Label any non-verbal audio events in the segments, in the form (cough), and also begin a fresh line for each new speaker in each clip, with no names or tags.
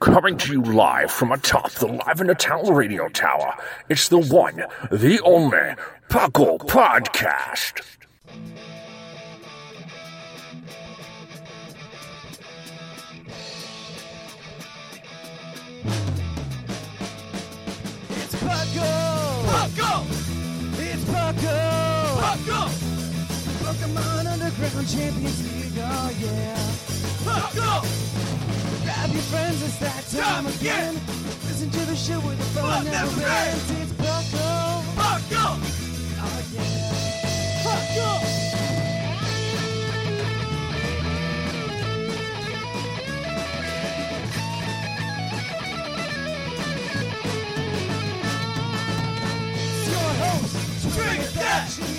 Coming to you live from atop the Live in the Town radio tower, it's the one, the only, Puckle Podcast.
It's Puckle! Puckle! It's Puckle! Puckle! Pokemon Underground Champions League, oh yeah! Puckle! Grab your friends, it's that time again! Listen to the show where the fun never ends. It's Puckle! Puckle! Oh yeah! Your host, String Dash, and your co-host,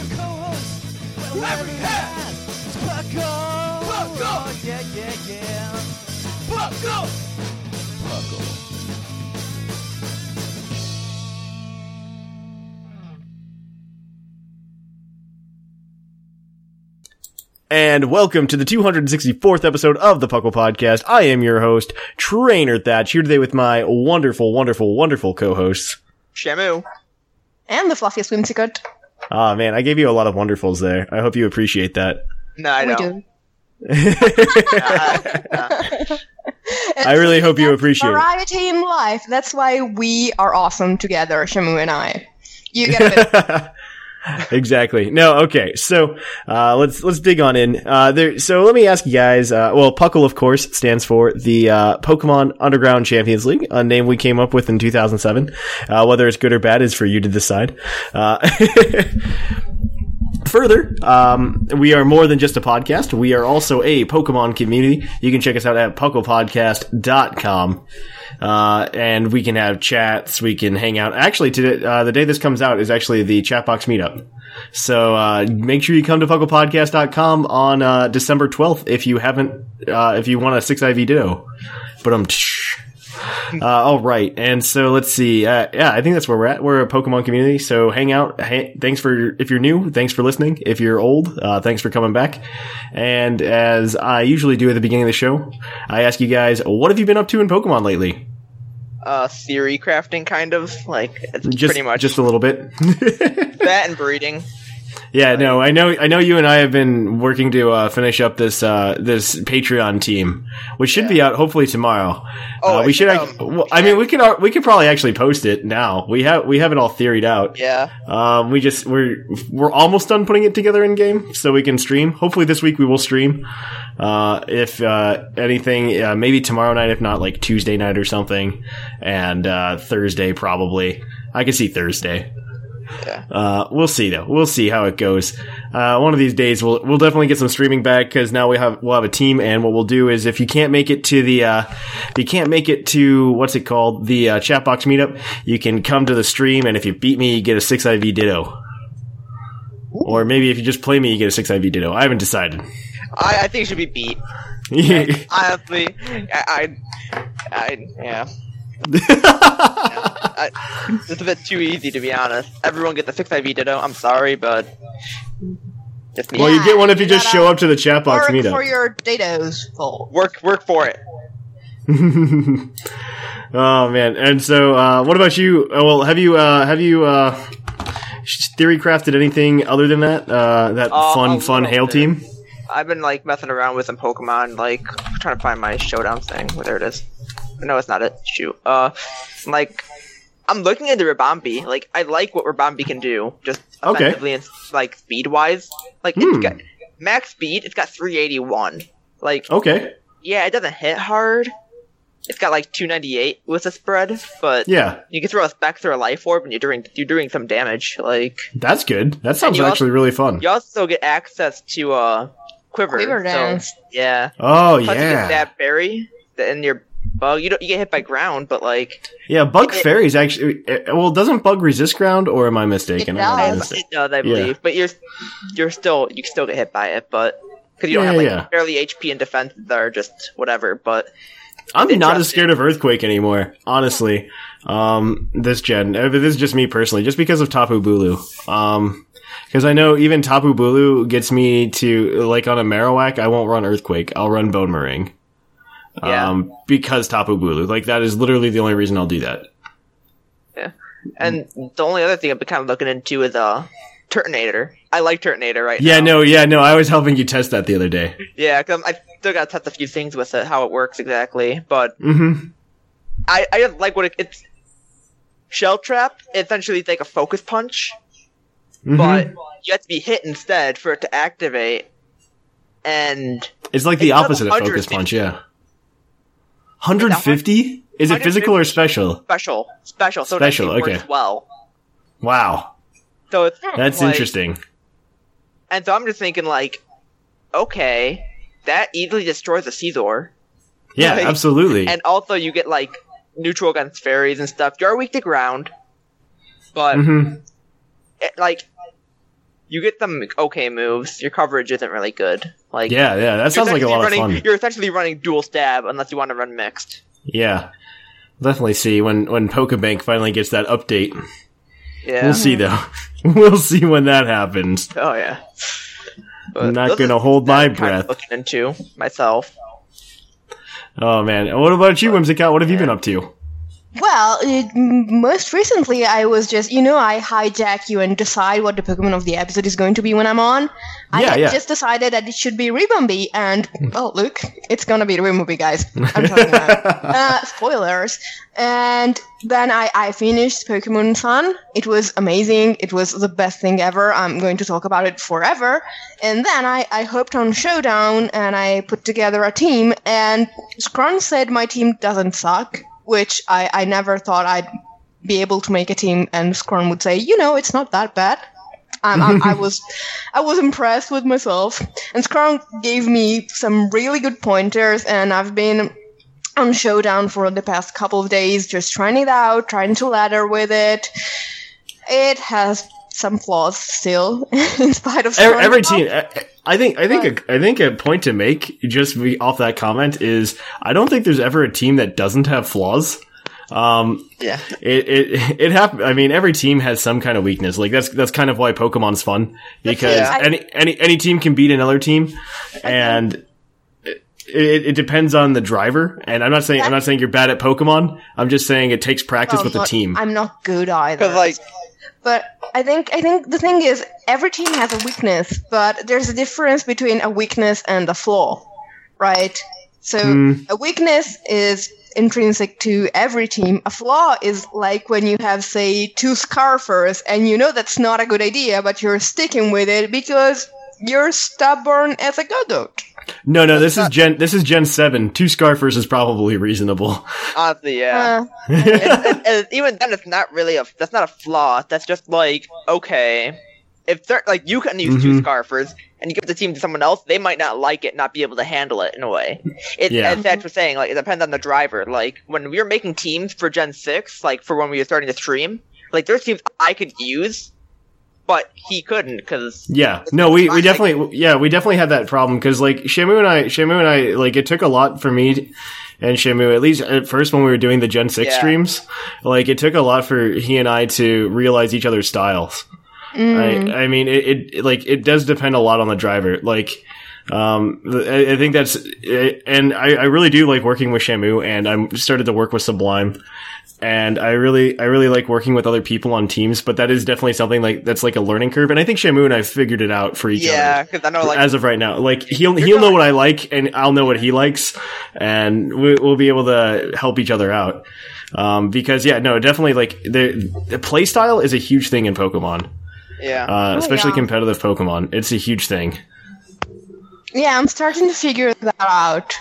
Larry Hat. It's Puckle! Puckle! Oh, yeah, yeah, yeah! Puckle! Puckle.
And welcome to the 264th episode of the Puckle Podcast. I am your host, Trainer Thatch, here today with my wonderful, wonderful, wonderful co-hosts.
Shamu.
And the fluffiest whimsicott.
Ah, man, I gave you a lot of wonderfuls there. I hope you appreciate that.
No, I
We
don't.
do. (laughs) (laughs)
I really hope you appreciate it.
Variety in life. That's why we are awesome together, Shamu and I. You get it. (laughs) (laughs)
exactly. No, okay. So, uh, let's, let's dig on in. Uh, there, so let me ask you guys, uh, well, Puckle, of course, stands for the, uh, Pokemon Underground Champions League, a name we came up with in 2007. Uh, whether it's good or bad is for you to decide. (laughs) Further, um, we are more than just a podcast. We are also a Pokemon community. You can check us out at pucklepodcast.com. Uh, and we can have chats. We can hang out. Actually, today, uh, the day this comes out is actually the Chatbox meetup. So, uh, make sure you come to pucklepodcast.com on, uh, December 12th if you haven't, uh, if you want a 6IV Ditto. But I'm. um, (laughs) uh, all right, and so let's see. Uh, yeah, I think that's where we're at. We're a Pokemon community, so hang out. Hey, thanks for if you're new, thanks for listening. If you're old, uh, thanks for coming back. And as I usually do at the beginning of the show, I ask you guys, what have you been up to in Pokemon lately?
Uh, theory crafting, kind of like it's
Just
pretty much
just a little bit. (laughs)
that and breeding.
Yeah, no, I know, I know you and I have been working to uh, finish up this uh, this Patreon team, which should be out hopefully tomorrow.
Oh,
uh, we
I
should.
think, um,
well, I mean, we could we could probably actually post it now. We have we have it all theoried out.
Yeah.
Um, we just we're we're almost done putting it together in game, so we can stream. Hopefully this week we will stream. Uh, if uh, anything, uh, maybe tomorrow night. If not, like Tuesday night or something, and uh, Thursday probably. I can see Thursday.
Yeah.
Uh, we'll see though. We'll see how it goes. Uh, one of these days we'll we'll definitely get some streaming back because now we have we'll have a team. And what we'll do is if you can't make it to the uh, if you can't make it to what's it called the uh, chat box meetup, you can come to the stream. And if you beat me, you get a six IV Ditto. Or maybe if you just play me, you get a six IV Ditto. I haven't decided.
I, I think it should be beat. (laughs) Honestly, I, I, I yeah. I, it's a bit too easy to be honest. Everyone gets a six IV Ditto. I'm sorry, but just me.
well, you get one if you
you
just show up to the chat box
Work
meetup.
for your dados full.
work work for it. (laughs)
oh man! And so, uh, what about you? Uh, well, have you uh, have you uh, theory crafted anything other than that? Uh, that
Uh,
fun,
a
fun hail
bit.
team.
I've been like messing around with some Pokemon, like trying to find my showdown thing. Well, there it is. No, it's not it. Shoot. Uh, like I'm looking at the Ribombee. Like I like what Ribombee can do, just
Okay.
effectively and like speed wise. Like
Hmm.
it's got max speed. It's got 381. Like
Okay.
yeah, it doesn't hit hard. It's got like 298 with a spread, but
Yeah,
you can throw a back through a life orb and you're doing you're doing some damage. Like
that's good. That sounds actually
also-
really fun.
you also get access to uh quiver.
Quiver
so,
dance.
yeah.
Oh
Plus you
yeah,
get that berry that in your bug. You don't you get hit by ground, but like
yeah. Bug
It-
fairies actually. uh, Well, doesn't bug resist ground, or am I mistaken?
It
Am I
does.
mistaken?
it does, I believe. But you're you're still you can still get hit by it, but because you don't
Yeah,
have like
yeah.
barely HP and defense that are just whatever. But
I'm not as scared of earthquake anymore, honestly. Um, this gen, but this is just me personally, just because of Tapu Bulu. Um, because I know even Tapu Bulu gets me to like on a Marowak, I won't run earthquake. I'll run Bonemerang.
Yeah.
Um, because Tapu Bulu, like that is literally the only reason I'll do that. Yeah.
And the only other thing I've been kind of looking into is uh Turtonator. I like Turtonator right
Yeah,
now.
no, yeah, no. I was helping you test that the other day.
Yeah, because I still got to test a few things with it, how it works exactly. But
Mm-hmm.
I, I just like what it, it's. Shell Trap, essentially, it's like a focus punch,
Mm-hmm.
but you have to be hit instead for it to activate. And
It's like the
It's
opposite of focus punch. Yeah. 150? Is it physical or special?
special, special, so
Special,
it
okay.
works well.
Wow,
So it's
that's
like-
interesting.
And so I'm just thinking, like, okay, that easily destroys a Scizor.
Yeah,
like-
absolutely.
And also, you get, like, neutral against fairies and stuff. You're weak to ground, but,
hmm
it, like, you get some okay moves. Your coverage isn't really good. Like,
Yeah, yeah, that sounds like a lot of fun.
You're essentially running dual stab unless you want to run mixed.
Yeah, definitely see when when Pokebank finally gets that update.
Yeah.
We'll see though. (laughs) we'll see when that happens.
Oh yeah.
I'm not gonna hold my breath.
Looking into myself.
Oh man, what about you, Whimsicott? What have you been up to?
Well, it, most recently I was just, you know, I hijack you and decide what the Pokemon of the episode is going to be when I'm on. I
Yeah, yeah.
just decided that it should be Ribombee, and, well, look, it's gonna be Ribombee, guys. I'm telling you that. (laughs) uh, spoilers. And then I, I finished Pokemon Sun. It was amazing. It was the best thing ever. I'm going to talk about it forever. And then I, I hopped on Showdown and I put together a team, and Scrum said my team doesn't suck which I, I never thought I'd be able to make a team, and Scorn would say, you know, it's not that bad. Um, I, I (laughs) was I was impressed with myself, and Scorn gave me some really good pointers, and I've been on Showdown for the past couple of days, just trying it out, trying to ladder with it. It has some flaws still, (laughs) in spite of
Every, every team, I- I think, I think, a, I think a point to make just off that comment is I don't think there's ever a team that doesn't have flaws. Um,
Yeah.
it it it happen. I mean, every team has some kind of weakness. Like that's that's kind of why Pokemon's fun because
Yeah.
any any any team can beat another team, and it, it, it depends on the driver. And I'm not saying I'm not saying you're bad at Pokemon. I'm just saying it takes practice
Well,
with the team.
I'm not good either.
Because like
But I think I think the thing is every team has a weakness, but there's a difference between a weakness and a flaw, right? So
Hmm.
a weakness is intrinsic to every team. A flaw is like when you have say two scarfers and you know that's not a good idea, but you're sticking with it because you're stubborn as a godot.
No, no, this is Gen this is Gen seven. Two Scarfers is probably reasonable.
honestly, yeah.
Uh,
and, and- and even then, it's not really a. That's not a flaw. That's just like okay, if they're like you can use two
Mhm.
scarfers and you give the team to someone else, they might not like it, not be able to handle it in a way. It,
Yeah.
As Thatch was saying, like it depends on the driver. Like when we were making teams for Gen Six, like for when we were starting to stream, like there's teams I could use, but he couldn't because
Yeah, no, we, we definitely, yeah, we definitely had that problem because like Shamu and I, Shamu and I, like it took a lot for me and Shamu, at least at first when we were doing the Gen 6
Yeah.
streams, like it took a lot for he and I to realize each other's styles.
mm,
I, I mean, it, it, like, it does depend a lot on the driver. Like, um, I, I think that's, and I, I really do like working with Shamu and I'm started to work with Sublime. And I really, I really like working with other people on teams, but that is definitely something like, that's like a learning curve. And I think Shamu and I figured it out for each
yeah,
other
because I know like
as of right now. Like he'll he'll know what I like, and I'll know what he likes, and we, we'll be able to help each other out. Um, because yeah, no, definitely like the the play style is a huge thing in Pokemon,
yeah.
uh, especially
yeah.
competitive Pokemon. It's a huge thing.
Yeah, I'm starting to figure that out.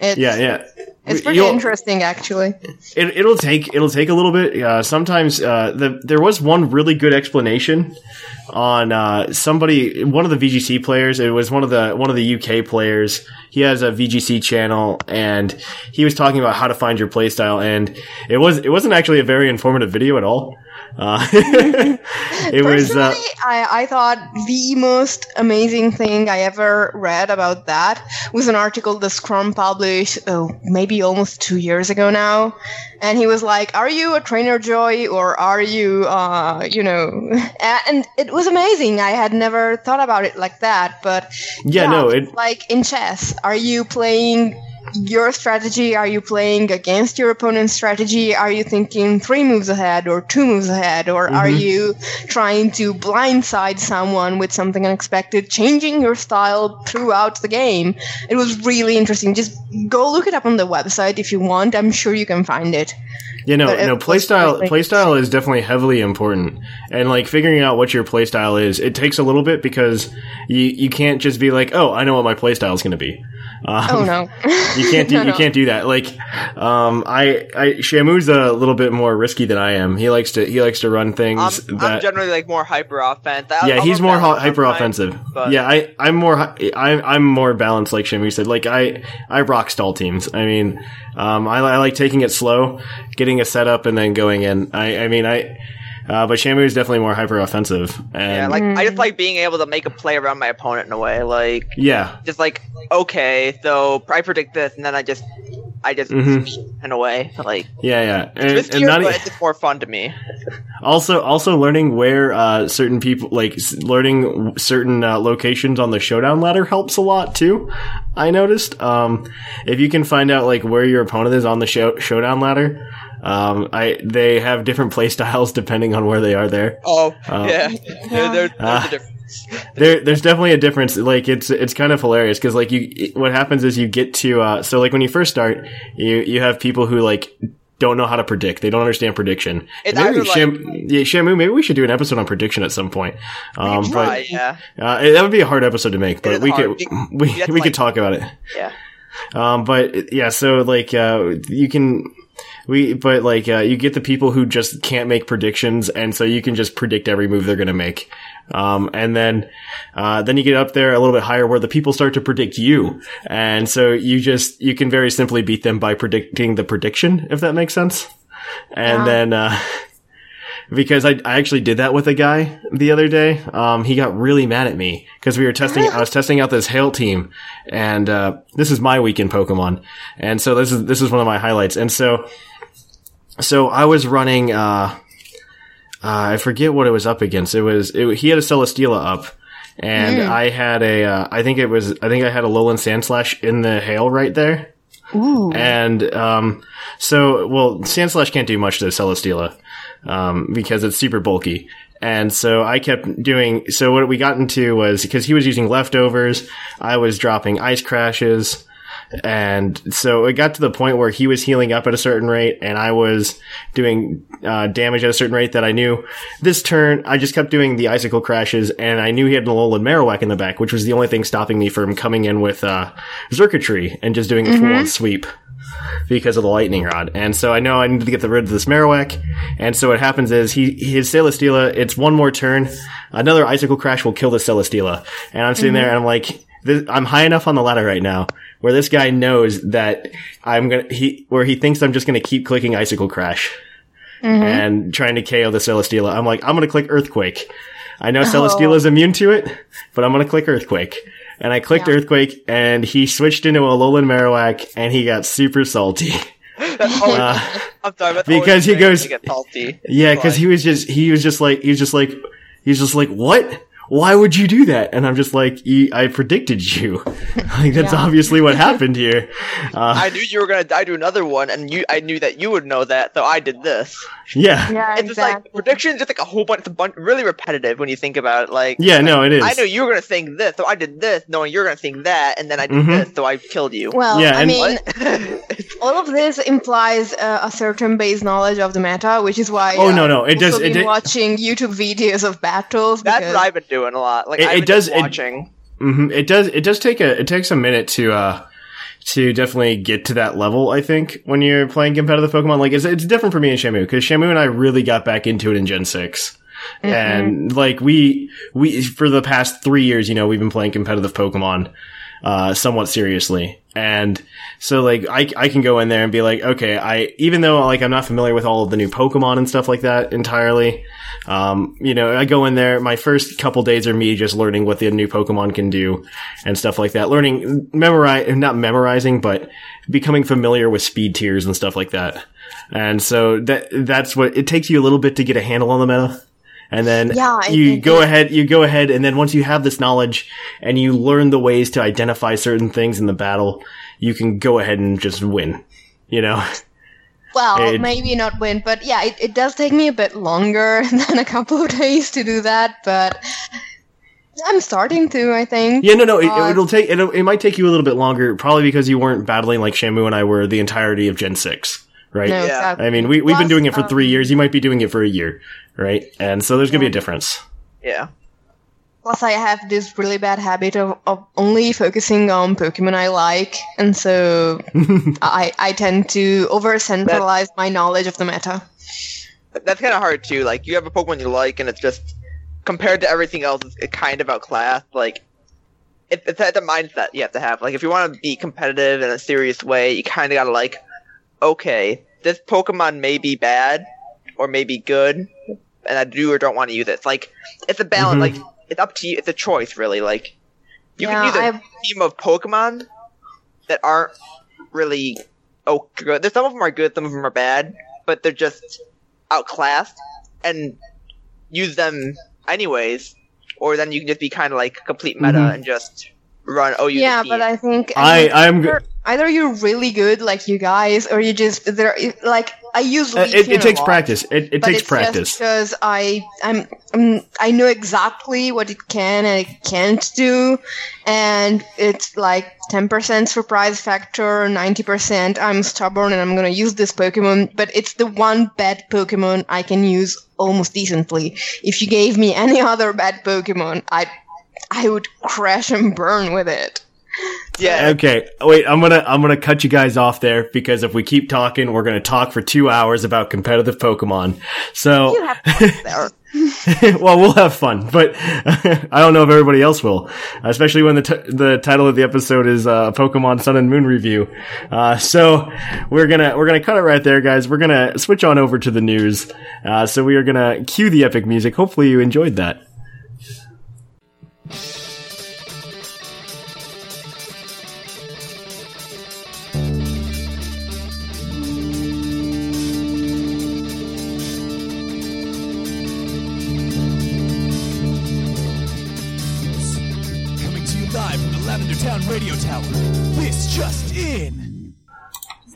It's,
Yeah, yeah.
It's pretty
You'll-
interesting, actually.
It, it'll take it'll take a little bit. Uh, sometimes uh, the, there was one really good explanation on uh, somebody one of the VGC players. It was one of the one of the UK players. He has a VGC channel, and he was talking about how to find your playstyle. And it was it wasn't actually a very informative video at all. Uh, (laughs) it was uh,
Personally, I, I thought the most amazing thing I ever read about that was an article the Scrum published, oh, maybe almost two years ago now. And he was like, Are you a trainer joy or are you, uh, you know, (laughs) and it was amazing. I had never thought about it like that. But
Yeah, no, it-
like in chess, are you playing your strategy? Are you playing against your opponent's strategy? Are you thinking three moves ahead or two moves ahead? Or are
Mm-hmm.
you trying to blindside someone with something unexpected, changing your style throughout the game? It was really interesting. Just go look it up on the website if you want. I'm sure you can find it.
Yeah, no,
But
no.
was
Playstyle,
really-
playstyle is definitely heavily important, and like figuring out what your playstyle is, it takes a little bit because you you can't just be like, oh, I know what my playstyle is going to be. Um,
Oh no. (laughs)
You can't (laughs) do
No,
you
no.
can't do that. Like, um, I, I Shamu's a little bit more risky than I am. He likes to he likes to run things
I'm,
that
I'm generally like more hyper offense. I-
yeah,
I'll
he's more ho- hyper offensive. Yeah, I I'm more I'm I'm more balanced like Shamu said. Like I I rock stall teams. I mean, um, I, I like taking it slow, getting a setup, and then going in. I I mean I. Uh, but Shamu is definitely more hyper offensive,
Yeah, like I just like being able to make a play around my opponent in a way. Like
yeah,
just like okay, so I predict this, and then I just I just
Mhm.
in a way like
yeah, yeah, and,
it's
and not,
but it's just more fun to me.
Also, also learning where uh, certain people, like learning certain uh, locations on the showdown ladder, helps a lot too. I noticed. Um, if you can find out like where your opponent is on the show- showdown ladder, um, I they have different play (laughs) styles depending on where they are there.
Oh
Uh,
yeah, (laughs) there, there, there's
Ah.
a.
There, there's definitely a difference. Like it's it's kind of hilarious because like you, what happens is you get to uh, so like when you first start, you you have people who like don't know how to predict. They don't understand prediction.
It's
maybe
either, like-
Sham, yeah, Shamu, maybe we should do an episode on prediction at some point. Um, but
yeah,
uh, it- that would be a hard episode to make, but we
hard.
could
You-
we,
you have to,
we
like-
could talk about it.
yeah.
Um, but yeah, so like uh, you can we but like uh, you get the people who just can't make predictions, and so you can just predict every move they're gonna make. Um, and then uh, then you get up there a little bit higher where the people start to predict you, and so you just you can very simply beat them by predicting the prediction, if that makes sense. And then. Uh, because I, I actually did that with a guy the other day. Um, he got really mad at me because we were testing, I was testing out this Hail team and, uh, this is my week in Pokemon. And so this is, this is one of my highlights. And so, so I was running, uh, uh, I forget what it was up against. It was, it, he had a Celesteela up. And I had a, uh, I think it was, I think I had a Alolan Sandslash in the hail right there. And um, so, well, Sandslash can't do much to Celesteela um, because it's super bulky. And so I kept doing. So what we got into was because he was using leftovers, I was dropping ice crashes, and so it got to the point where he was healing up at a certain rate, and I was doing uh, damage at a certain rate that I knew. This turn, I just kept doing the icicle crashes, and I knew he had an Alolan Marowak in the back, which was the only thing stopping me from coming in with uh, and just doing a full-on sweep because of the lightning rod. And so I know I need to get rid of this Marowak. And so what happens is he his Celesteela, it's one more turn. Another icicle crash will kill the Celesteela. And I'm sitting there and I'm like, this, I'm high enough on the ladder right now where this guy knows that I'm gonna he where he thinks I'm just gonna keep clicking icicle crash mm-hmm. and trying to KO the Celesteela. I'm like, I'm gonna click Earthquake. I know oh. Celesteela is immune to it, but I'm gonna click Earthquake. And I clicked Earthquake, and he switched into a Alolan Marowak, and he got super salty. (laughs)
That's always, uh, (laughs) I'm sorry, that's
because he goes-
salty.
Yeah, because he was just he was just like he was just like he's just like what? Why would you do that? And I'm just like, "You- I predicted you. (laughs) like that's obviously what (laughs) happened here. Uh,
I knew you were gonna die to another one, and you I knew that you would know that, so I did this.
yeah,
Yeah,
It's just like
exactly.
predictions, just like a whole bunch, it's a bunch, really repetitive when you think about it. Like,
yeah, no, it is.
I knew you were gonna think this, so I did this, knowing you're gonna think that, and then I did
Mhm.
this, so I killed you.
well,
Yeah,
I
and-
mean, (laughs) all of this implies uh, a certain base knowledge of the meta, which is why.
Oh,
uh,
no, no, it
I've
does-
also
it
been
di-
watching YouTube videos of battles.
That's
because-
what I've been doing a lot. Like,
It- it does-
just
it-
watching.
hmm It does. It does take a. It takes a minute to uh to definitely get to that level. I think when you're playing competitive Pokemon, like it's it's different for me and Shamu because Shamu and I really got back into it in Gen 6 and like we we for the past three years, you know, we've been playing competitive Pokemon uh, somewhat seriously. And so like I I can go in there and be like, okay, I even though like I'm not familiar with all of the new Pokemon and stuff like that entirely, um, you know, I go in there. My first couple days are me just learning what the new Pokemon can do and stuff like that. Learning, memorize, not memorizing, but becoming familiar with speed tiers and stuff like that. And so that that's what it takes you a little bit to get a handle on the meta. And then
Yeah, I
you
think
go
it-
ahead, you go ahead, and then once you have this knowledge and you learn the ways to identify certain things in the battle, you can go ahead and just win. You know? (laughs)
Well,
It-
maybe not win, but yeah, it, it does take me a bit longer (laughs) than a couple of days to do that, but I'm starting to, I think.
Yeah, no, no. It,
Uh,
it'll take. It'll, it might take you a little bit longer, probably because you weren't battling like Shamu and I were the entirety of Gen Six, right?
No,
Yeah.
exactly.
I mean, we we've been doing it for
um,
three years. You might be doing it for a year, right? And so there's gonna be a mm. difference.
Yeah.
Plus, I have this really bad habit of, of only focusing on Pokemon I like, and so (laughs) I, I tend to over centralize my knowledge of the meta.
That's kind of hard too. Like you have a Pokemon you like, and it's just compared to everything else, it's kind of outclassed. Like it, it's it's the mindset you have to have. Like if you want to be competitive in a serious way, you kind of gotta like, okay, this Pokemon may be bad or may be good, and I do or don't want to use it. It's like it's a balance.
Mhm.
Like it's up to you. It's a choice, really. Like you
Yeah,
can use a
I've-
team of Pokemon that aren't really oh good. There's some of them are good, some of them are bad, but they're just outclassed, and use them anyways. Or then you can just be kind of like complete meta
Mhm.
and just run. Oh,
yeah, but I think
I I'm.
either, either you're really good, like you guys, or you just there. Like I use
Uh, it, it takes
lot,
practice. It, it takes practice.
Because I I'm, I'm I know exactly what it can and it can't do, and it's like ten percent surprise factor, ninety percent I'm stubborn and I'm gonna use this Pokemon, but it's the one bad Pokemon I can use almost decently. If you gave me any (laughs) other bad Pokemon, I I would crash and burn with it. (laughs)
yeah.
Okay, wait. I'm gonna I'm gonna cut you guys off there because if we keep talking, we're gonna talk for two hours about competitive Pokemon. So,
You have fun there. (laughs)
well, we'll have fun, but (laughs) I don't know if everybody else will, especially when the t- the title of the episode is uh, Pokemon Sun and Moon review. Uh, so we're gonna we're gonna cut it right there, guys. We're gonna switch on over to the news. Uh, so we are gonna cue the epic music. Hopefully, you enjoyed that.
Radio Tower. This just in.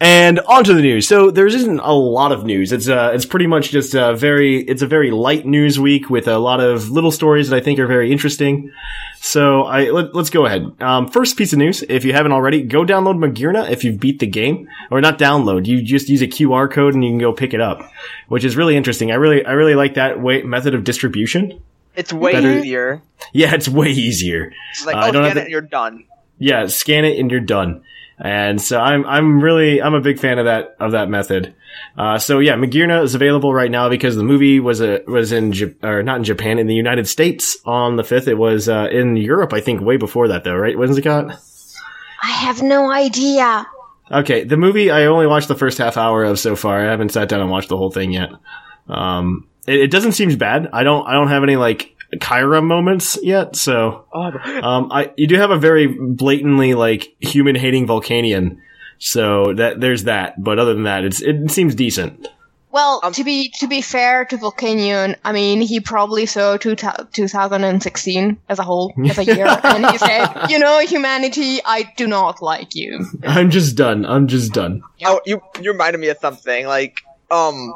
And on to the news. So there isn't a lot of news. It's uh, it's pretty much just a very, it's a very light news week with a lot of little stories that I think are very interesting. So I let, us go ahead. Um, first piece of news: if you haven't already, go download Magearna if you've beat the game, or not download. You just use a QR code and you can go pick it up, which is really interesting. I really, I really like that way method of distribution.
It's way
Better-
easier.
Yeah, it's way easier.
It's like,
Uh, I
oh,
don't have to-
it you're done.
Yeah, scan it and you're done. And so I'm I'm really I'm a big fan of that of that method. Uh, so yeah, Magearna is available right now because the movie was a was in Ja- or not in Japan in the United States on the fifth. It was uh, in Europe, I think, way before that though, right? Wasn't it, Scott?
I have no idea.
Okay, the movie I only watched the first half hour of so far. I haven't sat down and watched the whole thing yet. Um, it, it doesn't seem bad. I don't I don't have any like Kyra moments yet, so um, I you do have a very blatantly like human hating Volcanion. so that there's that. But other than that, it's it seems decent.
Well,
Um,
to be to be fair to Volcanion, I mean, he probably saw two thou- 2016 as a whole, as a year, (laughs) and he said, "You know, humanity, I do not like you."
I'm just done. I'm just done.
Oh, you you reminded me of something. Like, um,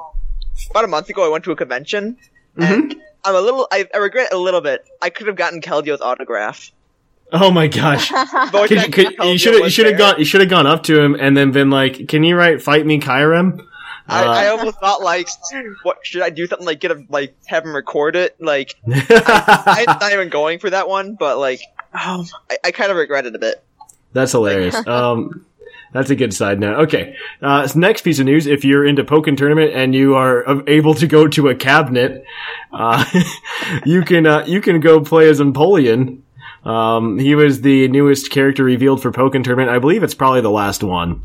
about a month ago, I went to a convention, and I'm a little. I, I regret a little bit. I could have gotten Keldeo's autograph.
Oh my gosh. (laughs)
Voice
Could,
actor
could, you should have you should have gone you should have gone up to him and then been like, "Can you write fight me Kyurem?"
I, I
Uh,
almost thought like, what should I do? Something like get a like have him record it. Like, (laughs) I, I'm not even going for that one, but like, um, (sighs) I, I kind of regret it a bit.
That's hilarious. (laughs) um, That's a good side note. Okay. Uh, next piece of news. If you're into Pokken Tournament and you are able to go to a cabinet, uh, (laughs) you can, uh, you can go play as Empoleon. Um, he was the newest character revealed for Pokken Tournament. I believe it's probably the last one.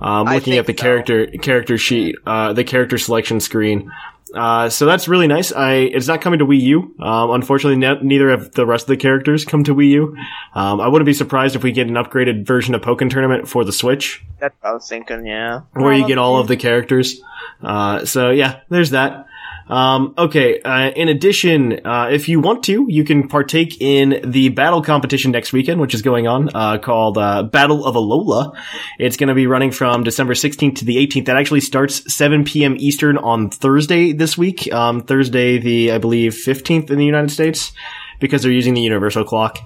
Um, looking at the
so.
character, character sheet, uh, the character selection screen. Uh, so that's really nice. I, it's not coming to Wii U. Um, unfortunately, ne- neither of the rest of the characters come to Wii U. Um, I wouldn't be surprised if we get an upgraded version of Pokken Tournament for the Switch
That's what I was thinking. Yeah.
where you get all of the characters. Uh, so yeah, there's that. Um, okay. Uh, in addition, uh, if you want to, you can partake in the battle competition next weekend, which is going on, uh, called, uh, Battle of Alola. It's going to be running from December 16th to the 18th. That actually starts 7 p.m. Eastern on Thursday this week. Um, Thursday, the, I believe, 15th in the United States because they're using the universal clock.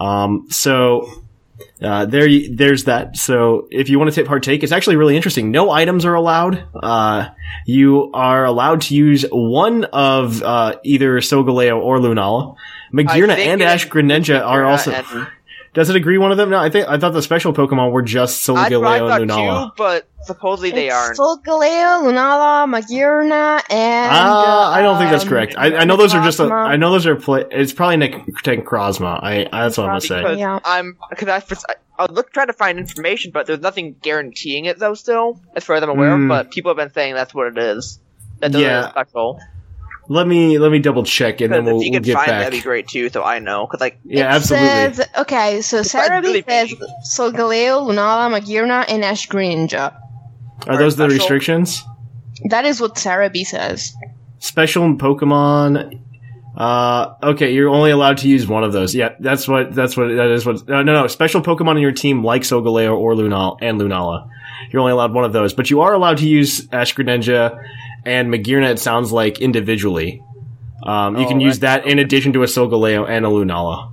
Um, so, uh, there, y- there's that. So if you want to take partake, it's actually really interesting. No items are allowed. Uh, you are allowed to use one of uh, either Solgaleo or Lunala. Magearna and Ash Greninja are also. Does it agree one of them? No, I think I thought the special Pokemon were just
I, I
Solgaleo and Lunala.
two, but supposedly they
it's
aren't.
Solgaleo, Lunala, Magearna, and.
Ah, I don't think that's
um,
correct. I, I know those are just. A,
Necrozma.
I know those are. Play, it's probably Nick Necrozma. I. That's what I'm gonna say.
because
Yeah.
I'm because I, I, I look trying to find information, but there's nothing guaranteeing it though. Still, as far as I'm aware, of, but people have been saying that's what it is. That those
Yeah.
are special.
Let me let me double check and then we'll,
if you
we'll
can
get
find
back.
that'd be great too. So I know, because like
Yeah,
It
absolutely.
Says, okay, so Sarah
really
says. Solgaleo, Lunala, Magearna, and Ash Greninja.
Are those the restrictions?
That is what Serebii says.
Special Pokemon. Uh, okay, you're only allowed to use one of those. Yeah, that's what, that's what, that is what, no, no, no. Special Pokemon in your team like Solgaleo or Lunala and Lunala. You're only allowed one of those, but you are allowed to use Ash Greninja and Magearna, it sounds like, individually. Um, you
Oh,
can use
that's-
that in addition to a Solgaleo and a Lunala.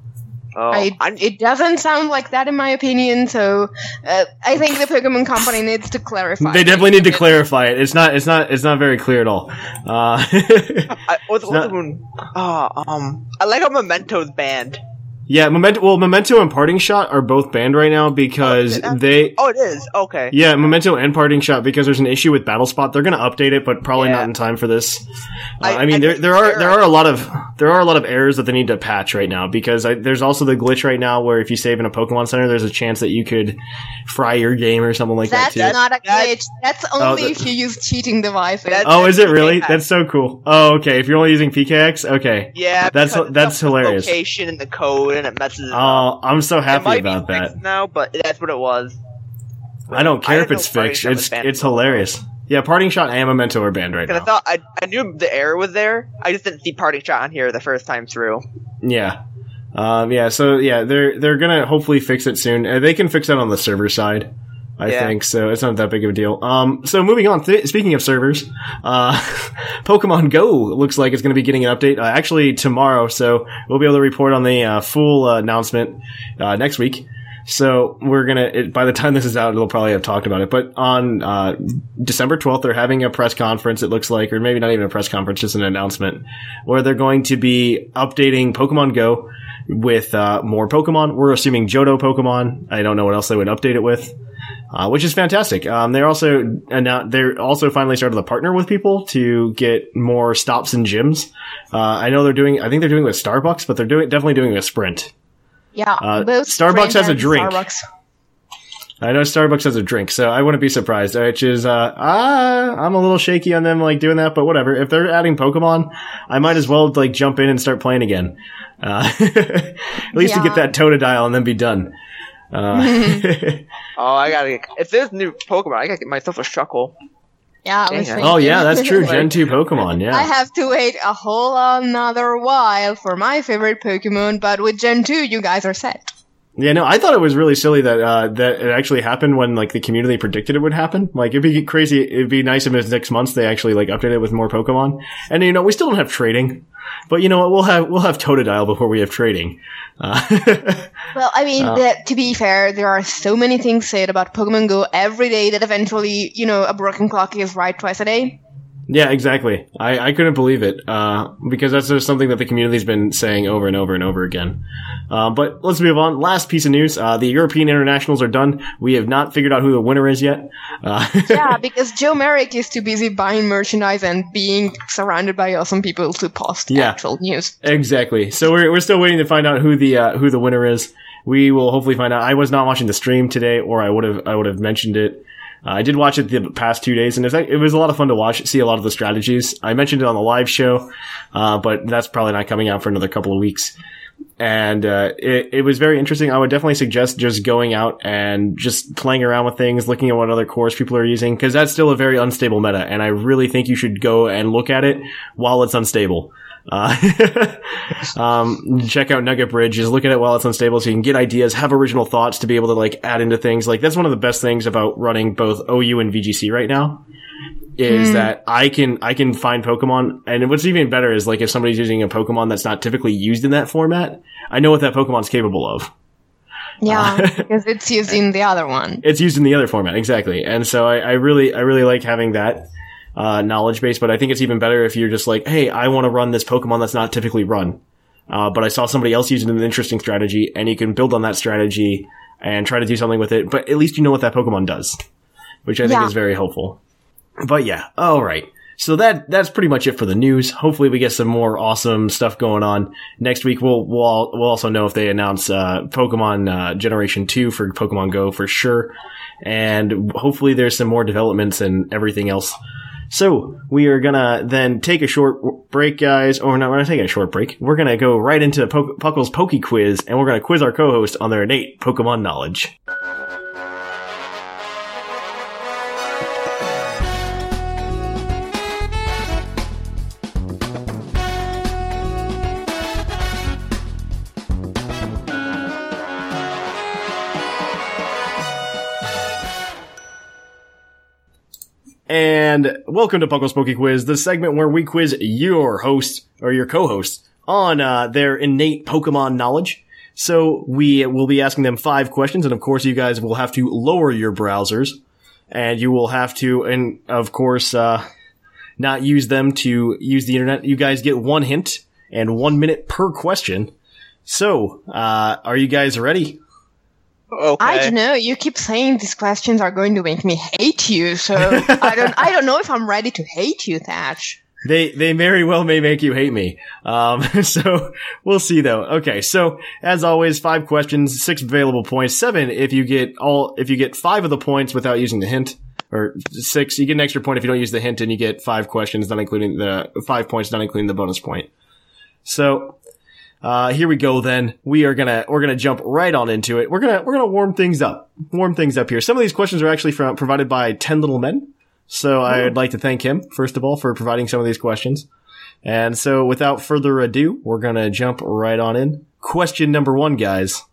oh,
I, it doesn't sound like that in my opinion, so uh, I think the Pokemon Company needs to clarify.
They definitely need to clarify it. It's not, it's not, it's not very clear at all. Uh, (laughs)
I, what's, what's
not-
the one? Oh, um, I like how Memento's banned.
Yeah, Memento, well, Memento and Parting Shot are both banned right now because
Oh,
they,
Oh, it is okay.
Yeah, Memento and Parting Shot because there's an issue with Battle Spot. They're going to update it, but probably
Yeah.
not in time for this. Uh, I,
I-
mean,
I
there there are
there
there
are-
are a lot of there are a lot of errors that they need to patch right now because I, there's also the glitch right now where if you save in a Pokemon Center, there's a chance that you could fry your game or something like
That's
that too.
not a glitch. That's only
that-
if you use cheating devices.
That-
oh, is it really?
Yeah.
That's so cool. Oh, okay. If you're only using PKX, okay.
Yeah,
That's- that's
the
hilarious.
Location and the code, and it messes it up.
Oh, I'm so happy about that.
now, but that's what it was.
I don't care
I
if it's fixed. It's it's
for a while.
hilarious. Yeah, Parting Shot and Memento are banned right now.
I thought I, I knew the error was there. I just didn't see parting shot on here the first time through.
Yeah. Um, yeah, so yeah, they're they're gonna hopefully fix it soon. Uh, they can fix that on the server side, I
Yeah.
think. So it's not that big of a deal. Um, so moving on. Th- speaking of servers, uh, (laughs) Pokemon Go looks like it's going to be getting an update uh, actually tomorrow. So we'll be able to report on the uh, full uh, announcement uh, next week. So we're gonna. It, by the time this is out, we'll probably have talked about it. But on uh, December twelfth, they're having a press conference. It looks like, or maybe not even a press conference, just an announcement where they're going to be updating Pokemon Go with uh, more Pokemon. We're assuming Johto Pokemon. I don't know what else they would update it with. Uh, which is fantastic. Um, they're also annou- they're also finally started to partner with people to get more stops and gyms. Uh, I know they're doing. I think they're doing it with Starbucks, but they're doing definitely doing it with Sprint.
yeah,
uh, Starbucks
Sprint
has a
and
drink.
Starbucks.
I know Starbucks has a drink, so I wouldn't be surprised. Which is, uh, ah, I'm a little shaky on them like doing that, but whatever. If they're adding Pokemon, I might as well like jump in and start playing again. Uh, (laughs) at least to get that Totodile and then be done. Uh, (laughs)
Oh, I gotta get. If there's new Pokemon, I gotta get myself a Shuckle.
Yeah, I was
oh yeah, that's true. (laughs) Gen two Pokemon, yeah.
I have to wait a whole another while for my favorite Pokemon, but with Gen 2, you guys are set.
Yeah, no, I thought it was really silly that uh, that it actually happened when like the community predicted it would happen. Like it'd be crazy. It'd be nice if it was next month they actually like updated it with more Pokemon. And you know, we still don't have trading, but you know what? We'll have we'll have Totodile before we have trading. Uh, (laughs)
Well, I mean, the, to be fair, there are so many things said about Pokemon Go every day that eventually, you know, a broken clock is right twice a day.
Yeah, exactly. I, I couldn't believe it uh, because that's just something that the community's been saying over and over and over again. Uh, but let's move on. Last piece of news: uh, the European internationals are done. We have not figured out who the winner is yet. Uh, (laughs)
yeah, because Joe Merrick is too busy buying merchandise and being surrounded by awesome people to post
Yeah.
actual news.
exactly. So we're we're still waiting to find out who the uh, who the winner is. We will hopefully find out. I was not watching the stream today, or I would have I would have mentioned it. Uh, I did watch it the past two days, and it was, a lot of fun to watch, see a lot of the strategies. I mentioned it on the live show, uh, but that's probably not coming out for another couple of weeks. And uh, it, it was very interesting. I would definitely suggest just going out and just playing around with things, looking at what other cores people are using, because that's still a very unstable meta. And I really think you should go and look at it while it's unstable. Uh, (laughs) um, check out Nugget Bridge. Just look at it while it's unstable, so you can get ideas, have original thoughts to be able to like add into things. Like that's one of the best things about running both OU and VGC right now. Is that I can I can find Pokemon, and what's even better is like if somebody's using a Pokemon that's not typically used in that format, I know what that Pokemon's capable of.
Yeah, (laughs) because it's used in the other one.
It's used in the other format, exactly. And so I, I really, I really like having that uh, knowledge base. But I think it's even better if you're just like, hey, I want to run this Pokemon that's not typically run, uh, but I saw somebody else using an interesting strategy, and you can build on that strategy and try to do something with it. But at least you know what that Pokemon does, which I think
Yeah.
is very helpful. But yeah, all right. So that that's pretty much it for the news. Hopefully, we get some more awesome stuff going on next week. We'll we'll we'll also know if they announce uh, Pokemon uh, Generation Two for Pokemon Go for sure, and hopefully there's some more developments and everything else. So we are gonna then take a short break, guys. Or not, we're not taking a short break. We're gonna go right into Puckle's Poke Quiz, and we're gonna quiz our co-host on their innate Pokemon knowledge. And welcome to Puckle's Poke Quiz, the segment where we quiz your host or your co-host on uh, their innate Pokemon knowledge. So we will be asking them five questions, and of course, you guys will have to lower your browsers, and you will have to, and of course, uh, not use them to use the internet. You guys get one hint and one minute per question. So, uh, are you guys ready?
Okay.
I don't know. You keep saying these questions are going to make me hate you, so I don't. I don't know if I'm ready to hate you, Thatch. (laughs)
They they very well may make you hate me. Um, (laughs) so we'll see though. Okay, so as always, five questions, six available points, seven if you get all if you get five of the points without using the hint, or six you get an extra point if you don't use the hint, and you get five questions, not including the five points, not including the bonus point. So. Uh, here we go then. We are gonna, we're gonna jump right on into it. We're gonna, we're gonna warm things up. Warm things up here. Some of these questions are actually from, provided by 10 Little Men. So I'd like to thank him, first of all, for providing some of these questions. And so without further ado, we're to jump right on in. Question number one, guys.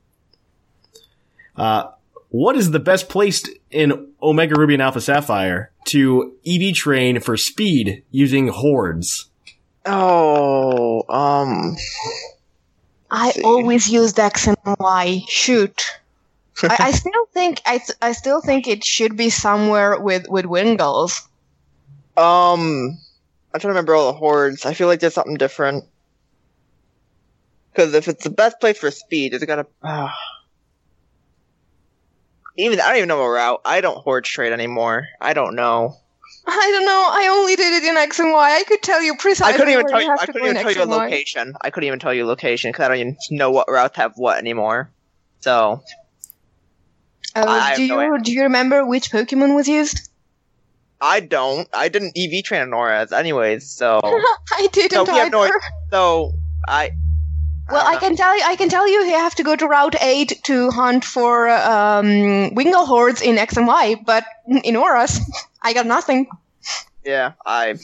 Uh, what is the best placed in Omega Ruby and Alpha Sapphire to EV train for speed using hordes?
Oh, um,
I
see.
always used X and Y. Shoot. I, I (laughs) still think I, th- I still think it should be somewhere with with Wingulls.
um, I'm trying to remember all the hordes. I feel like there's something different. Because if it's the best place for speed, it's gotta. Uh, even I don't even know a route. I don't horde trade anymore. I don't know.
I don't know. I only did it in X and Y. I could tell you precisely
I couldn't even tell
you
you. I couldn't even tell
X
you a location. I couldn't even tell you location because I don't even know what routes have what anymore. So
Uh,
I
do
no
you do you remember which Pokemon was used?
I don't. I didn't EV train Noraz anyways. So (laughs)
I didn't
so we have no.
either.
So I.
Well, I
don't
can tell you, I can tell you, you have to go to Route Eight to hunt for um, Wingull hordes in X and Y. But in Auras, (laughs) I got nothing.
Yeah, I.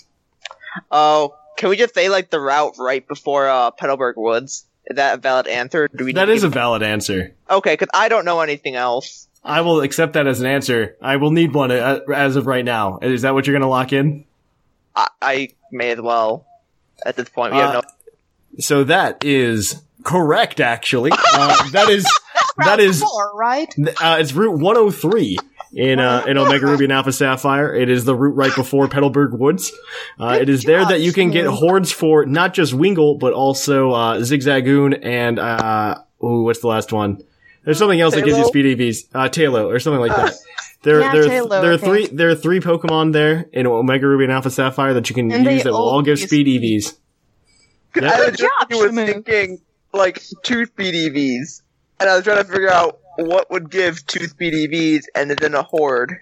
Oh, can we just say like the route right before uh, Petalburg Woods? Is that a valid answer? Do we?
That
need
is
to
a valid answer.
okay because I don't know anything else.
I will accept that as an answer. I will need one uh, as of right now. Is that what you're going to lock in?
I, I may as well. At this point, we have
Uh,
no.
So that is correct, actually. Uh, that is that is
four, right?
uh, it's Route 103 in uh, in (laughs) Omega Ruby and Alpha Sapphire. It is the route right before Petalburg Woods. Uh, it is there that you can get hordes for not just Wingull but also uh, Zigzagoon and uh, ooh, what's the last one? There's something else that gives you speed EVs, uh, Taillow or something like that. (laughs) There,
Yeah,
there,
Taillow,
there are three. There are three Pokemon there in Omega Ruby and Alpha Sapphire that you can
And
use that will
all
all give speed EVs.
I
Yeah.
was just was thinking like two speed EVs, and I was trying to figure out what would give two speed EVs and then a horde.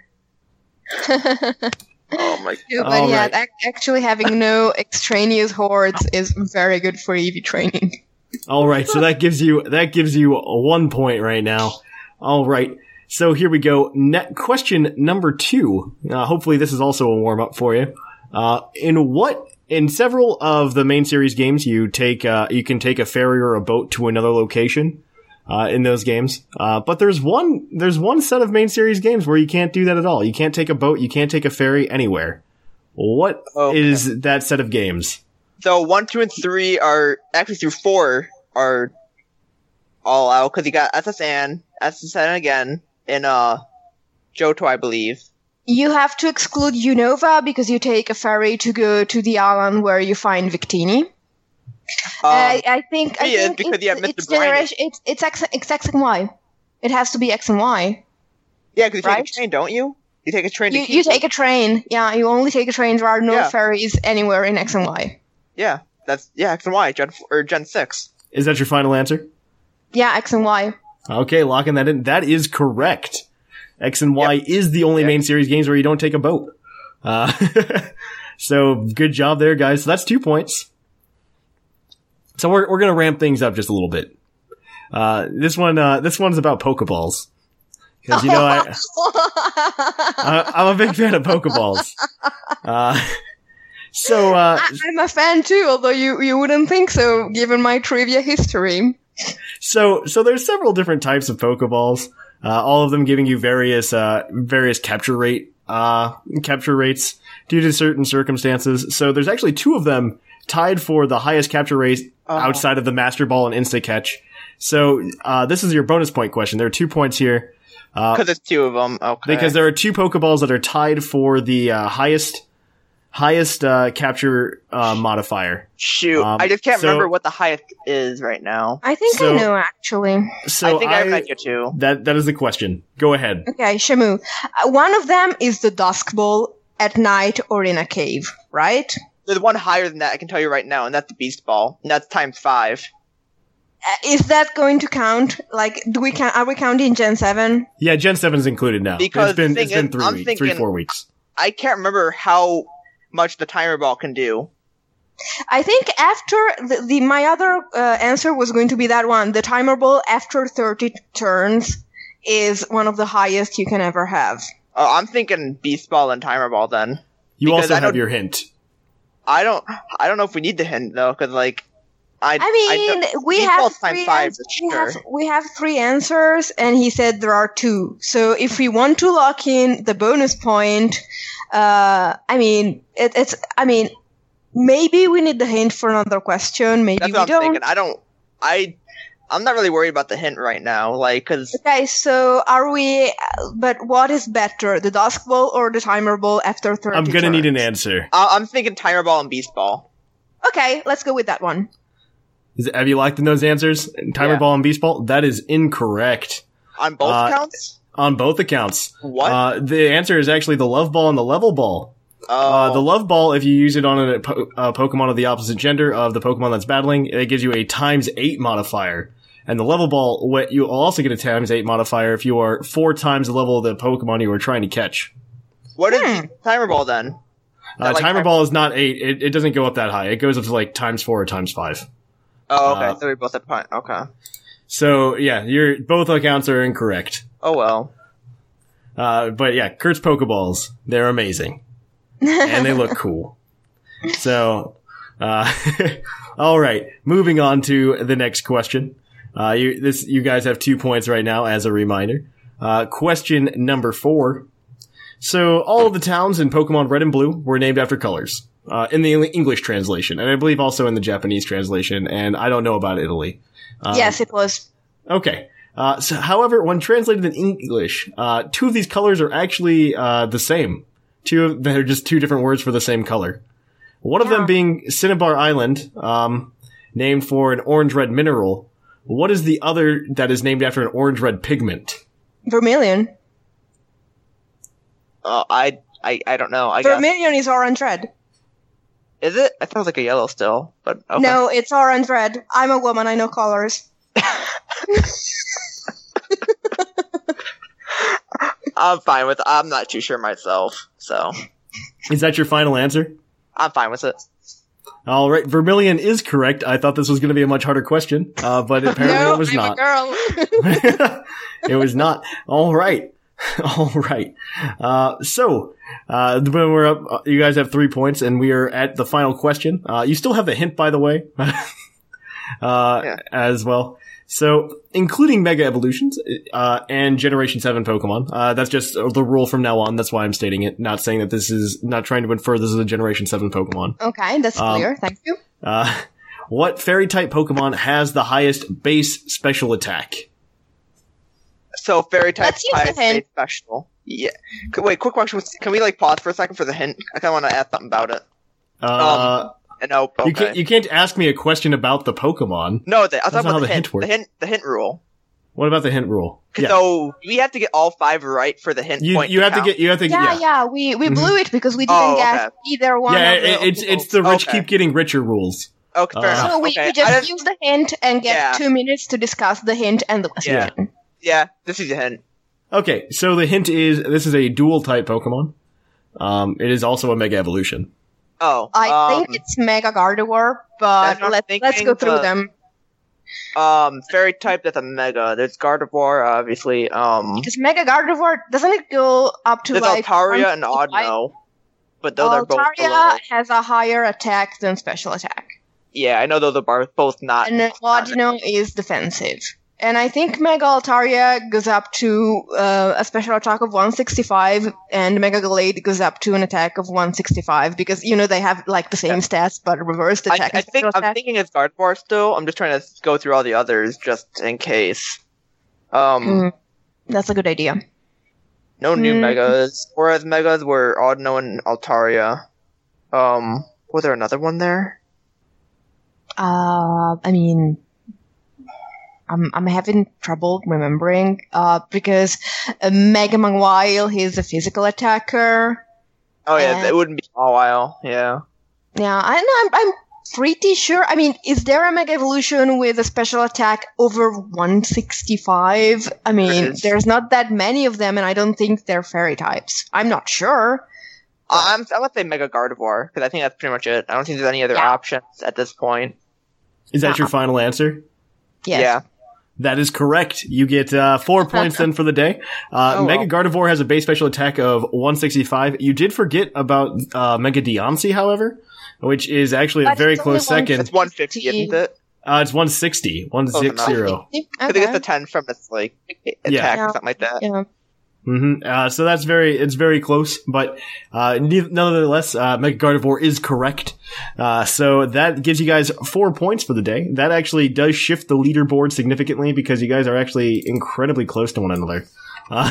Oh my!
Yeah, (laughs) but
All
yeah,
right.
actually having no extraneous hordes is very good for EV training.
All right, so that gives you that gives you one point right now. All right, so here we go. Ne- question number two. Uh, hopefully, this is also a warm up for you. Uh, in what in several of the main series games, you take uh, you can take a ferry or a boat to another location. Uh, in those games, uh, but there's one there's one set of main series games where you can't do that at all. You can't take a boat, you can't take a ferry anywhere. What is
Okay.
that set of games?
So one, two, and three are actually through four are all out because you got S.S. Anne, SSN again, in uh, Johto, I believe.
You have to exclude Unova because you take a ferry to go to the island where you find Victini.
Um,
I, I think I
he
think
because
it's,
you have Mr.
it's generation. It's it's X, it's X and Y. It has to be X and Y.
yeah, because you
right.
take a train, don't you? You take a train.
You
to
you take a train. Yeah, you only take a train. There are no
Yeah.
ferries anywhere in X and Y.
Yeah, that's yeah, X and Y, Gen or Gen six.
Is that your final answer?
Yeah, X and Y.
Okay, locking that in. That is correct. X and Y is the only main series games where you don't take a boat. Uh, (laughs) so good job there, guys. So that's two points. So we're we're gonna ramp things up just a little bit. Uh, this one uh, this one's about Pokeballs because you know I, (laughs) I I'm a big fan of Pokeballs. Uh, (laughs) so uh,
I, I'm a fan too, although you you wouldn't think so given my trivia history.
So, so there's several different types of Pokeballs. Uh, all of them giving you various, uh, various capture rate, uh, capture rates due to certain circumstances. So there's actually two of them tied for the highest capture rate outside of the Master Ball and Insta Catch. So, uh, this is your bonus point question. There are two points here.
Because there's two of them. Okay.
Because there are two Pokeballs that are tied for the, uh, highest, highest, uh, capture, uh, modifier.
shoot,
um,
I just can't
so-
remember what the highest is right now.
I think
So-
I know actually.
So
I think I, have an you too.
that, that is the question. Go ahead.
Okay, Shamu. Uh, one of them is the Dusk Ball at night or in a cave, right?
There's one higher than that. I can tell you right now, and that's the Beast Ball, and that's times five.
Uh, is that going to count? Like, do we count? Are we counting Gen Seven?
Yeah, Gen 7 is included now.
Because
it's been
the
it's
thing
been three
I'm
weeks, three four weeks.
I can't remember how much the Timer Ball can do.
I think after the, the my other uh, answer was going to be that one. The Timer Ball after thirty turns is one of the highest you can ever have.
Uh, I'm thinking Beast Ball and Timer Ball. Then
You
because
also have your hint.
I don't. I don't know if we need the hint though, because like, I.
I mean,
know-
we have three.
five
ans- we,
sure.
have, we have three answers, and he said there are two. So if we want to lock in the bonus point, uh, I mean, it, it's. I mean, maybe we need the hint for another question. Maybe
That's
we
I'm
don't.
thinking. I don't. I. I'm not really worried about the hint right now, like, because
Okay, so are we? But what is better, the Dusk Ball or the Timer Ball after thirty?
I'm gonna need an
turns?
answer.
I'm thinking Timer Ball and Beast Ball.
Okay, let's go with that one.
Is, have you locked in those answers? Timer
Yeah.
ball and beast ball? That is incorrect.
On both
Uh,
accounts?
On both accounts.
What?
Uh, the answer is actually the love ball and the level ball.
Oh,
Uh, the love ball, if you use it on a, po- a Pokemon of the opposite gender of the Pokemon that's battling, it gives you a times eight modifier. And the level ball, what you will also get a times eight modifier if you are four times the level of the Pokemon you are trying to catch.
what is
hmm.
Timer Ball then?
Uh,
like
timer
time-
ball is not eight. It, it doesn't go up that high. It goes up to like times four or times five.
Oh, okay.
Uh,
so we both have point. Okay.
So yeah, your both accounts are incorrect.
Oh well.
Uh, but yeah, Kurt's Pokeballs, they're amazing. And they look cool. So, uh, (laughs) all right, moving on to the next question. Uh, you, this, you guys have two points right now as a reminder. Uh, question number four. So all of the towns in Pokemon Red and Blue were named after colors. Uh, in the English translation, and I believe also in the Japanese translation, and I don't know about Italy. Um,
yes, it was.
Okay. Uh, so, however, when translated in English, uh, two of these colors are actually uh, the same. Two of they're just two different words for the same color. One of them being Cinnabar Island, um, named for an orange-red mineral. What is the other that is named after an orange-red pigment?
Vermilion.
Uh, I, I, I don't know. I guess.
Vermilion is orange red.
Is it? I thought it was like a yellow still, but okay.
No, it's orange red. I'm a woman. I know colors. (laughs)
I'm fine with. I'm not too sure myself, so
Is that your final answer?
I'm fine with it.
All right, Vermilion is correct. I thought this was going to be a much harder question, uh, but (laughs) apparently
no,
it was
I'm
not.
a girl. (laughs)
it was not. All right. (laughs) All right. Uh, so, uh, when we're up, uh, you guys have three points and we are at the final question. Uh, you still have the hint, by the way, uh,
Yeah.
as well. So, including Mega Evolutions, uh, and Generation 7 Pokemon, uh, that's just the rule from now on. That's why I'm stating it. Not saying that this is, not trying to infer this is a Generation 7 Pokemon.
okay, that's
Um,
clear. Thank you.
Uh, (laughs) what fairy type Pokemon has the highest base special attack?
So fairy type
Let's use the
highest
hint.
made special. Yeah. Wait, quick question. Can we like pause for a second for the hint? I kind of want to add something about it.
Uh,
Uh, No, okay.
You can't you can't ask me a question about the Pokemon.
no, the, I was
That's
talking
not how
about the,
the
hint.
hint works.
The hint. The hint rule.
What about the hint rule? Yeah.
So we have to get all five right for the hint
you
point.
you have to
count.
get you have to
Yeah,
yeah.
yeah, we, we
Mhm.
blew it because we didn't
Oh,
get
okay.
either one
Yeah,
of
it- it's
of the
it's the rich
Okay.
keep getting richer rules.
Okay, fair
Uh,
enough.
So we,
okay.
we
I
just use the hint and get
Yeah.
two minutes to discuss the hint and the
Yeah.
question.
yeah, this is a hint.
Okay, so the hint is this is a dual type Pokemon. Um, it is also a Mega Evolution.
Oh,
I
um,
think it's Mega Gardevoir, but
That's what I'm
let's let's go through
but-
them.
um fairy type. That's a mega. There's Gardevoir, obviously. Um,
Because Mega Gardevoir doesn't it go up to
there's
like
Altaria and
155?
Audino, but those are both.
Altaria has a higher attack than special attack,
Yeah, I know those are both not.
and Audino is defensive. And I think Mega Altaria goes up to uh, a special attack of 165, and Mega Gallade goes up to an attack of 165 because you know they have like the same stats but reversed
I,
attack.
I
and
think
special
I'm
attack.
thinking it's Gardevoir still. I'm just trying to go through all the others just in case. Um,
Mm, that's a good idea.
no new
Mm.
megas. Whereas megas were Audino and Altaria. Um, was there another one there?
Uh, I mean, I'm I'm having trouble remembering. Uh, because uh, Mega Mawile he's a physical attacker.
Oh yeah, it wouldn't be a while. Yeah.
Yeah, I know. I'm, I'm pretty sure. I mean, is there a Mega Evolution with a special attack over 165? I mean,
is.
there's not that many of them, and I don't think they're fairy types. I'm not sure.
Uh, I'm I would say Mega Gardevoir because I think that's pretty much it. I don't think there's any other
Yeah.
options at this point.
Is that
Uh-uh.
your final answer?
Yes.
Yeah.
That is correct. You get uh, four (laughs) points then for the day. Uh,
Oh,
Mega
well.
Gardevoir has a base special attack of 165. You did forget about uh, Mega Diancie, however, which is actually a very close second.
It's 150, isn't it?
Uh, it's 160. 160.
Okay.
I think it's a 10 from its like attack
Yeah.
or something like that.
Yeah.
Hmm Uh, so that's very, it's very close, but, uh, ne- nonetheless, uh, Mega Gardevoir is correct. Uh, so that gives you guys four points for the day. That actually does shift the leaderboard significantly because you guys are actually incredibly close to one another. Uh,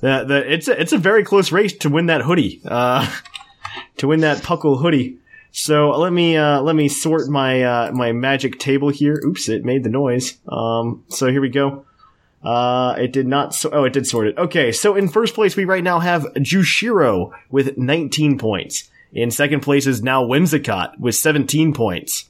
the, the, it's a, it's a very close race to win that hoodie, uh, (laughs) to win that Puckle hoodie. So let me, uh, let me sort my, uh, my magic table here. Oops, it made the noise. Um, so here we go. Uh, it did not. So- oh, it did sort it. Okay, so in first place, we right now have Jushiro with 19 points. In second place is now Whimsicott with 17 points.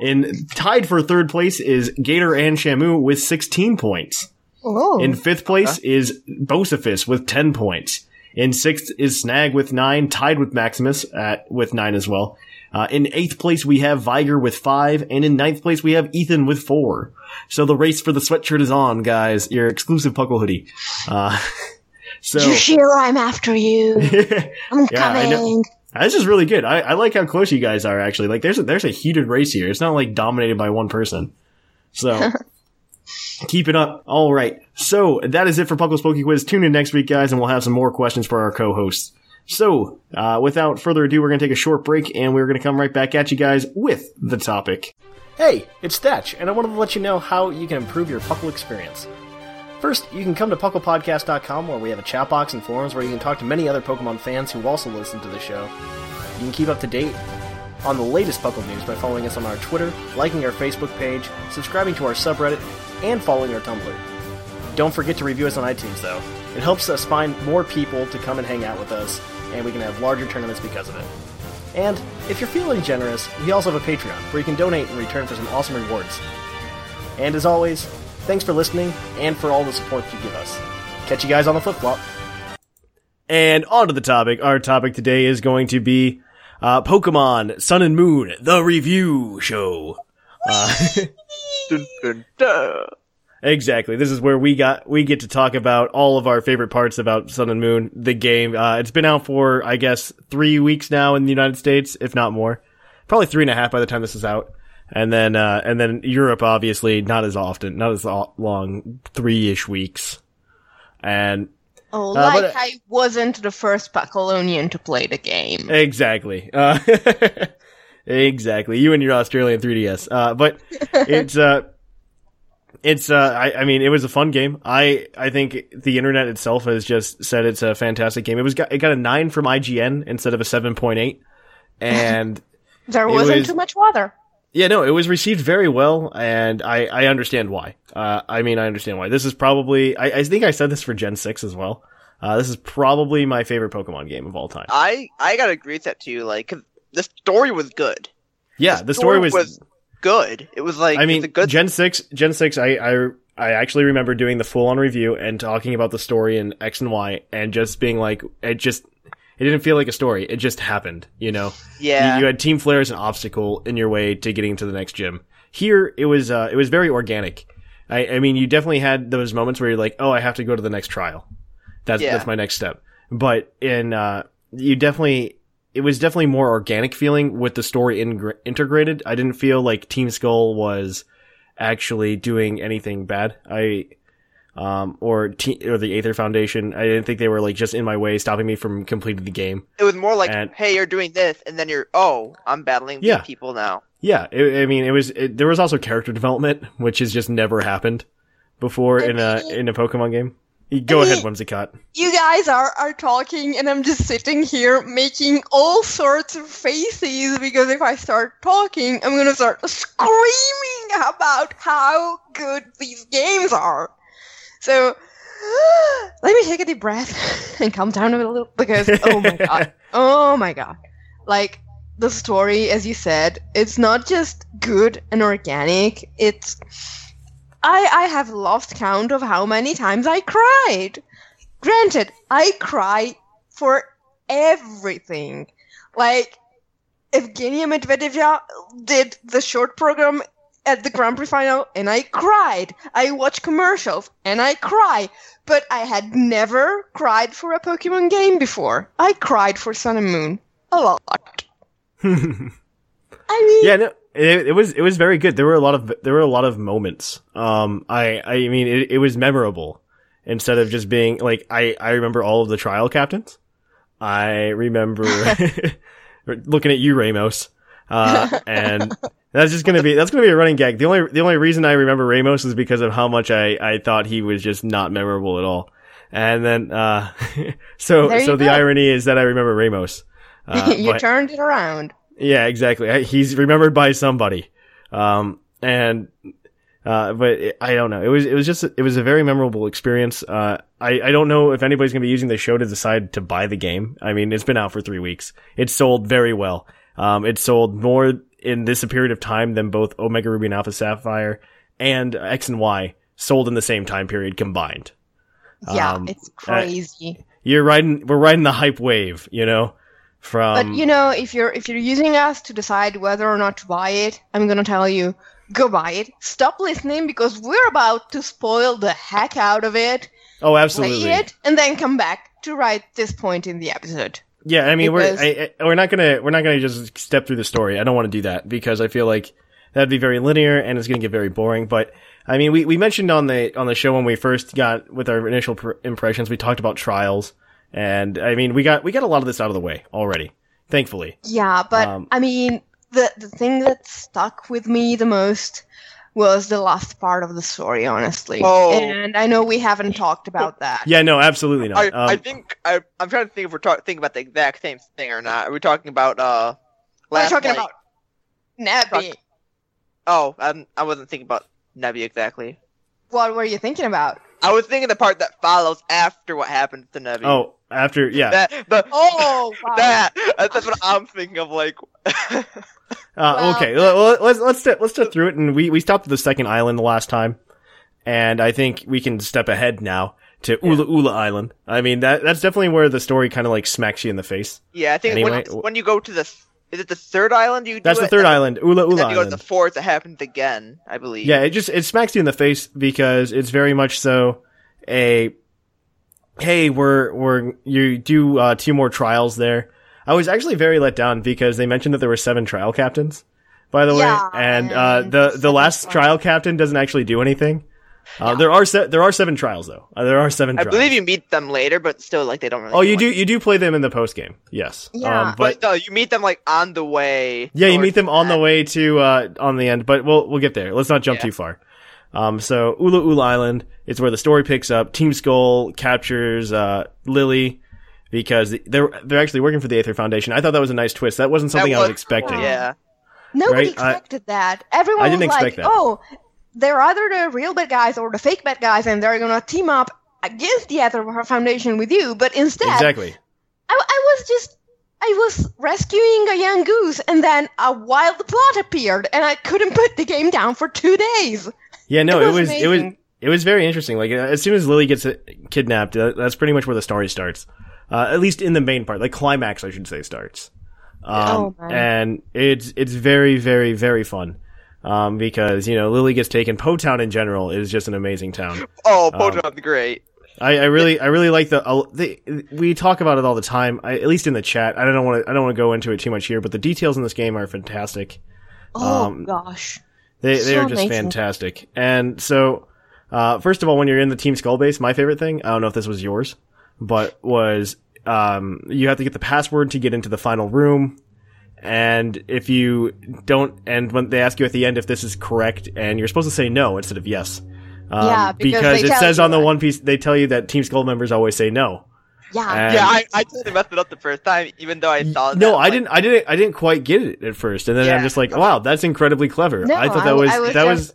In tied for third place is Gator and Shamu with 16 points.
Oh.
In fifth place is Bocephus with 10 points. In sixth is Snag with 9, tied with Maximus at, with 9 as well. Uh, in eighth place we have Viger with 5, and in ninth place we have Ethan with 4. So the race for the sweatshirt is on, guys. Your exclusive Puckle hoodie. Uh, (laughs) so.
Jushiro, I'm after you. (laughs) I'm
Yeah, I know.
coming.
This is really good. I, I like how close you guys are. Actually, like there's a, there's a heated race here. It's not like dominated by one person. So (laughs) keep it up. All right. So that is it for Puckle's Poke Quiz. Tune in next week, guys, and we'll have some more questions for our co-hosts. So uh, without further ado, we're gonna take a short break, and we're gonna come right back at you guys with the topic. Hey, it's Thatch, and I wanted to let you know how you can improve your Puckle experience. First, you can come to PucklePodcast.com where we have a chat box and forums where you can talk to many other Pokemon fans who also listen to the show. You can keep up to date on the latest Puckle news by following us on our Twitter, liking our Facebook page, subscribing to our subreddit, and following our Tumblr. Don't forget to review us on iTunes, though. It helps us find more people to come and hang out with us, and we can have larger tournaments because of it. And if you're feeling generous, we also have a Patreon where you can donate in return for some awesome rewards. And as always, thanks for listening and for all the support you give us. Catch you guys on the flip flop. And on to the topic. Our topic today is going to be uh, Pokemon Sun and Moon, the review show. Uh, (laughs)
Dun, dun, dun.
Exactly. This is where we got we get to talk about all of our favorite parts about Sun and Moon, the game. Uh, it's been out for I guess three weeks now in the United States, if not more. Probably three and a half by the time this is out, and then uh, and then Europe obviously not as often, not as long, three ish weeks. And
Oh,
Uh,
like
but-
I wasn't the first Packalonian to play the game.
Exactly. Uh, (laughs) exactly. You and your Australian 3DS. Uh, but (laughs) it's, uh, it's, uh, I, I mean, it was a fun game. I, I think the internet itself has just said it's a fantastic game. It was, got, it got a 9 from IGN instead of a 7.8. And, (laughs)
There wasn't
was-
too much water.
yeah, no, it was received very well, and I, I understand why. Uh, I mean, I understand why. This is probably, I, I think I said this for Gen 6 as well. Uh, this is probably my favorite Pokemon game of all time.
I I gotta agree with that too. Like the story was good.
yeah, the story was,
good. It was like
I mean,
good.
Gen six, Gen six. I, I, I actually remember doing the full on review and talking about the story in X and Y, and just being like, it just, it didn't feel like a story. It just happened. You know,
yeah,
you, you had Team Flare as an obstacle in your way to getting to the next gym. Here, it was, uh, it was very organic. I, I mean, you definitely had those moments where you're like, oh, I have to go to the next trial. That's
Yeah.
that's my next step. But in, uh, you definitely. It was definitely more organic feeling with the story ingr integrated. I didn't feel like Team Skull was actually doing anything bad. I, um, or te- or the Aether Foundation. I didn't think they were like just in my way, stopping me from completing the game.
it was more like,
and-
hey, you're doing this, and then you're, oh, I'm battling these people now.
Yeah, it, I mean, it was. It, there was also character development, which has just never happened before in a in a Pokemon game. Go ahead, Whimsicott.
You guys are, are talking, and I'm just sitting here making all sorts of faces because if I start talking, I'm gonna start screaming about how good these games are. So, (gasps) let me take a deep breath (laughs) and calm down a little because, oh my god. (laughs) Oh my god. Like, the story, as you said, it's not just good and organic, it's. I, I have lost count of how many times I cried. Granted, I cry for everything. Like, Evgenia Medvedeva did the short program at the Grand Prix final, and I cried. I watched commercials, and I cry. But I had never cried for a Pokemon game before. I cried for Sun and Moon. A lot. (laughs) I mean,
Yeah, no, it, it was it was very good. There were a lot of there were a lot of moments. Um, I I mean, it, it was memorable instead of just being like I I remember all of the trial captains. I remember (laughs) (laughs) looking at you, Ramos, uh, (laughs) and that's just gonna be that's gonna be a running gag. The only the only reason I remember Ramos is because of how much I I thought he was just not memorable at all. And then uh, so so the irony is that I remember Ramos. Uh,
you
but-
turned it around.
Yeah, exactly. He's remembered by somebody. Um, and, uh, but it, I don't know. It was, it was just, it was a very memorable experience. Uh, I, I don't know if anybody's going to be using the show to decide to buy the game. I mean, it's been out for three weeks. It sold very well. Um, it sold more in this period of time than both Omega Ruby and Alpha Sapphire and X and Y sold in the same time period combined.
Yeah,
Um,
it's crazy.
You're riding, we're riding the hype wave, you know, from,
But you know, if you're if you're using us to decide whether or not to buy it, I'm gonna tell you, go buy it. Stop listening because we're about to spoil the heck out of it.
oh, absolutely.
Play it and then come back to write this point in the episode.
Yeah, I mean,
Because-
we're I, I, we're not gonna we're not gonna just step through the story. I don't want to do that because I feel like that'd be very linear and it's gonna get very boring. But I mean, we, we mentioned on the on the show when we first got with our initial pr- impressions, we talked about trials, and I mean, we got we got a lot of this out of the way already, thankfully.
Yeah, but
Um,
I mean, the the thing that stuck with me the most was the last part of the story, honestly.
Oh.
And I know we haven't talked about that.
Yeah, no, absolutely not.
I,
Um,
I think I, I'm trying to think if we're talking thinking about the exact same thing or not. Are we talking about uh?
We're talking
Light?
about Nebby.
Oh, um, I wasn't thinking about Nebby exactly.
What were you thinking about?
I was thinking the part that follows after what happened to Nebby.
oh, after yeah,
that the
Oh, wow. (laughs)
that that's what I'm thinking of. Like, (laughs)
Uh,
Well-
okay, well, well, let's let's step, let's step through it, and we we stopped at the second island the last time, and I think we can step ahead now to Ula Ula Island. I mean that that's definitely where the story kind of like smacks you in the face.
yeah, I think
Anyway,
when, when you go to the is it the third island you do
That's the
it?
third
And
island, Ula Ula.
then
Ula
you go to the fourth. It happens again, I believe.
Yeah, it just it smacks you in the face because it's very much so a hey, we're we're you do uh, two more trials there. I was actually very let down because they mentioned that there were seven trial captains, by the
Yeah,
way, and uh, the the last trial captain doesn't actually do anything. Uh, There are se- there are seven trials though. Uh, there are seven.
I
trials.
believe you meet them later, but still, like they don't really.
Oh, you
much.
do you do play them in the post game? Yes.
Yeah.
Um, but
But no, you meet them like on the way.
Yeah, you meet them on the way to uh on the end, but we'll we'll get there. Let's not jump
Yeah.
too far. Um, so Ula Ula Island is where the story picks up. Team Skull captures uh Lillie because they're they're actually working for the Aether Foundation. I thought that was a nice twist. That wasn't
That
something I was
was-
expecting.
Yeah.
Nobody
Right, I-
expected that. Everyone
I didn't
was like,
expect that.
"Oh, they're either the real bad guys or the fake bad guys, and they're gonna team up against the Aether Foundation with you." But instead,
Exactly.
I, I was just, I was rescuing a young goose, and then a wild plot appeared, and I couldn't put the game down for two days.
Yeah, no,
It
it
was
was it was it was very interesting. Like as soon as Lillie gets kidnapped, that's pretty much where the story starts. Uh, at least in the main part, like climax, I should say, starts. Um,
Oh,
and it's it's very very very fun. Um, because you know Lillie gets taken. Po Town in general is just an amazing town.
Oh,
Um,
Po Town's great.
I, I really, I really like the, uh, the. We talk about it all the time. I, at least in the chat. I don't want to. I don't want to go into it too much here, but the details in this game are fantastic.
Oh
Um,
gosh,
They they
So
are just
amazing.
fantastic. And so, uh, first of all, when you're in the Team Skull base, my favorite thing. I don't know if this was yours, but was um, you have to get the password to get into the final room. And if you don't, and when they ask you at the end if this is correct, and you're supposed to say no instead of yes, um,
Yeah, because they
it says on the
that.
one piece they tell you that Team Skull members always say no.
yeah,
And-
Yeah, I, I totally messed it up the first time, even though I saw that.
no, I
like,
didn't. I didn't. I didn't quite get it at first, and then I'm just like, "Wow, that's incredibly clever."
No,
I thought
I-
that was,
I was
that
just-
was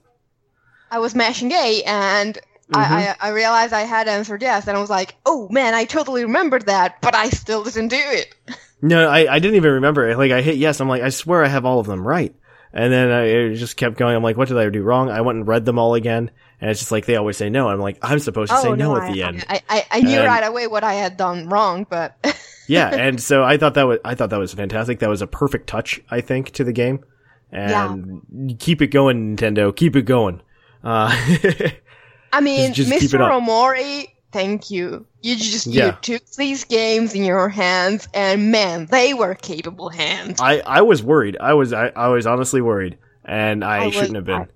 I was mashing A, and I, I I realized I had answered yes, and I was like, "Oh man, I totally remembered that, but I still didn't do it." (laughs)
No, I, I didn't even remember it. Like I hit yes. I'm like, I swear I have all of them right. And then I it just kept going. I'm like, what did I do wrong? I went and read them all again. And it's just like, they always say no. I'm like, I'm supposed to say no, at
Oh, I,
the end.
I, I, I knew
And-
right away what I had done wrong, but (laughs)
yeah. And so I thought that was, I thought that was fantastic. That was a perfect touch, I think, to the game. And keep it going, Nintendo. Keep it going. Uh, (laughs)
I mean,
Just- just
Mr. Ohmori, thank you. You just
Yeah.
you took these games in your hands, and man, they were capable hands.
I, I was worried. I was, I, I was honestly worried. And I,
I
shouldn't have been.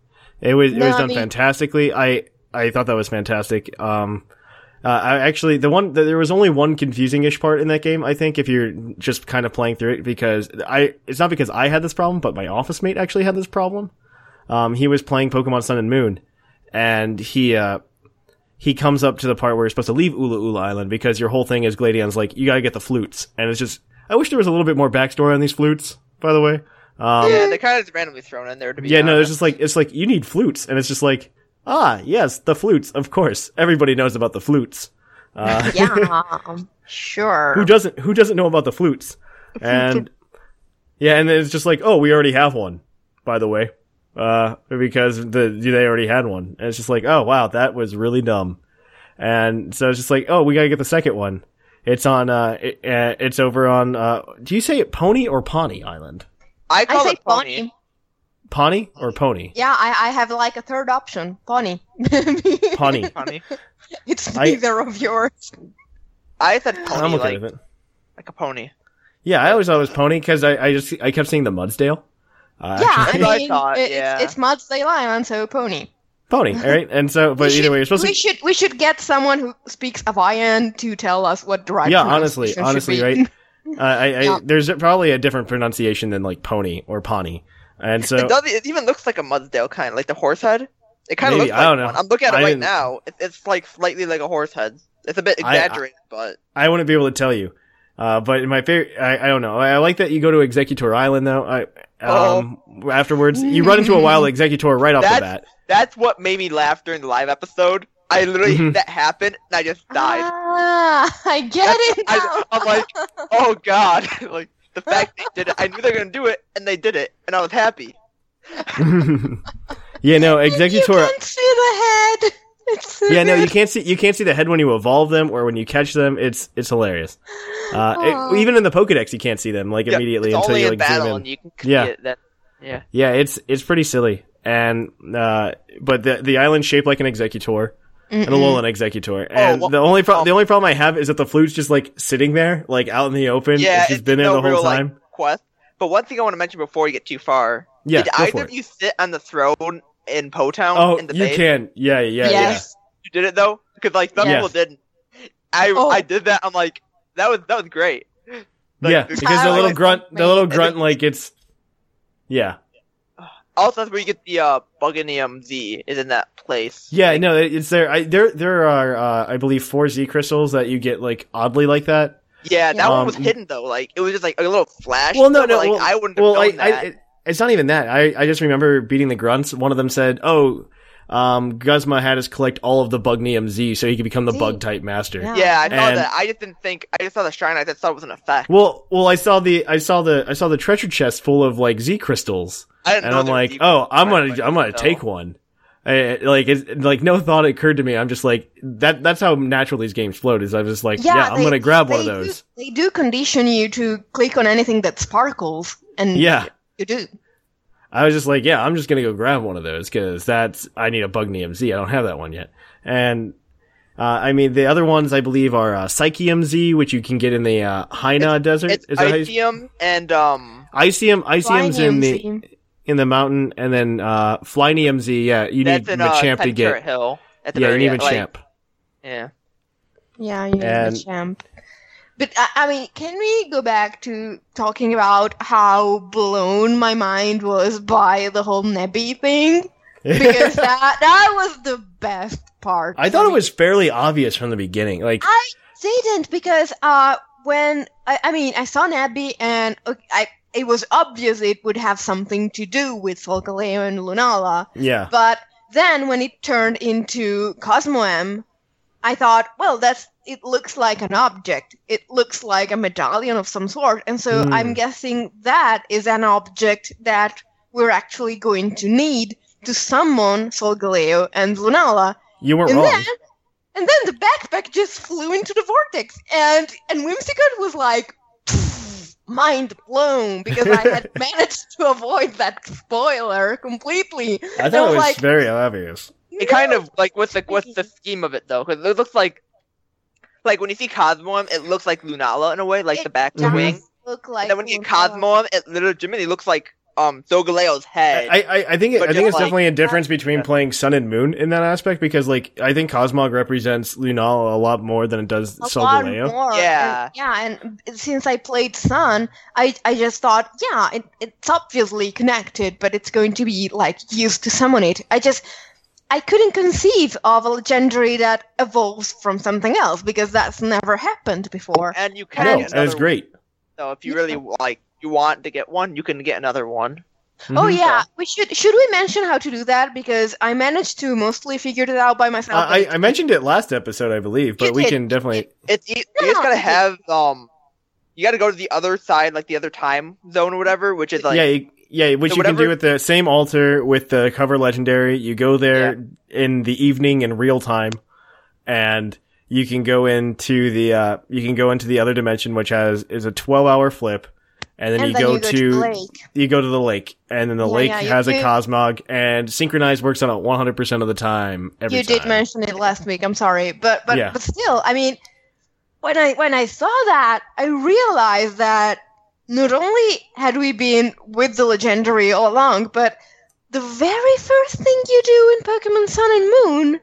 It was, it was
I
done
mean-
fantastically. I, I thought that was fantastic. Um, Uh, I actually, the one, there was only one confusing-ish part in that game, I think, if you're just kind of playing through it, because I, it's not because I had this problem, but my office mate actually had this problem. Um, he was playing Pokemon Sun and Moon, and he, uh, he comes up to the part where you're supposed to leave Ula Ula Island, because your whole thing is Gladion's like, you gotta get the flutes, and it's just, I wish there was a little bit more backstory on these flutes, by the way. Um,
yeah, they're kind of randomly thrown in there to be.
yeah, no, it's just like it's like you need flutes, and it's just like ah, yes, the flutes, of course. Everybody knows about the flutes. Uh, (laughs)
yeah, (laughs) sure.
who doesn't? Who doesn't know about the flutes? (laughs) And yeah, and then it's just like, oh, we already have one, by the way, uh, because the they already had one, and it's just like, oh wow, that was really dumb. And so it's just like, oh, we gotta get the second one. It's on, uh, it, uh it's over on, uh, do you say it Pony or Pawnee Island?
I
I
call
say
it pony.
pony.
Pawnee or Pony?
Yeah, I, I have like a third option, pony.
Pawnee. (laughs)
Pony.
It's
I-
neither of yours.
I said pony
I'm okay
like,
with it.
like a pony.
Yeah, I always thought it was Pony because I, I just I kept seeing the Mudsdale. Uh,
Yeah,
actually-
That's what
I (laughs)
I thought,
it-
yeah.
it's, it's Mudsdale Island, so pony.
Pony, all right. And so, but
we
either
should,
way, you're supposed
we
to.
should we should get someone who speaks Hawaiian to tell us what the right
Yeah, honestly, honestly, right? (laughs) Uh, I, I,
Yeah.
There's probably a different pronunciation than like pony or pony, and so
it does. It even looks like a Mudsdale kind, of like the horse head. It kind of
Maybe,
looks
I don't know.
one. I'm looking at it
I
right
didn't-
now. It, it's like slightly like a horse head. It's a bit
I- I-
exaggerated, but
I wouldn't be able to tell you. Uh, but in my favorite, I, I don't know. I, I like that you go to Exeggutor Island though. I, um, afterwards you run into a wild (laughs) Exeggutor right off the bat.
that's what made me laugh during the live episode. I literally
Mhm.
that happened and I just died.
Ah, I get
That's-
it now.
I, I'm like, (laughs) oh god, (laughs) like the fact they did it. I knew they were gonna do it, and they did it, and I was happy.
yeah, no, exeggutor.
You
Exeggutor.
can't see the head. It's so
Yeah, no, you can't see you can't see the head when you evolve them or when you catch them. It's it's hilarious. Uh, it- even in the Pokedex, you can't see them like
Yeah,
immediately
it's
until
only
you
in
like zoom in.
and you can
Yeah.
That yeah.
Yeah, it's it's pretty silly, and uh, but the the island's shaped like an Exeggutor. An Alolan Exeggutor, and
well-
the only pro-
oh.
the only problem I have is that the flute's just like sitting there, like out in the open.
Yeah,
it's just been there
no
the whole
real, like,
time.
quest. But one thing I want to mention before you get too far.
Yeah,
Did either of you sit on the throne in Po Town
Oh,
in the
you
base?
can. Yeah, yeah,
Yes.
You did it though, because like some
Yes.
people didn't. I
Oh.
I did that. I'm like, that was that was great.
yeah.
Like,
Yeah,
the-
because the little grunt, the little grunt, like it's. Yeah,
Also, that's where you get the uh, Buginium Z is in that place.
yeah, no, it's there. I, there, there are, uh, I believe, four Z crystals that you get like oddly like that.
Yeah, that
Um,
one was hidden though. Like it was just like a little flash.
Well, no,
though,
no,
but, like
well,
I wouldn't have
well,
known
I,
that.
I, it- it's not even that. I, I just remember beating the grunts. One of them said, "Oh, um, Guzma had us collect all of the Buginium Z so he could become the
Z.
bug type master."
Yeah.
yeah, I saw
And-
that. I just didn't think. I just saw the shrine. I just thought it was an effect.
Well, well, I saw the, I saw the, I saw the treasure chest full of like Z crystals,
I didn't
and
know
I'm like, oh, I'm gonna, I'm gonna
so-
take one. I, like, it's, like no thought occurred to me. I'm just like that. That's how natural these games float. Is I was just like, yeah, I'm gonna grab one of those.
Do, they do condition you to click on anything that sparkles, and
Yeah.
You do.
I was just like, yeah, I'm just gonna go grab one of those because that's I need a Buginium I don't have that one yet. And uh, I mean, the other ones I believe are uh, Psychium Z, which you can get in the uh, Haina Desert.
It's
Is that you-
Icium and um.
Icium, Icium's in the in the mountain, and then uh, Flynium Z. Yeah, you
That's
need
in uh,
to get.
Carat Hill. At the
Yeah, you
very
need
end, like, Yeah.
Yeah, you
And-
the champ. But I, I mean, can we go back to talking about how blown my mind was by the whole Nebby thing? Because (laughs) that that was the best part.
I thought it was fairly obvious from the beginning. Like,
I didn't because uh when I, I mean I saw Nebby and uh, I it was obvious it would have something to do with Solgaleo and Lunala.
yeah,
But then when it turned into Cosmoem, I thought, well, that's it looks like an object. It looks like a medallion of some sort. And so
Hmm.
I'm guessing that is an object that we're actually going to need to summon Solgaleo and Lunala.
you weren't
And
wrong.
then and then the backpack just flew into the vortex and and Whimsicott was like mind blown because I had (laughs) managed to avoid that spoiler completely.
I thought it was
like,
very obvious.
It kind of like what's the what's the scheme of it though? Because it looks like like when you see Cosmoem, it looks like Lunala in a way, like
It
the back
does
wing.
look like
and then when you get
Lunala.
Cosmoem, it legitimately looks like um Solgaleo's head.
I, I, I think it, I think it's
like-
definitely a difference between
Yeah.
playing Sun and Moon in that aspect because like I think Cosmog represents Lunala a lot more than it does
a lot
Solgaleo.
Yeah.
and, yeah, and since I played Sun, I I just thought, yeah, it, it's obviously connected, but it's going to be like used to summon it. I just I couldn't conceive of a legendary that evolves from something else because that's never happened before.
and you can
No,
get
that was
another
great.
one. So if you really like you want to get one, you can get another one.
Mm-hmm.
Oh yeah, we should should we mention how to do that because I managed to mostly figure it out by myself.
I, I- I mentioned it last episode, I believe, but
You
we
did.
can definitely.
It's you, you just gotta have um, you gotta go to the other side, like the other time zone or whatever, which is like
yeah, you, yeah, which
So
you can do
whatever-
with the same altar with the cover legendary. You go there in the evening in real time, and you can go into the uh, you can go into the other dimension, which has is a twelve hour flip, and then
and
you
then
go
you go
to,
to the lake.
you go to the lake, and then the
Yeah,
lake
yeah,
has a cosmog, and synchronized works on it one hundred percent of the time. Every
you did
time.
mention it last week. I'm sorry, but but
Yeah.
but still, I mean, when I when I saw that, I realized that not only had we been with the legendary all along, but the very first thing you do in Pokemon Sun and Moon,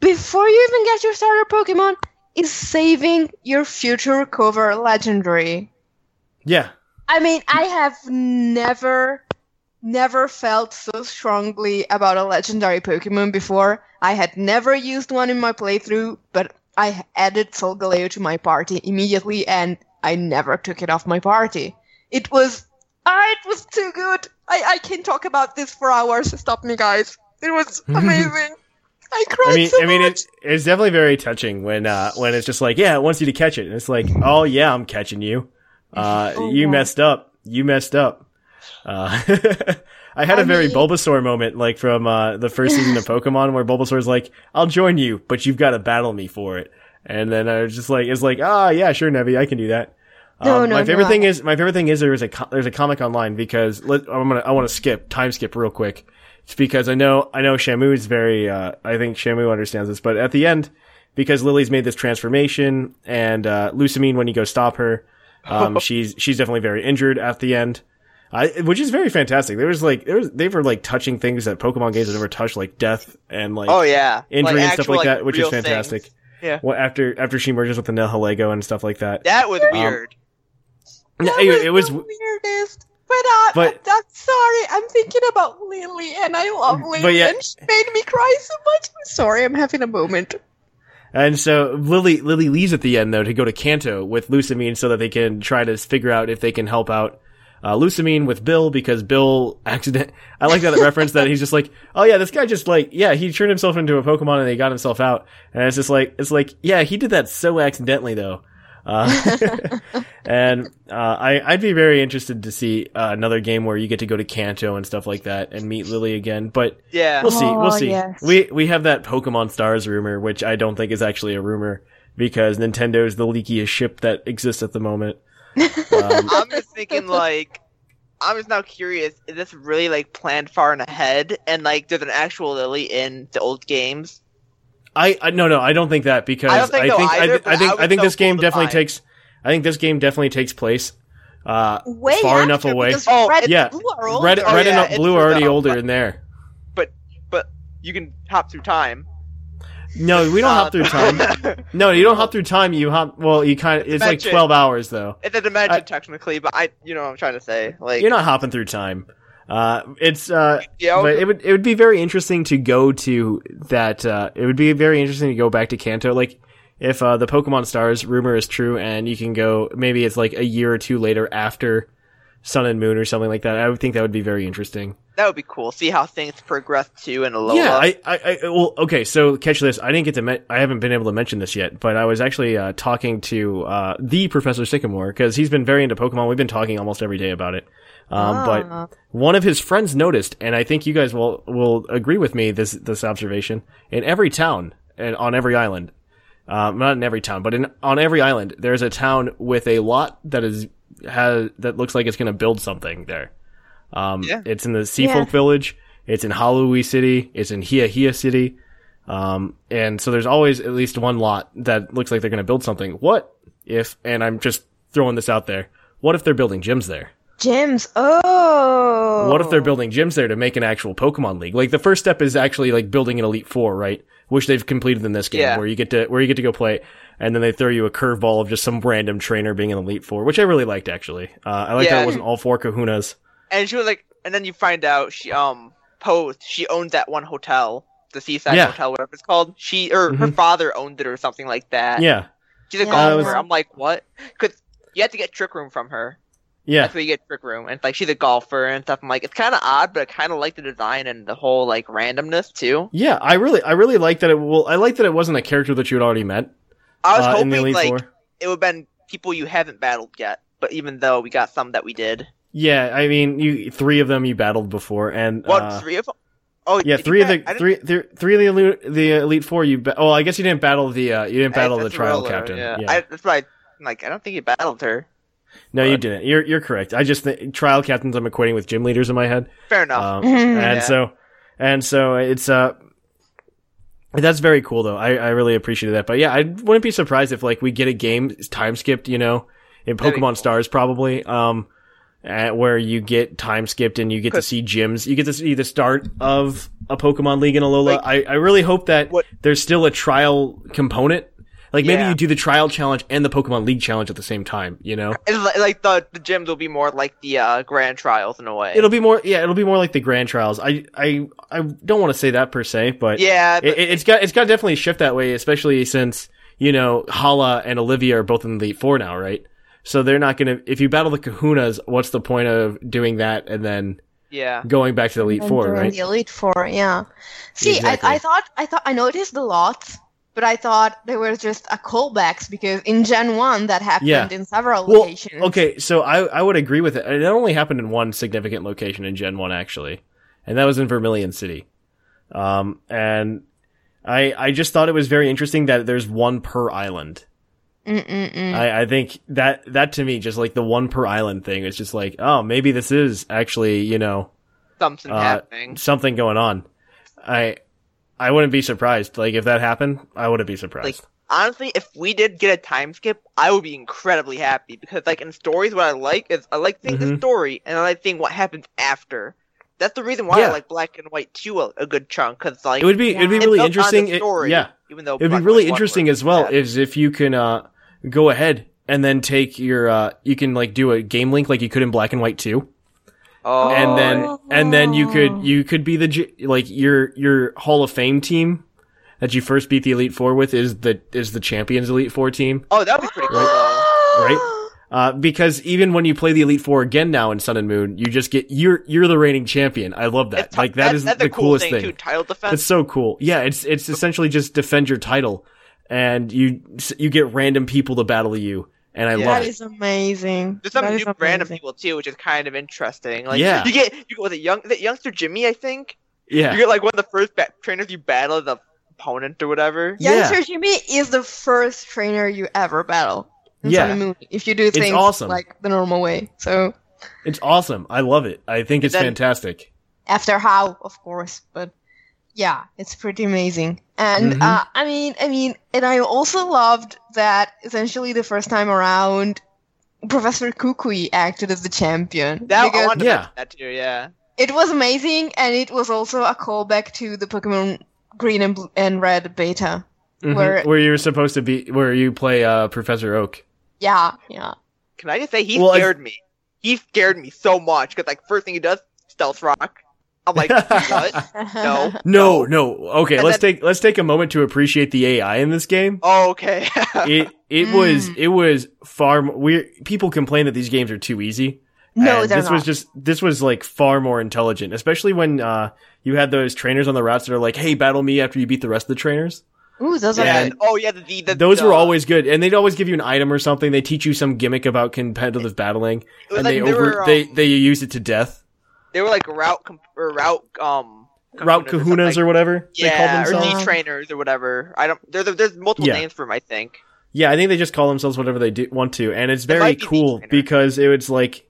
before you even get your starter Pokemon, is saving your future cover legendary.
Yeah.
I mean, I have never, never felt so strongly about a legendary Pokemon before. I had never used one in my playthrough, but I added Solgaleo to my party immediately, and I never took it off my party. It was, ah, it was too good. I, I can talk about this for hours. Stop me, guys. It was (laughs) amazing. I cried
I mean,
so
I mean,
much.
it, it's definitely very touching when uh, when it's just like, yeah, it wants you to catch it, and it's like, oh yeah, I'm catching you. (laughs) Uh,
Oh,
you messed up. You messed up. Uh, (laughs) I had a
I
very
mean-
Bulbasaur moment, like from uh, the first season of Pokemon, where Bulbasaur's like, "I'll join you, but you've got to battle me for it." And then I was just like, "It's like, ah, yeah, sure, Nebby, I can do that."
No,
Um,
no,
my favorite
no,
thing
I-
is my favorite thing is there is a co- there's a comic online because let, I'm gonna I want to skip time skip real quick. It's because I know I know Shamu is very uh, I think Shamu understands this, but at the end because Lillie's made this transformation and uh, Lusamine when you go stop her, um, (laughs) she's she's definitely very injured at the end. I, which is very fantastic. There was like there was they were like touching things that Pokemon games have never touched, like death and like
Oh yeah,
injury
Like,
and stuff
actual,
like that, which is fantastic.
things. Yeah.
Well, after after she merges with the Nihilego and stuff like that.
That was weird.
Yeah,
That
it, it was
the weirdest. But, uh,
But-
I'm sorry. I'm thinking about Lillie, and I love Lillie,
But yeah-
and she made me cry so much. I'm sorry. I'm having a moment.
And so Lillie Lillie leaves at the end though to go to Kanto with Lusamine so that they can try to figure out if they can help out uh, Lusamine with Bill because Bill accident. I like that reference that he's just like, oh yeah, this guy just like yeah he turned himself into a Pokemon and he got himself out and it's just like it's like yeah he did that so accidentally though. Uh, (laughs) and uh, I, I'd be very interested to see uh, another game where you get to go to Kanto and stuff like that and meet Lillie again. But
Yeah.
We'll see. We'll
Oh,
see.
yes.
We we have that Pokemon Stars rumor, which I don't think is actually a rumor because Nintendo is the leakiest ship that exists at the moment. Um,
I'm just thinking like I'm just now curious, is this really like planned far and ahead and like there's an actual Lillie in the old games?
I, I no no I don't think that because
I think
I
so
think
either,
I,
but
I think
I
I think
so
this game definitely
find.
takes I think this game definitely takes place uh,
Way
far enough away.
because
Oh,
Red
yeah.
Blue are older.
Red
Oh,
Red
yeah,
and Blue are already older
but-
in there.
But but you can hop through time.
No, we don't
Uh,
hop through time. (laughs) No, you don't hop through time. You hop. Well, you kind of. It's like twelve hours though.
It's a dimension
I-
technically, but I you know what I'm trying to say. Like
You're not hopping through time. Uh, it's uh,
Yeah,
but it would it would be very interesting to go to that. Uh, it would be very interesting to go back to Kanto. Like if uh, the Pokemon Stars rumor is true, and you can go, maybe it's like a year or two later after Sun and Moon or something like that. I would think that would be very interesting.
that would be cool. See how things progress too in Alola.
Yeah, I, I, I, well, okay. So catch this. I didn't get to. Men- I haven't been able to mention this yet, but I was actually uh, talking to uh, the Professor Sycamore because he's been very into Pokemon. We've been talking almost every day about it. Um,
Ah.
But one of his friends noticed, and I think you guys will will agree with me this this observation. In every town and on every island, um, not in every town, but in on every island, there's a town with a lot that is has that looks like it's going to build something there. Um,
Yeah.
it's in the Seafolk
Yeah.
Village. It's in Hau'oli City. It's in Heahea City. Um, and so there's always at least one lot that looks like they're going to build something. What if, and I'm just throwing this out there, what if they're building gyms there?
Gyms. Oh.
What if they're building gyms there to make an actual Pokemon League? Like the first step is actually like building an Elite Four, right? Which they've completed in this game,
Yeah.
where you get to where you get to go play, and then they throw you a curveball of just some random trainer being an Elite Four, which I really liked actually. Uh, I like that it wasn't all four Kahunas.
and she was like, and then you find out she um posed she owns that one hotel, the Seaside
Yeah.
Hotel, whatever it's called. She or her
Mhm.
father owned it or something like that.
Yeah,
she's a
Yeah,
golfer.
was-
I'm like, what? Because you have to get trick room from her.
yeah.
That's where you get trick room, and it's like she's a golfer and stuff. I'm like, it's kind of odd, but I kind of like the design and the whole like randomness too.
Yeah, I really, I really like that it. Well, I like that it wasn't a character that you had already met.
I was
uh,
hoping like
Four.
it would have been people you haven't battled yet, but even though we got some that we did,
Yeah, I mean, you three of them you battled before, and
what
uh,
three of them? Oh
yeah, three of the
I didn't-
three, three, three of the elite, the elite four. You, ba- oh, I guess you didn't battle the, uh, you didn't battle
I-
the trial
Roller,
captain.
Yeah,
Yeah,
I, that's why. Like, I don't think you battled her.
no, you didn't. You're, you're correct. I just think trial captains I'm equating with gym leaders in my head.
Fair enough.
Um, and (laughs)
Yeah.
so, and so it's uh, that's very cool though. I, I really appreciated that. But yeah, I wouldn't be surprised if like we get a game time skipped, you know, in Pokemon
cool.
Stars probably, um, at where you get time skipped and you get to see gyms. You get to see the start of a Pokemon League in Alola.
Like-
I, I really hope that
What-
there's still a trial component. Like maybe
Yeah.
you do the trial challenge and the Pokemon League challenge at the same time. You know,
It's like the the gyms will be more like the uh, grand trials in a way.
it'll be more. Yeah, it'll be more like the Grand Trials. I I I don't want to say that per se, but
yeah,
it,
but
it- it's got it's got to definitely shift that way, especially since you know Hala and Olivia are both in the Elite Four now, right? So they're not gonna. If you battle the Kahunas, what's the point of doing that and then
yeah.
going back to the Elite Four, right?
The Elite Four, yeah. See,
Exactly.
I, I thought I thought I noticed the lots, but I thought they were just a callbacks because in Gen One that happened
Yeah.
in several
Well,
locations.
okay, so I I would agree with it. It only happened in one significant location in Gen One, actually, and that was in Vermilion City. Um, and I I just thought it was very interesting that there's one per island.
Mm-mm-mm.
I, I think that that to me just like the one per island thing is just like oh maybe this is actually you know
Something
uh,
happening.
something going on. I I wouldn't be surprised like if that happened I wouldn't be surprised.
Like honestly, if we did get a time skip, I would be incredibly happy because like in stories, what I like is I like seeing the
Mhm.
story and I like seeing what happens after. That's the reason why
Yeah.
I like Black and White too a, a good chunk because like
it would be it'd be really interesting.
the
it-
story,
yeah,
even though
It'd
Black
be really interesting as well
bad.
is if you can uh, go ahead and then take your uh, you can like do a game link like you could in Black and White 2
oh,
and then and then you could you could be the like your your Hall of Fame team that you first beat the Elite 4 with is the is the Champions Elite 4 team
oh that would be pretty cool. though.
right uh, because even when you play the Elite 4 again now in Sun and Moon you just get you're you're the reigning champion I love that
It's-
like that is
that's
the
a cool
coolest
thing,
thing
too. Title defense.
It's so cool. Yeah, it's it's essentially just defend your title, and you you get random people to battle you, and I
Yeah.
love
That
it.
is amazing.
There's some
That
new brand
of
people too, which is kind of interesting. Like,
Yeah.
you get you go with a young, the youngster Jimmy, I think.
Yeah,
You get like one of the first ba- trainers you battle the opponent or whatever.
Yeah.
Youngster Jimmy is the first trainer you ever battle. in
Yeah.
Sun and Moon, if you do things
awesome.
like the normal way. So
it's awesome. I love it. I think it's
then-
fantastic.
after how, of course, but yeah, it's pretty amazing. And
Mhm.
uh, I mean, I mean, and I also loved that essentially the first time around, Professor Kukui acted as the champion.
That I
because
wanted
Yeah.
that too. Yeah.
it was amazing, and it was also a callback to the Pokemon Green and, Blue and Red beta.
Mhm.
Where-
Where you're supposed to be, where you play uh, Professor Oak.
Yeah, yeah.
Can I just say he
Well, I-
scared me? He scared me so much because like first thing he does, stealth rock. I'm like, (laughs) what? No.
No, no. Okay,
And
let's
then-
take let's take a moment to appreciate the AI in this game.
Oh, okay. (laughs)
It it
Mm.
was it was far more, we people complain that these games are too easy.
No,
And
they're
this was just this was like far more intelligent, especially when uh, you had those trainers on the routes that are like, "Hey, battle me after you beat the rest of the trainers."
Ooh, those are
yeah.
good.
Oh yeah. The, the, the
Those
the,
were always good, and they'd always give you an item or something. They teach you some gimmick about competitive battling,
was
and
like
they
they
over
were,
they
um,
they use it to death.
They were like route com- or route um
Route
kahunas
or
something.
whatever they call
yeah, or
themselves.
Z trainers or whatever. I don't. There's there's multiple
Yeah.
names for them. I think.
Yeah, I think they just call themselves whatever they do, want to, and it's very
be
cool because it was like,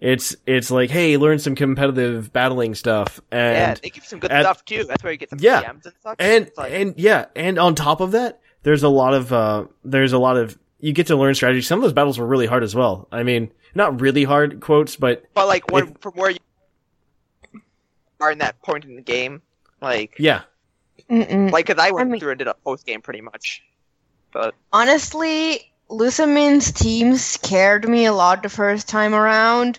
it's it's like, hey, learn some competitive battling stuff,
yeah,
and
they give some good
at-
stuff too. That's where you get some
Yeah.
PMs and such.
and
like-
and yeah, and on top of that, there's a lot of uh, there's a lot of you get to learn strategy. Some of those battles were really hard as well. I mean, not really hard quotes, but
but like when,
if-
from where you are in that point in the game, like
yeah,
Mm-mm.
like because I went
I mean-
through and did a post game pretty much. But
Honestly, Lusamine's team scared me a lot the first time around.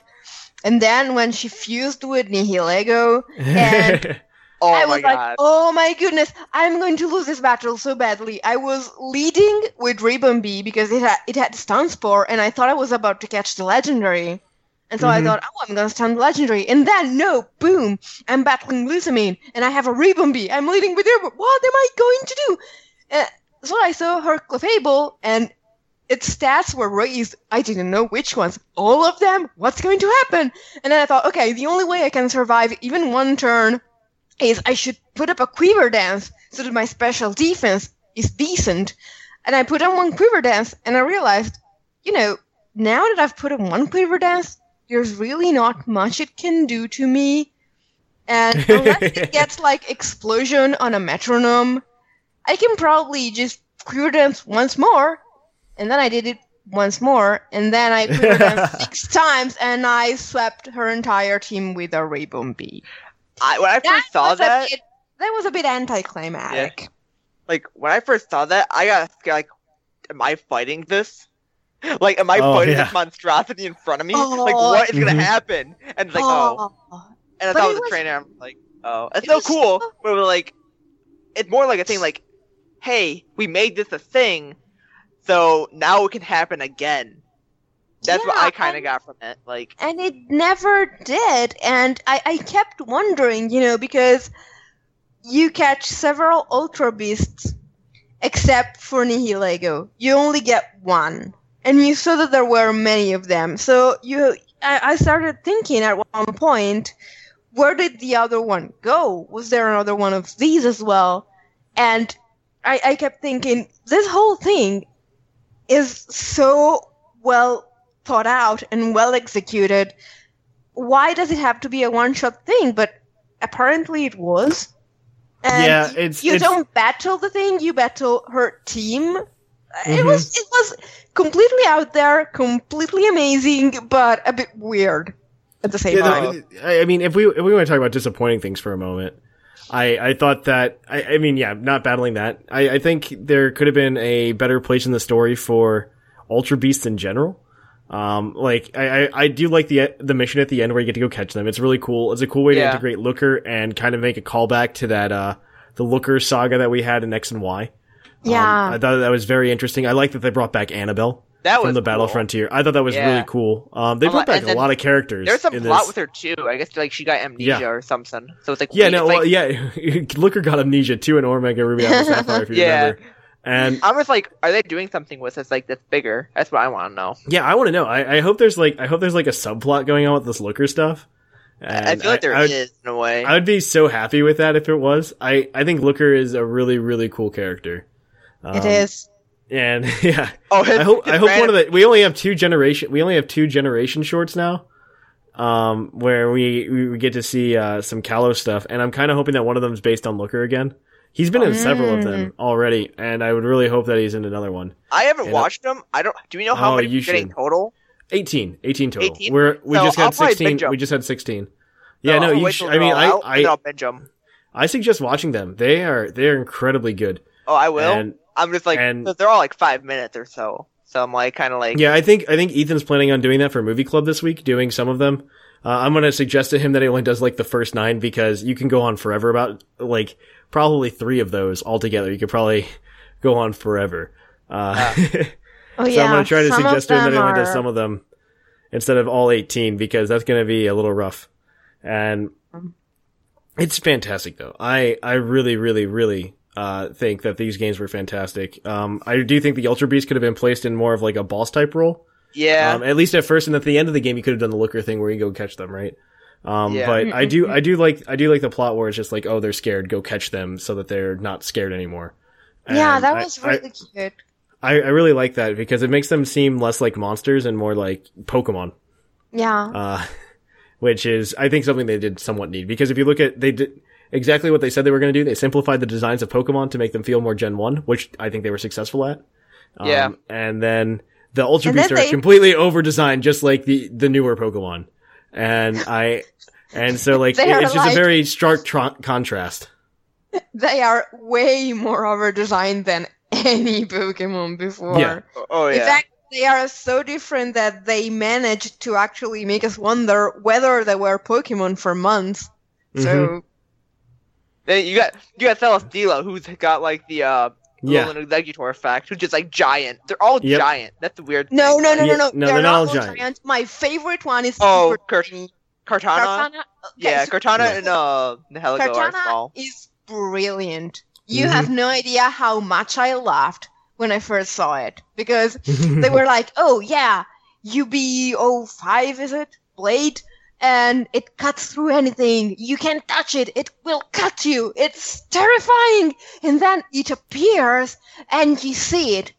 And then when she fused with Nihilego, and (laughs)
oh
I
my
was like,
god,
oh my goodness, I'm going to lose this battle so badly. I was leading with Ribombee because it had, it had stun spore, and I thought I was about to catch the legendary. And so I
Mhm.
thought, oh, I'm going to stun the legendary. And then, no, boom, I'm battling Lusamine, and I have a Ribombee. I'm leading with her. What am I going to do? Uh, so I saw her Clefable, and its stats were raised. I didn't know which ones. All of them? What's going to happen? And then I thought, okay, the only way I can survive even one turn is I should put up a quiver dance so that my special defense is decent. And I put on one quiver dance, and I realized, you know, now that I've put on one quiver dance, there's really not much it can do to me. And (laughs) unless it (laughs) gets like explosion on a metronome, I can probably just quiver dance once more. And then I did it once more, and then I quiver danced (laughs) six times, and I swept her entire team with a Ribombee.
I, when I
That
first saw that,
bit, that was a bit anticlimactic.
like when I first saw that, I got. Like am I fighting this? (laughs) Like, am I
Oh,
fighting
yeah.
this monstrosity in front of me? like,
Oh.
what is gonna
Mhm.
happen? And it's like, oh, and I
But
thought
it
it was
was-
a trainer. I'm like, oh, it's
it
so
was
cool.
so-
But we're like, it's more like a thing. Like, hey, we made this a thing, so now it can happen again. That's what I kind of got from it. Like,
and it never did and I, I kept wondering you know because you catch several ultra beasts except for nihilego you only get one and you saw that there were many of them so you I, I started thinking at one point where did the other one go was there another one of these as well and i, I kept thinking this whole thing is so well thought out and well executed. Why does it have to be a one shot thing? But apparently it was. And
Yeah, it's-
you
it's-
don't battle the thing, you battle her team. It
Mhm.
was it was completely out there, completely amazing, but a bit weird at the same
Yeah,
time.
the- I mean, if we if we want to talk about disappointing things for a moment, I I thought that I, I mean, yeah, not battling that. I, I think there could have been a better place in the story for Ultra Beasts in general. Um, like I, I, I do like the the mission at the end where you get to go catch them. It's really cool. It's a cool way to
Yeah.
integrate Looker and kind of make a callback to that uh the Looker saga that we had in X and Y. Um,
yeah.
I thought that was very interesting. I like that they brought back Annabelle
that was
from the Battle
cool.
Frontier. I thought that was
Yeah.
really cool. Um, they
A
brought
lot-
back a lot of characters.
There's some
in
plot
this.
with her too. I guess like she got amnesia
Yeah.
or something. So it's like
Yeah,
wait,
no,
it's like,
yeah. (laughs) Looker got amnesia too in Omega Ruby Alpha (laughs) Sapphire, if you
Yeah.
remember. And
I was like, are they doing something with this like that's bigger? That's what I want to know.
yeah, I want to know. I, I hope there's like, I hope there's like a subplot going on with this Looker stuff. And
I feel like there
I,
is
would,
in a way.
I would be so happy with that if it was. I, I think Looker is a really, really cool character.
It
Um,
is.
And (laughs) yeah,
oh, his,
I hope I hope one of the we only have two generation we only have two generation shorts now, um, where we we we get to see uh, some Callow stuff, and I'm kind of hoping that one of them is based on Looker again. He's been in several of them already, and I would really hope that he's in another one.
I haven't
and-
watched them. I don't. Do we know how
Oh,
many
you
we're getting
should.
total?
18, 18 total.
18?
We're we
So
just
I'll
had 16. We just had 16. Yeah, no,
I'll
you. Sh- I mean, I
out,
I
I'll binge them.
I suggest watching them. They are they are incredibly good.
Oh, I will.
And
I'm just like
and-
they're all like five minutes or so. So I'm like kind of like
Yeah, I think I think Ethan's planning on doing that for movie club this week, doing some of them. Uh, I'm gonna suggest to him that he only does like the first nine because you can go on forever about like probably three of those altogether. You could probably (laughs) go on forever. Uh, (laughs)
Oh
so
yeah.
I'm gonna try to
some
suggest to him that he
them
only does some of them instead of all 18 because that's gonna be a little rough. And it's fantastic though. I I really really really uh, think that these games were fantastic. Um, I do think the Ultra Beast could have been placed in more of like a boss type role.
yeah.
Um, at least at first, and at the end of the game, you could have done the looker thing where you go catch them, right? Um,
Yeah.
but I do, I do like, I do like the plot where it's just like, oh, they're scared, go catch them, so that they're not scared anymore.
Yeah, that was
I,
really cute.
I, I really like that because it makes them seem less like monsters and more like Pokemon.
Yeah.
Uh, (laughs) which is, I think, something they did somewhat need because if you look at, they did exactly what they said they were going to do. They simplified the designs of Pokemon to make them feel more Gen One, which I think they were successful at. Um,
Yeah.
And then the Ultra
And then
Beasts are
they-
completely over designed, just like the, the newer Pokemon. And I, and so (laughs) like,
They are
it's just
like-
a very stark tr- contrast. (laughs)
they are way more over designed than any Pokemon before.
Yeah.
oh yeah.
In fact, they are so different that they managed to actually make us wonder whether they were Pokemon for months.
Mm-hmm.
So
Then you got you got Celesteela, who's got like the uh
Yeah.
little exeggutor effect, who's just like giant. They're all
Yep.
giant. That's the weird.
no,
thing.
no, no,
Yeah,
no, no.
no,
they're,
they're not all
all
giant.
My favorite one is
Oh,
Super
Kurt-
Tiny.
Kartana.
Kartana. Okay,
Yeah,
so
Kartana
Yeah.
and uh Nihilego are
Kartana
small.
is brilliant. You
Mhm.
have no idea how much I laughed when I first saw it because (laughs) they were like, "Oh yeah, UB05 is it? Blade, and it cuts through anything. You can't touch it; it will cut you. It's terrifying." And then it appears, and you see it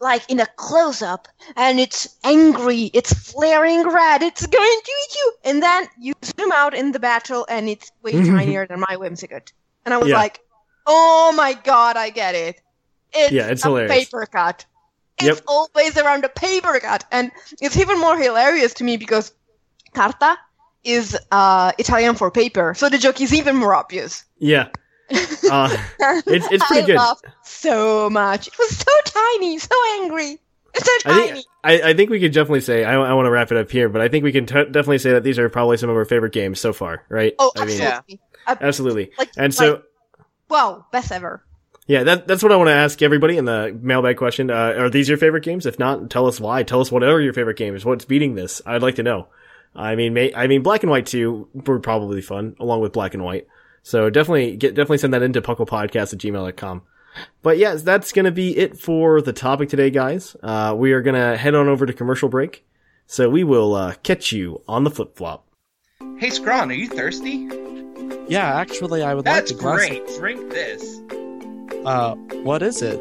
like in a close up, and it's angry. It's flaring red. It's going to eat you. And then you zoom out in the battle, and it's way (laughs) tinier than my Whimsicott. And I was
Yeah.
like, "Oh my god, I get it." It's
Yeah, it's
a
hilarious.
paper cut. It's
Yep.
always around a paper cut, and it's even more hilarious to me because carta is uh, Italian for paper, so the joke is even more obvious.
Yeah. (laughs) Uh, it's it's pretty
I
good.
laughed so much. It was so tiny, so angry, so
I
tiny.
think I, I think we can definitely say I, I want to wrap it up here, but I think we can t- definitely say that these are probably some of our favorite games so far, right?
oh,
I mean,
absolutely. Uh,
absolutely.
Like-
and so,
like- wow, best ever.
yeah, that that's what I want to ask everybody in the mailbag question. Uh, are these your favorite games? If not, tell us why. Tell us whatever your favorite game is. What's beating this? I'd like to know. I mean, may, I mean, Black and White two were probably fun, along with Black and White. So definitely get definitely send that into pucklepodcast at gmail.com. But yes, that's gonna be it for the topic today, guys. Uh, we are gonna head on over to commercial break. So we will uh, catch you on the flip flop.
Hey, Scrawn, are you thirsty?
Yeah, actually, I would
That's
like a glass.
great. Drink this.
Uh, what is it?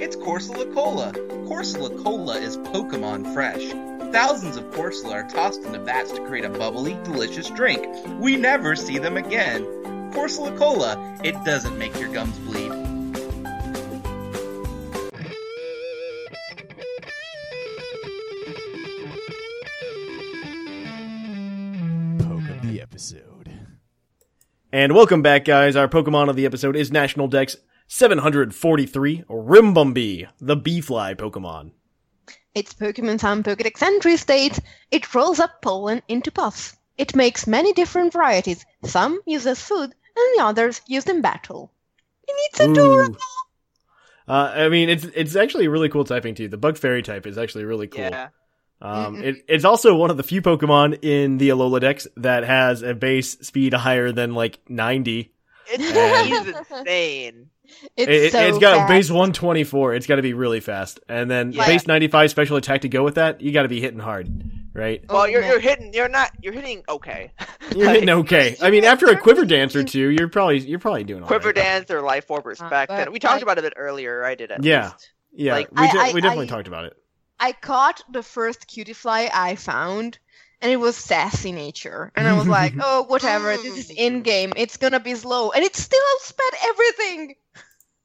It's Corsola Cola. Corsola Cola is Pokemon fresh. Thousands of Corsola are tossed into vats to create a bubbly, delicious drink. We never see them again. Corsola Cola. It doesn't make your gums bleed.
Poke of the episode.
And welcome back, guys. Our Pokemon of the episode is National Dex 743, Ribombee, the bee-fly Pokemon.
Its Pokemon Sun Pokedex entry states it rolls up pollen into puffs. It makes many different varieties. Some use as food, and the others used in battle. And it's adorable.
Ooh. Uh, I mean, it's it's actually really cool typing too. The Bug Fairy type is actually really cool.
Yeah.
Um, it, it's also one of the few Pokemon in the Alola Dex that has a base speed higher than like 90.
It's
And-
insane. (laughs)
It's
It,
so
has got
fast.
base 124. It's got to be really fast. And then
Yeah.
base 95 special attack to go with that, you got to be hitting hard, right?
Oh,
Well, you're you're hitting. You're not. You're hitting okay. (laughs)
You're hitting okay. I mean, after a Quiver Dance or two, you're probably you're probably doing all
Quiver
right.
dance or life orb respect.
but,
and we talked
like-
about it a bit earlier. I did at
Yeah.
least.
Yeah,
Like,
we,
I-
de-
I-
we definitely
I-
talked about it.
I caught the first Cutiefly I found, and it was sassy nature. And I was like, (laughs) oh, whatever, this is mm. in game. It's gonna be slow. And it still outsped everything.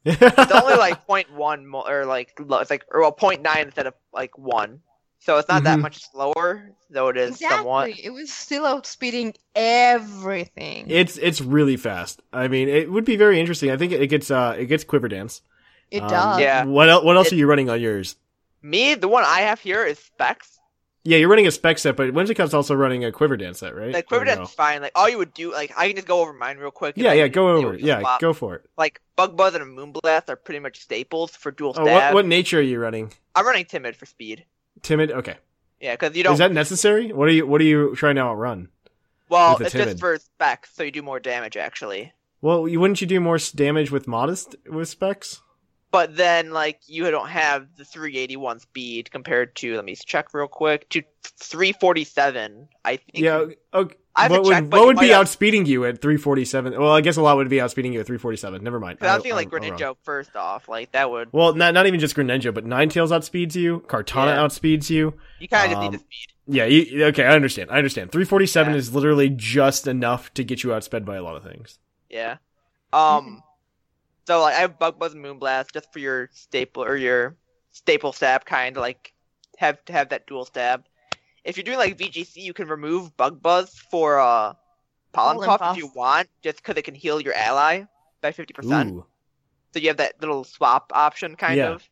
It's only (laughs) like 0.1 mo- or like lo- it's like or well 0.9 instead of like one. So it's not that
Mhm.
much slower, though it is
exactly.
somewhat.
It was still outspeeding everything.
It's it's really fast. I mean, it would be very interesting. I think it gets uh it gets Quiver Dance.
it
Um,
does.
Yeah.
What else? What else
It-
are you running on yours?
Me, the one I have here is Specs.
Yeah, you're running a spec set, but Whimsicott's also running a Quiver Dance set, right?
Like Quiver Dance
no?
is fine. Like all you would do, like I can just go over mine real quick.
Yeah,
like,
yeah, go over. it. Yeah, go for it.
Like Bug Buzz and Moonblast are pretty much staples for dual
Oh,
stab.
what what nature are you running?
I'm running Timid for speed.
Timid. Okay.
Yeah, because you don't.
Is that necessary? What are you What are you trying to outrun?
well, it's
Timid?
just for Specs, so you do more damage actually.
Well, you, wouldn't you do more damage with modest with specs?
But then, like, you don't have the 381 speed compared to, let me check real quick, to 347. I think.
Yeah. Okay.
I
what would, what would be
have-
outspeeding you at 347? Well, I guess a lot would be outspeeding you at 347. Never mind.
But I was thinking, like,
I'm- I'm wrong.
Greninja first off. Like, that would.
Well, not not even just Greninja, but Ninetales outspeeds you. Kartana
Yeah.
outspeeds you.
You kind of
um,
need the speed.
Yeah, you, okay, I understand. I understand. 347
Yeah.
is literally just enough to get you outsped by a lot of things.
Yeah. Um. So, like, I have Bug Buzz and Moonblast just for your staple, or your staple stab kind, of like, have to have that dual stab. If you're doing, like, VGC, you can remove Bug Buzz for, uh, Pollen
Pollen
Puff
Puff.
if you want, just because it can heal your ally by 50%.
Ooh.
So you have that little swap option, kind
Yeah.
of.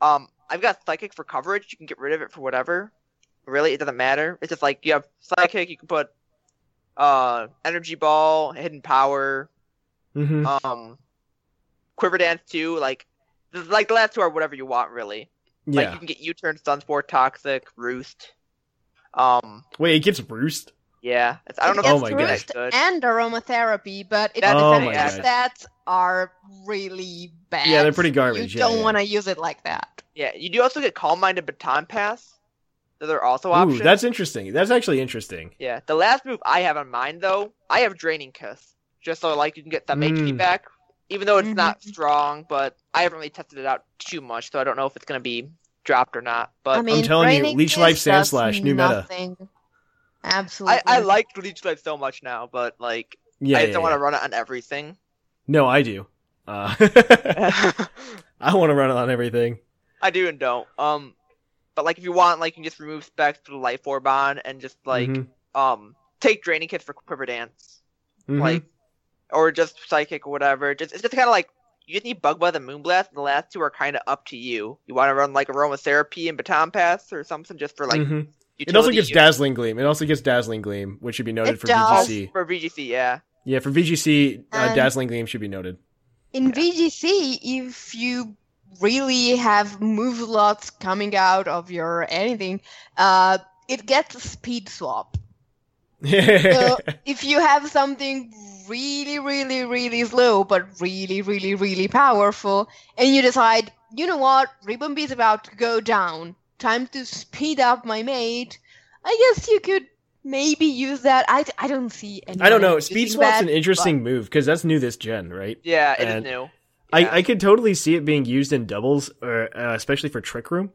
Um, I've got psychic for coverage. You can get rid of it for whatever. Really, it doesn't matter. It's just like you have psychic. You can put uh energy ball, hidden power,
hmm
um, quiver dance too. Like, like the last two are whatever you want, really.
Yeah.
Like you can get U-turn, Stun Spore, Toxic, Roost. Um,
Wait, it gets Roost?
yeah. It's, I don't know
It
if
Oh
it's
my
gets roost
that good.
and aromatherapy, but its
That's
Oh
defense
my
gosh.
stats are really bad.
Yeah, they're pretty garbage,
You
yeah,
don't
yeah.
want to use it like that.
Yeah, you do also get Calm Mind and Baton Pass. So they're also options.
Ooh,
options.
that's interesting. That's actually interesting.
Yeah, the last move I have on mine though, I have Draining Kiss, just so like you can get some HP
Mm.
back. Even though it's
Mhm.
not strong, but I haven't really tested it out too much, so I don't know if it's gonna be dropped or not. But
I mean,
telling you, Leech Life Sand Slash, new meta.
nothing. Absolutely.
I, I like Leech Life so much now, but like
Yeah,
I
yeah,
don't want to run it on everything.
No, I do. Uh, (laughs) (laughs) I want to run it on everything.
I do and don't. Um, but like if you want, like you can just remove specs to the Life Orb on and just like
Mhm.
um take Draining Kiss for Quiver Dance.
Mhm.
Like or just psychic or whatever. Just it's just kind of like you just need Bug Buzz and Moonblast, and the last two are kind of up to you. You want to run like Aromatherapy and Baton Pass or something just for like.
Mhm. It also
utility
gets
use.
dazzling gleam. It also gets dazzling gleam, which should be noted
It
for
does.
VGC.
for VGC. Yeah,
Yeah, for VGC, uh, dazzling gleam should be noted.
In VGC, if you really have move lots coming out of your anything, uh, it gets a speed swap. (laughs) So if you have something really, really, really slow, but really, really, really powerful, and you decide, you know what, Ribombee is about to go down, time to speed up my mate, I guess you could maybe use that. I, I don't see any.
I don't know. Speed swap's an interesting move because that's new this gen, right?
yeah, it is
And
new.
I,
Yeah.
I could totally see it being used in doubles, or uh, especially for Trick Room.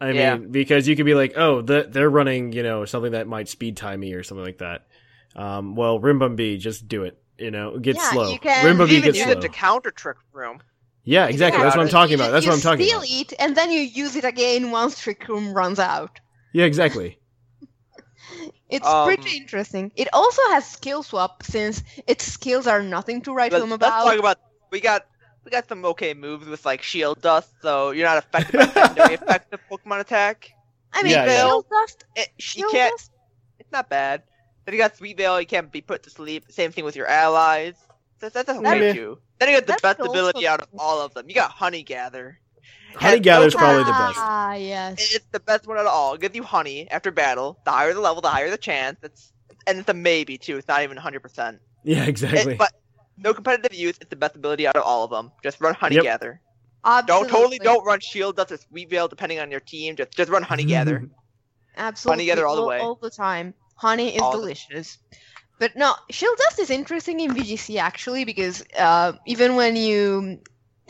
I
Yeah.
mean, because you could be like, oh, the, they're running, you know, something that might speed time me or something like that. Um, well, Ribombee, just do it. You know, get
Yeah,
slow.
you can-
You
Ribombee
can even use
slow.
it to counter Trick Room.
Yeah, exactly.
Yeah,
That's what I'm talking about.
just-
That's what I'm talking
steal
about.
it, and then you use it again once Trick Room runs out.
Yeah, exactly. (laughs)
It's
Um,
pretty interesting. It also has skill swap since its skills are nothing to write
Let's,
home
let's
about.
talk about we got we got some okay moves with like Shield Dust, so you're not affected by secondary (laughs) effective Pokemon attack.
I mean,
Yeah, yeah.
Shield Dust.
It, you
Shield
can't.
Dust?
It's not bad. Then you got Sweet Veil. You can't be put to sleep. Same thing with your allies. So that's okay
Meh.
too. Then you got the best
also
ability out of all of them. You got Honey Gather.
Honey Gather
is
probably the best.
Ah, yes.
It's the best one at all. It gives you honey after battle. The higher the level, the higher the chance. It's and it's a maybe too. It's not even 100. percent
Yeah, exactly.
But no competitive use. It's the best ability out of all of them. Just run Honey
Yep.
Gather.
Absolutely.
Don't totally don't run Shield Dust or Sweet Veil depending on your team. Just just run Honey Gather.
Absolutely.
Honey Gather all the way.
All the time. Honey is
All the-
delicious. But no, Shield Dust is interesting in VGC actually because uh, even when you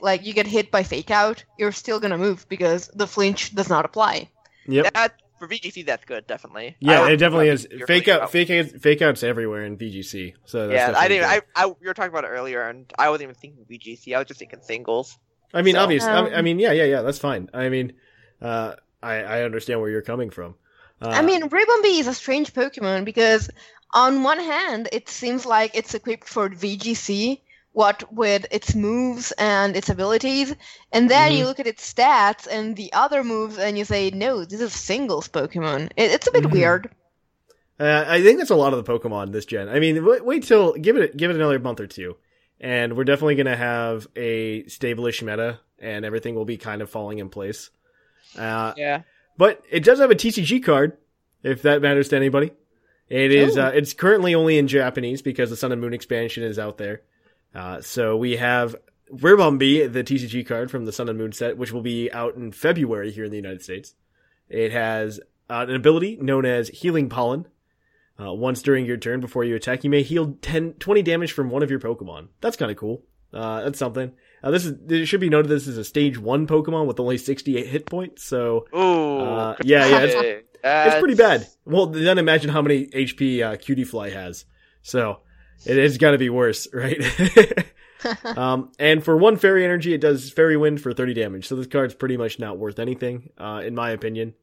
like you get hit by Fake Out, you're still gonna move because the flinch does not apply.
yep.
That for VGC, that's good, definitely.
Yeah,
I
it definitely
would-
is. Fake out, fake out, fake outs everywhere in VGC. So that's
yeah, I didn't. I, I we were talking about it earlier, and I wasn't even thinking VGC. I was just thinking singles.
I mean,
So-
obviously, I, I
Um,
mean, yeah, yeah, yeah, that's fine. I mean, uh, I, I understand where you're coming from. Uh,
I mean, Ribombee is a strange Pokemon because on one hand, it seems like it's equipped for VGC, what with its moves and its abilities, and then you look at its stats and the other moves, and you say, no, this is singles Pokemon. It, it's a bit
Mhm.
weird.
uh, I think that's a lot of the Pokemon this gen. I mean, wait, wait till give it give it another month or two, and we're definitely gonna have a stabilish meta, and everything will be kind of falling in place. Uh,
Yeah.
But it does have a TCG card, if that matters to anybody. It is.
Oh.
Uh, it's currently only in Japanese because the Sun and Moon expansion is out there. Uh, so we have Ribombee, the TCG card from the Sun and Moon set, which will be out in February here in the United States. It has uh, an ability known as Healing Pollen. Uh, once during your turn before you attack, you may heal 10, 20 damage from one of your Pokemon. That's kind of cool. Uh, that's something. Uh, this is. It should be noted. This is a Stage One Pokemon with only sixty-eight hit points. So
Ooh.
Uh, yeah, yeah, it's- it's pretty bad. Well, then imagine how many HP uh, Cutiefly has. So it, it's got to be worse, (laughs) right? (laughs) um, and for one Fairy Energy, it does Fairy Wind for 30 damage. So this card's pretty much not worth anything, uh, in my opinion.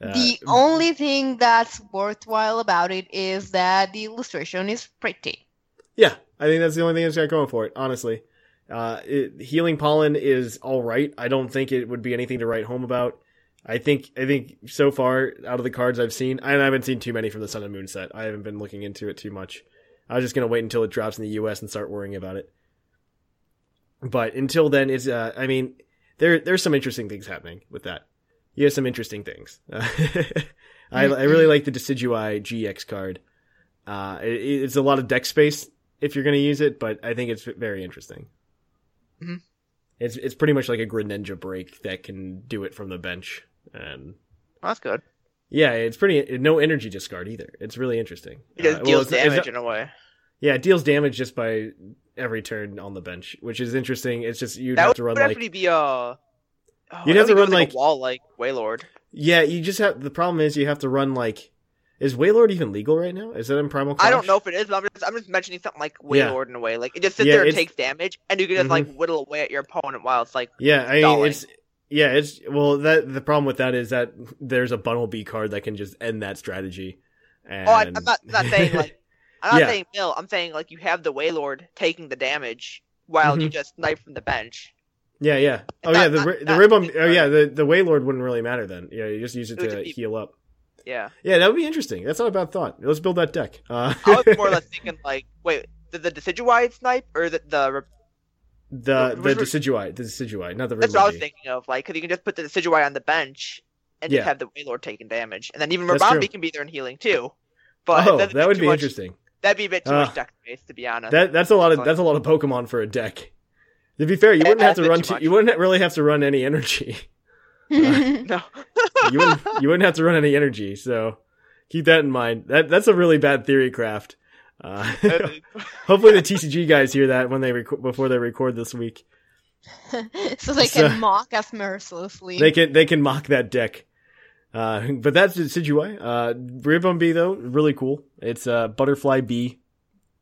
Uh,
the only thing that's worthwhile about it is that the illustration is pretty.
yeah, I think that's the only thing that's got going for it, honestly. Uh, it, Healing Pollen is all right. I don't think it would be anything to write home about. I think I think so far out of the cards I've seen, and I haven't seen too many from the Sun and Moon set. I haven't been looking into it too much. I was just gonna wait until it drops in the U.S. and start worrying about it. But until then, it's uh, I mean, there there's some interesting things happening with that. You have some interesting things. (laughs) I I really like the Decidueye GX card. Uh, it, it's a lot of deck space if you're gonna use it, but I think it's very interesting.
Mhm.
It's it's pretty much like a Greninja break that can do it from the bench, and
Oh, that's good.
yeah, it's pretty no energy discard either. It's really interesting.
It
Uh, well,
deals
it's- it's
damage
not-
in a way.
yeah, it deals damage just by every turn on the bench, which is interesting. It's just you'd
that
have
would,
to run
would
like
actually be a. Oh,
You'd have to run, like-
a wall like Wailord.
yeah, you just have the problem is you have to run like is Wailord even legal right now? Is it in Primal Clash?
I don't know if it is, but I'm just, I'm just mentioning something like
Yeah.
Wailord in a way. Like it just sits
Yeah,
there and
it's-
takes damage, and you can just
Mhm.
like whittle away at your opponent while it's like
Yeah, I mean
stalling.
it's yeah, it's well that the problem with that is that there's a Bunnelby card that can just end that strategy. And
Oh, I, I'm not I'm not saying like (laughs) I'm not
Yeah.
saying mill. I'm saying like you have the Wailord taking the damage while you
Mhm.
just snipe from the bench.
Yeah, yeah. Oh
Not-
yeah, the
not-
the
really
Oh yeah, the the Wailord wouldn't really matter then. Yeah, you just use it
It
to heal up.
Yeah.
Yeah, that would be interesting. That's not a bad thought. Let's build that deck. Uh,
I was more or less (laughs) thinking like, wait, the, the Decidueye snipe or the the re-
the the
which-
Decidueye, the Decidueye, not the
that's what I was thinking of. Like, because you can just put the Decidueye on the bench and
Yeah.
just have the Wailord taking damage, and then even. Ribombee can be there and healing too. But
Oh, that would be
much-
interesting.
That'd be a bit too
Uh,
much deck space, to be honest.
That that's a lot of that's a lot of Pokemon for a deck. To be fair, you
Yeah,
wouldn't have to run.
too
Too, you wouldn't really have to run any energy. (laughs)
no.
You wouldn't. you wouldn't have to run any energy. So keep that in mind. That that's a really bad theory craft. Uh, (laughs) hopefully the TCG guys hear that when they rec- before they record this week. (laughs)
so they
So-
can mock us mercilessly.
They can they can mock that deck. Uh, but that's Decidueye. Uh, Ribombee though, really cool. It's a butterfly bee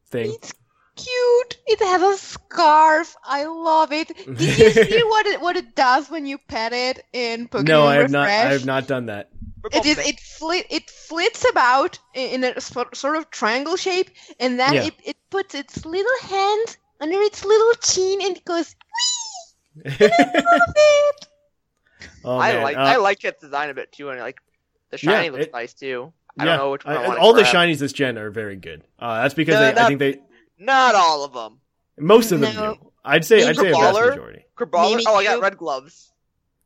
thing.
It's cute. It has a scarf. I love it. (laughs) Did you see what it what it does when you pet it in Pokemon
no, I have
Refresh?
not. I have not done that.
It is. It flit. It flits about in a sort sort of triangle shape, and then
Yeah.
it, it puts its little hand under its little chin and (laughs) it goes.
Oh,
I
man.
like
Uh,
I like its design a bit too, and like the
Yeah,
shiny looks
it-
nice too. I
yeah,
don't know which one I,
I-
want
all the shinies this gen are very good. Uh, that's because
No,
they, I
not-
think they
Not all of them.
most of them
No.
do. I'd say I'd say a vast majority.
Crabrawler. Oh, I got red gloves.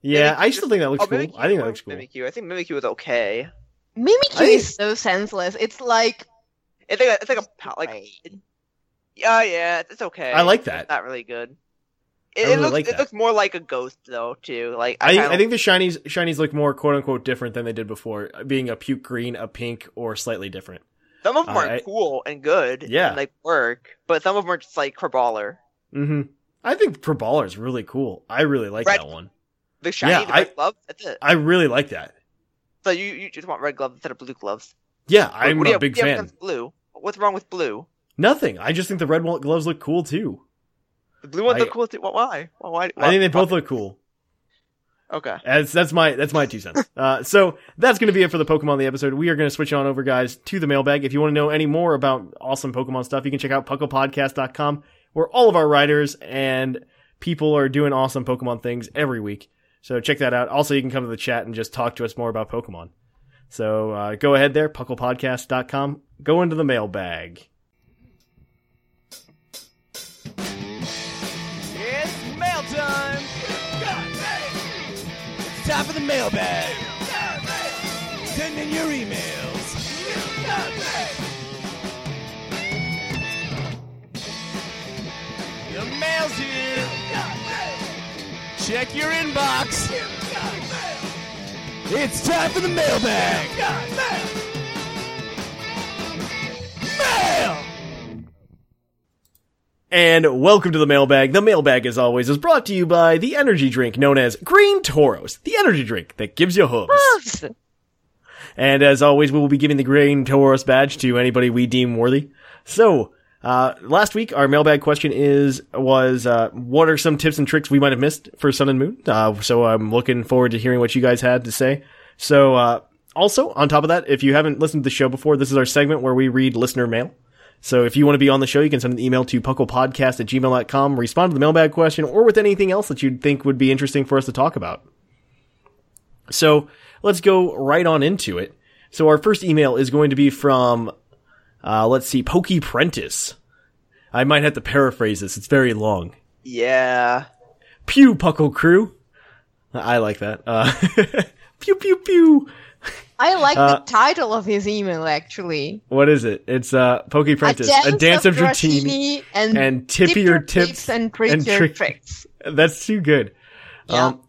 Yeah, I still think that looks
oh,
cool.
Mimikyu
I think that looks cool.
Mimikyu. I think Mimikyu was okay.
Mimikyu
I think-
is so senseless. It's like
It's like a, it's like a like. Yeah, yeah, it's okay.
I like that.
It's not really good. It,
really
it looks
like
it looks more like a ghost though too. Like
I,
kinda-
I think the shinies shinies look more quote unquote different than they did before, being a puke green, a pink, or slightly different.
Some of them are
I-
cool and good.
Yeah.
and, like work, but some of them are just like Crabrawler.
hmm I think Proballer is really cool. I really like
Red-
that one.
The shiny,
Yeah,
the
I-
red gloves. That's it.
I really like that.
So you you just want red gloves instead of blue gloves.
Yeah, I'm a
have-
big
what do you have
fan.
Blue. What's wrong with blue?
Nothing. I just think the red gloves look cool too.
The blue ones
I-
look cool too. Why? Why? Why?
I think they both look cool.
Okay.
That's that's my that's my two cents. Uh, so that's going to be it for the Pokemon the episode. We are going to switch on over, guys, to the mailbag. If you want to know any more about awesome Pokemon stuff, you can check out pucklepodcast.com, where all of our writers and people are doing awesome Pokemon things every week. So check that out. Also, you can come to the chat and just talk to us more about Pokemon. So uh, go ahead there, pucklepodcast.com. Go into the mailbag.
Time for the mailbag. Send in your emails. The mail's here. Check your inbox. It's time for the mailbag. Mail.
And welcome to the mailbag. The mailbag, as always, is brought to you by the energy drink known as Green Tauros, the energy drink that gives you hooves. And as always, we will be giving the Green Tauros badge to anybody we deem worthy. So, uh, last week our mailbag question is was uh, what are some tips and tricks we might have missed for Sun and Moon? Uh, so I'm looking forward to hearing what you guys had to say. So, uh, also on top of that, if you haven't listened to the show before, this is our segment where we read listener mail. So if you want to be on the show, you can send an email to pucklepodcast at gmail.com, respond to the mailbag question, or with anything else that you'd think would be interesting for us to talk about. So let's go right on into it. So our first email is going to be from, uh, let's see, Pokey Prentice. I might have to paraphrase this. It's very long.
Yeah.
Pew Puckle Crew. I like that. Uh, (laughs) pew pew pew.
I like
Uh,
the title of his email actually.
What is it? It's uh, Pokey Prentice. A dance, of Dratini.
Dratini and,
and tip your tips
and trick
and trick-
tricks. (laughs)
That's too good.
Yeah.
Um,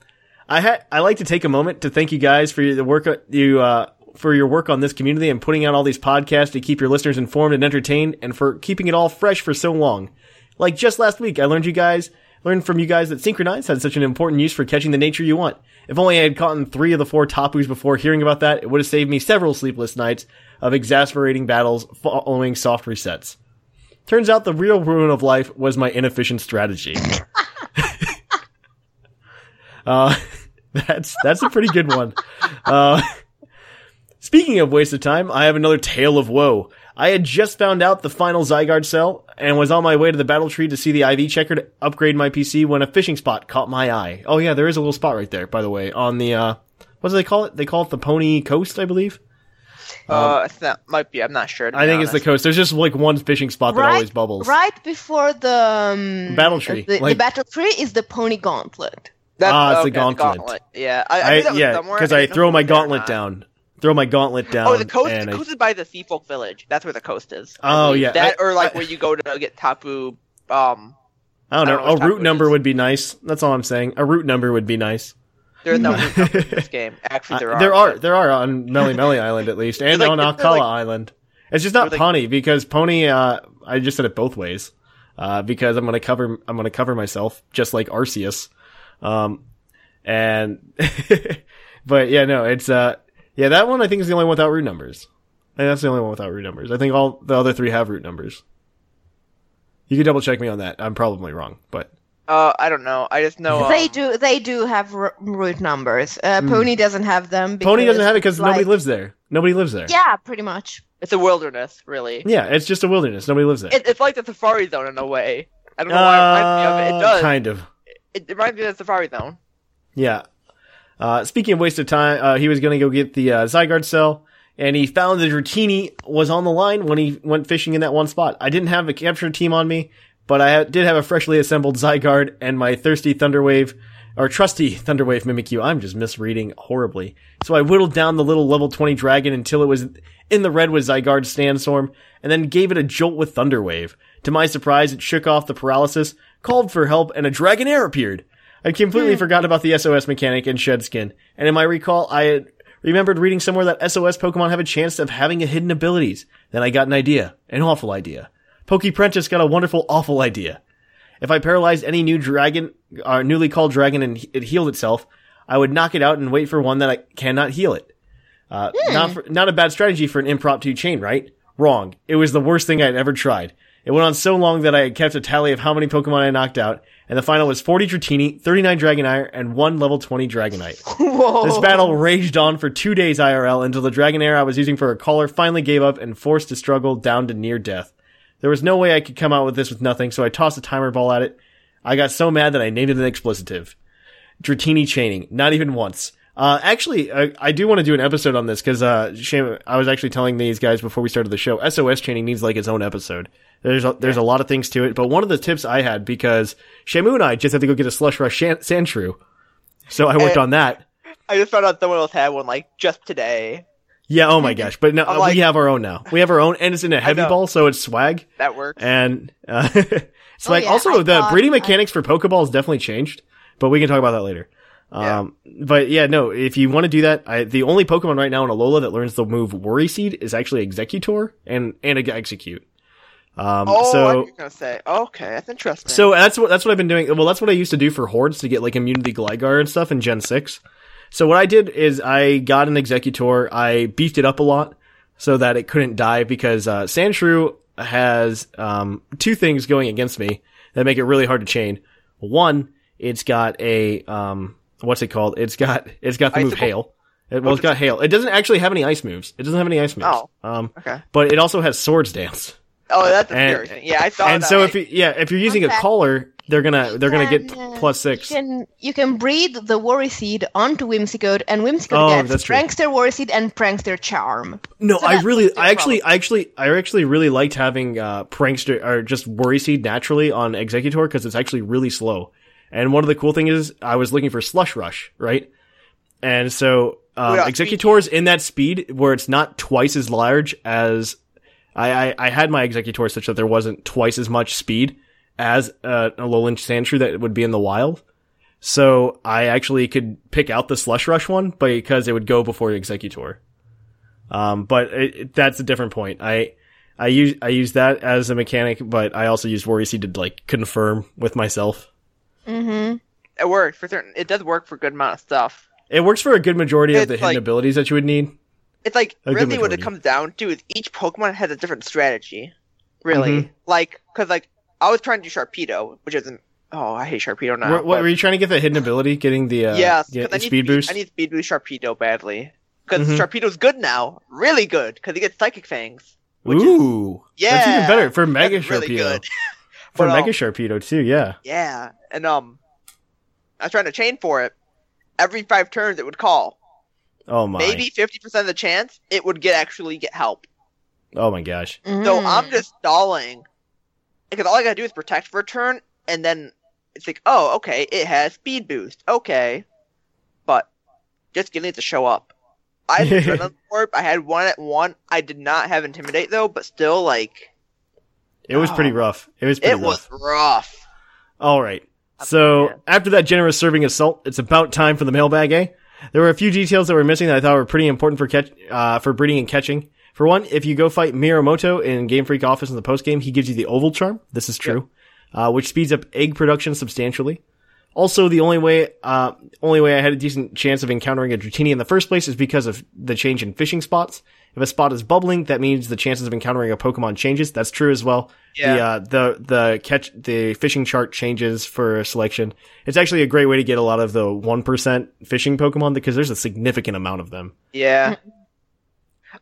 I ha- I like to take a moment to thank you guys for the work you uh, for your work on this community and putting out all these podcasts to keep your listeners informed and entertained, and for keeping it all fresh for so long. Like just last week, I learned you guys learned from you guys that Synchronize had such an important use for catching the nature you want. If only I had caught in three of the four tapus before hearing about that, it would have saved me several sleepless nights of exasperating battles following soft resets. Turns out the real ruin of life was my inefficient strategy. (laughs) uh, (laughs) that's that's a pretty good one. Uh, (laughs) Speaking of waste of time, I have another tale of woe. I had just found out the final Zygarde cell and was on my way to the battle tree to see the IV checker to upgrade my PC when a fishing spot caught my eye. Oh yeah, there is a little spot right there, by the way, on the, uh, what do they call it? They call it the Poni Coast, I believe.
uh, that might be. I'm not sure.
I
be
think it's the coast. There's just like one fishing spot that
right,
always bubbles.
right before the um,
Battle tree,
The, the battle tree is the Poni gauntlet.
That's,
Ah, it's the
okay,
gauntlet.
Yeah, I, I,
I,
knew that was
yeah, because
I
I throw my
was there or
gauntlet down. Throw my gauntlet down.
Oh, the coast. The
I-
is by the Seafolk Village. That's where the coast is.
Oh, yeah,
that
I-
or like
I-
where you go to get Tapu. Um,
I don't
I
know.
don't know
a route number
is.
would be nice. That's all I'm saying. A route number would be nice.
there's no route numbers in this (laughs) game. Actually, there are.
there are there are on Melly Melly (laughs) Island at least, and
like-
on Akala
like-
Island. It's just not
like-
Poni because Poni. Uh, I just said it both ways. Uh, because I'm gonna cover I'm gonna cover myself just like Arceus. Um, and (laughs) but yeah, no, it's uh yeah that one I think is the only one without route numbers. I that's the only one without route numbers. I think all the other three have route numbers. You can double check me on that. I'm probably wrong, but
Uh, I don't know. I just know. (laughs)
they
um,
do. They do have r- route numbers. Uh, Poni doesn't have them.
Poni doesn't have it
because
because nobody lives there. Nobody lives there.
Yeah, pretty much.
It's a wilderness, really.
Yeah, it's just a wilderness. Nobody lives there.
It, it's like the Safari Zone in a way. I don't know why it reminds me of it. It
Uh,
does.
Kind of.
It, it reminds me of the Safari Zone.
Yeah. Uh, speaking of waste of time, uh, he was going to go get the uh, Zygarde cell, and he found that Dratini was on the line when he went fishing in that one spot. I didn't have a capture team on me, but I ha- did have a freshly assembled Zygarde and my thirsty Thunderwave, or trusty Thunderwave Mimikyu. I'm just misreading horribly. So I whittled down the little level 20 dragon until it was in the red with Zygarde Sandstorm, and then gave it a jolt with Thunderwave. To my surprise, it shook off the paralysis, called for help, and a Dragonair appeared. I completely hmm. forgot about the SOS mechanic in Shed Skin, and in my recall, I remembered reading somewhere that SOS Pokemon have a chance of having a hidden abilities. Then I got an idea, an awful idea. Pokeprentice got a wonderful, awful idea. If I paralyzed any new dragon, or newly called dragon and it healed itself, I would knock it out and wait for one that I cannot heal it. Uh, not hmm. for, not a bad strategy for an impromptu chain, right? Wrong. It was the worst thing I'd ever tried. It went on so long that I had kept a tally of how many Pokemon I knocked out, and the final was 40 Dratini, 39 Dragonite, and one level 20 Dragonite. (laughs)
Whoa.
This battle raged on for two days IRL until the Dragonair I was using for a caller finally gave up and forced to struggle down to near death. There was no way I could come out with this with nothing, so I tossed a timer ball at it. I got so mad that I named it an explicitive. Dratini chaining. Not even once. Uh, actually, I, I do want to do an episode on this because, uh, shame, I was actually telling these guys before we started the show, SOS chaining needs like its own episode. There's a, there's a lot of things to it, but one of the tips I had because Shamu and I just had to go get a slush rush shan- Sandshrew. So I worked
Eh.
on that.
I just found out someone else had one like just today.
Yeah, oh my gosh. But no,
like-
we have our own now. We have our own, and it's in a heavy ball, so it's swag.
That works.
And, uh, (laughs) it's like,
yeah,
also
I
the
thought-
breeding mechanics for Pokeballs definitely changed, but we can talk about that later. Um, but yeah, no, if you want to do that, I, the only Pokemon right now in Alola that learns the move Worry Seed is actually Exeggutor and, and Exeggcute. Um,
oh, I
so,
was gonna say. Okay, that's interesting.
so that's what that's what I've been doing. Well, that's what I used to do for hordes to get like immunity Gligar and stuff in Gen six. So what I did is I got an Exeggutor. I beefed it up a lot so that it couldn't die because uh, Sandshrew has um, two things going against me that make it really hard to chain. One, it's got a um, what's it called? It's got it's got the move
Icicle?
Hail. It, well, it's got Hail. It doesn't actually have any ice moves. It doesn't have any ice moves.
Oh,
um,
okay.
but it also has Swords Dance.
oh, that's
and-
infuriating. Yeah, I saw that.
and
that.
so if you, yeah, if you're using a
Okay.
caller, they're gonna they're gonna get
Can, uh,
plus six.
You can, you can breed the Worry Seed onto Whimsicott, and Whimsicott
Oh,
gets
that's true.
Prankster Worry Seed and Prankster Charm.
No,
So
I really, I actually,
probably-
I actually, I actually really liked having uh, prankster or just worry seed naturally on Exeggutor because it's actually really slow. And one of the cool things is I was looking for slush rush, right? And so um,
yeah,
Exeggutor's in that speed where it's not twice as large as I, I, I had my Exeggutor such that there wasn't twice as much speed as uh, a Alolan Sandshrew that would be in the wild. So I actually could pick out the slush rush one because it would go before the Exeggutor. Um, but it, it- that's a different point. I, I use, I use that as a mechanic, but I also use Worry Seed to like confirm with myself.
Mm-hmm.
it works for certain. It does work for a good amount of stuff.
It works for a good majority of
It's
the hidden abilities that you would need.
It's like
A
really what it comes down to is each Pokemon has a different strategy. Really,
Mhm.
like because like I was trying to do Sharpedo, which isn't. Oh, I hate Sharpedo now.
what, what
but-
were you trying to get the hidden ability? Getting the uh,
yes,
get
because I
the
need
speed boost?
I need speed boost Sharpedo badly because
Mhm.
Sharpedo's good now, really good, because he gets Psychic Fangs. Which
Ooh,
yeah,
that's even better for Mega
that's really
Sharpedo.
good. (laughs)
For
But,
Mega
um,
Sharpedo too, yeah.
Yeah, and um, I was trying to chain for it. Every five turns, it would call.
Oh my.
Maybe fifty percent of the chance it would get actually get help.
Oh my gosh.
Mm.
So I'm just stalling because all I gotta do is protect for a turn, and then it's like, oh, okay, it has speed boost, okay, but just getting it to show up. I had. (laughs) I had one at one. I did not have Intimidate though, but still, like,
It was pretty rough. It was pretty
it
rough.
was rough.
All right. So after that generous serving of salt, it's about time for the mailbag, eh? There were a few details that were missing that I thought were pretty important for catch, uh, for breeding and catching. For one, if you go fight Miyamoto in Game Freak office in the post game, he gives you the oval charm. This is true, uh, which speeds up egg production substantially. Also, the only way, uh, only way I had a decent chance of encountering a Dratini in the first place is because of the change in fishing spots. If a spot is bubbling, that means the chances of encountering a Pokemon changes. That's true as well.
Yeah.
The, uh, the, the catch, the fishing chart changes for selection. It's actually a great way to get a lot of the 1% fishing Pokemon because there's a significant amount of them.
Yeah. (laughs)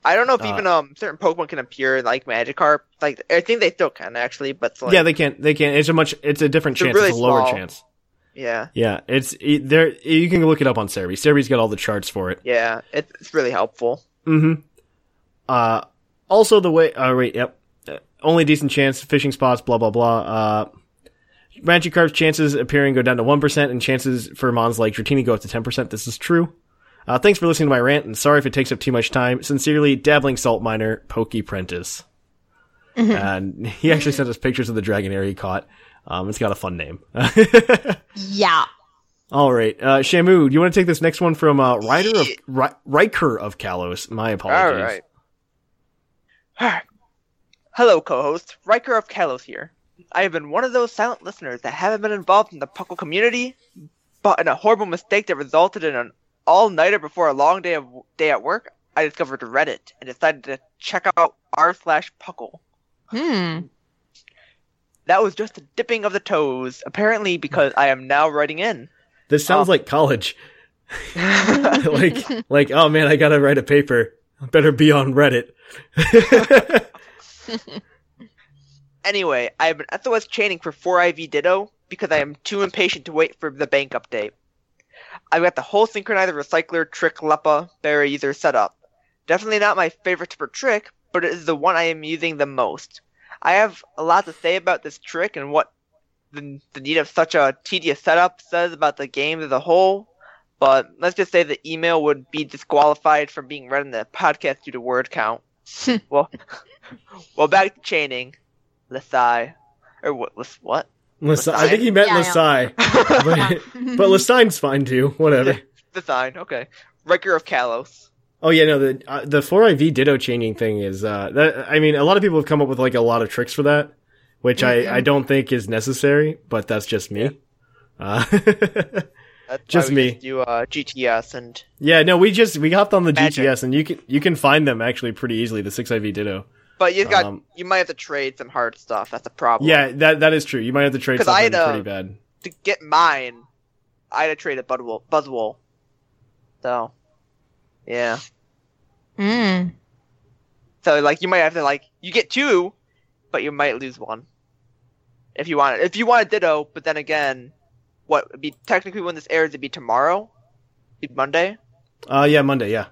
I don't know if
Uh,
even um certain Pokemon can appear in, like Magikarp. Like I think they still can actually, but like,
yeah, they can't, they can't, it's a much, it's a different
It's
chance.
really
it's a lower
small-
chance.
yeah,
Yeah, it's, it, there, you can look it up on Serebii. Serebii's got all the charts for it.
yeah, it's, it's really helpful.
Mm-hmm. Uh, also the way, uh, wait, yep. Uh, only decent chance, fishing spots, blah, blah, blah. Uh, Magikarp's chances appearing go down to 1%, and chances for Mons like Dratini go up to 10%. This is true. Uh, thanks for listening to my rant, and sorry if it takes up too much time. Sincerely, Dabbling Salt Miner, Pokey Prentice. And (laughs) he actually sent us pictures of the Dragonair he caught. Um, it's got a fun name. (laughs)
Yeah.
All right, uh, Shamu, do you want to take this next one from uh, Rider of Ri- Riker of Kalos? My apologies.
All right. Alright. Hello, co-host. Riker of Kalos here. I have been one of those silent listeners that haven't been involved in the Puckle community, but in a horrible mistake that resulted in an all-nighter before a long day of day at work, I discovered Reddit and decided to check out r slash Puckle.
Hmm.
That was just a dipping of the toes, apparently because I am now writing in.
This sounds
Um,
like college. (laughs) (laughs) like, like, oh man, I gotta write a paper. Better be on Reddit. (laughs)
Anyway, I have been SOS chaining for 4IV Ditto because I am too impatient to wait for the bank update. I've got the whole synchronizer recycler trick Leppa berry user set up. Definitely not my favorite for trick, but it is the one I am using the most. I have a lot to say about this trick and what the, the need of such a tedious setup says about the game as a whole, but let's just say the email would be disqualified from being read in the podcast due to word count. (laughs) well, well, back to chaining. Lasai. Or what? Lis- what?
Lasai. I think he meant
Yeah,
Lasai, (laughs) but, but Lasai's fine too. Whatever.
The sign. Okay. Riker of Kalos.
Oh yeah, no, the uh, the four IV Ditto chaining thing is uh, that. I mean, a lot of people have come up with like a lot of tricks for that, which I I don't think is necessary, but that's just me. Uh, (laughs)
That's
Just me.
Just do uh, GTS and
yeah, no, we just we hopped on the
Magic.
GTS, and you can you can find them actually pretty easily. The six IV Ditto.
but you got
Um,
you might have to trade some hard stuff. That's a problem.
Yeah, that that is true. You might have to trade
'Cause I
something
had, uh,
pretty bad.
To get mine, I had to trade a Buzzwole. Buzzwole. So, yeah.
Hmm.
So like you might have to like you get two, but you might lose one. If you want it. If you want a Ditto, but then again, what would be technically when this airs, it'd be tomorrow, It'd be Monday.
Uh, yeah, Monday. Yeah,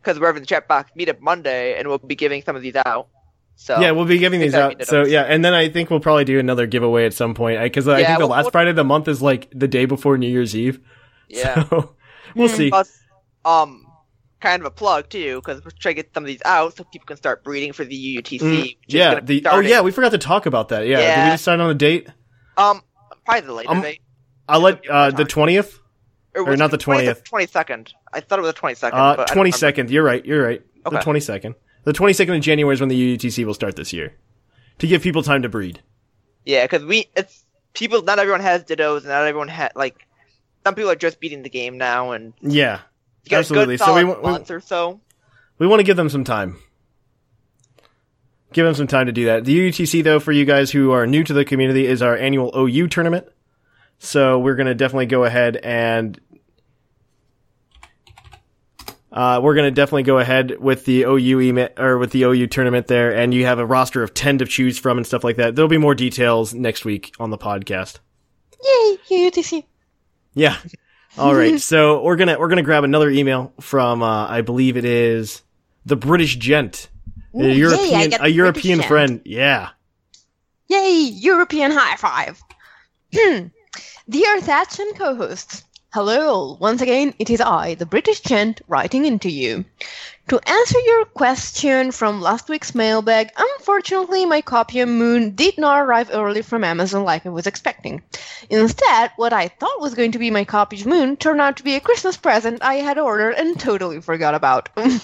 because we're in the chat box meet up Monday, and we'll be giving some of these out. So
yeah, we'll be giving these out. So yeah, and then I think we'll probably do another giveaway at some point because I
Yeah,
think the
we'll-
last
we'll-
Friday of the month is like the day before New Year's Eve.
yeah. (laughs)
So we'll see.
Plus, um, kind of a plug too, because we're trying to get some of these out so people can start breeding for the UUTC.
Mm, yeah. The oh yeah, we forgot to talk about that. Yeah. Did we decide on a date?
Um, probably the later
Um,
date.
I'll let uh the twentieth. or
was
not the 20th.
Twenty second. I thought it was the twenty second.
Uh, twenty second. You're right. You're right. The twenty second. The twenty second of January is when the UUTC will start this year, to give people time to breed.
Yeah, because we it's people. Not everyone has Dittos, and not everyone had like. Some people are just beating the game now, and
Yeah, absolutely. So we, we
month or so.
we want to give them some time. Give them some time to do that. The UUTC, though, for you guys who are new to the community, is our annual OU tournament. So we're going to definitely go ahead and uh, we're gonna definitely go ahead with the OU email or with the OU tournament there, and you have a roster of ten to choose from and stuff like that. There'll be more details next week on the podcast.
Yay, UTC.
Yeah. (laughs) All right. So we're gonna we're gonna grab another email from uh, I believe it is the British gent,
Ooh,
a European
get
a European
British gent.
friend. Yeah.
Yay, European high five. (clears throat) Dear Thatch and co-hosts, hello all. Once again, it is I, the British gent, writing into you. To answer your question from last week's mailbag, unfortunately my copy of Moon did not arrive early from Amazon like I was expecting. Instead, what I thought was going to be my copy of Moon turned out to be a Christmas present I had ordered and totally forgot about. (laughs) I,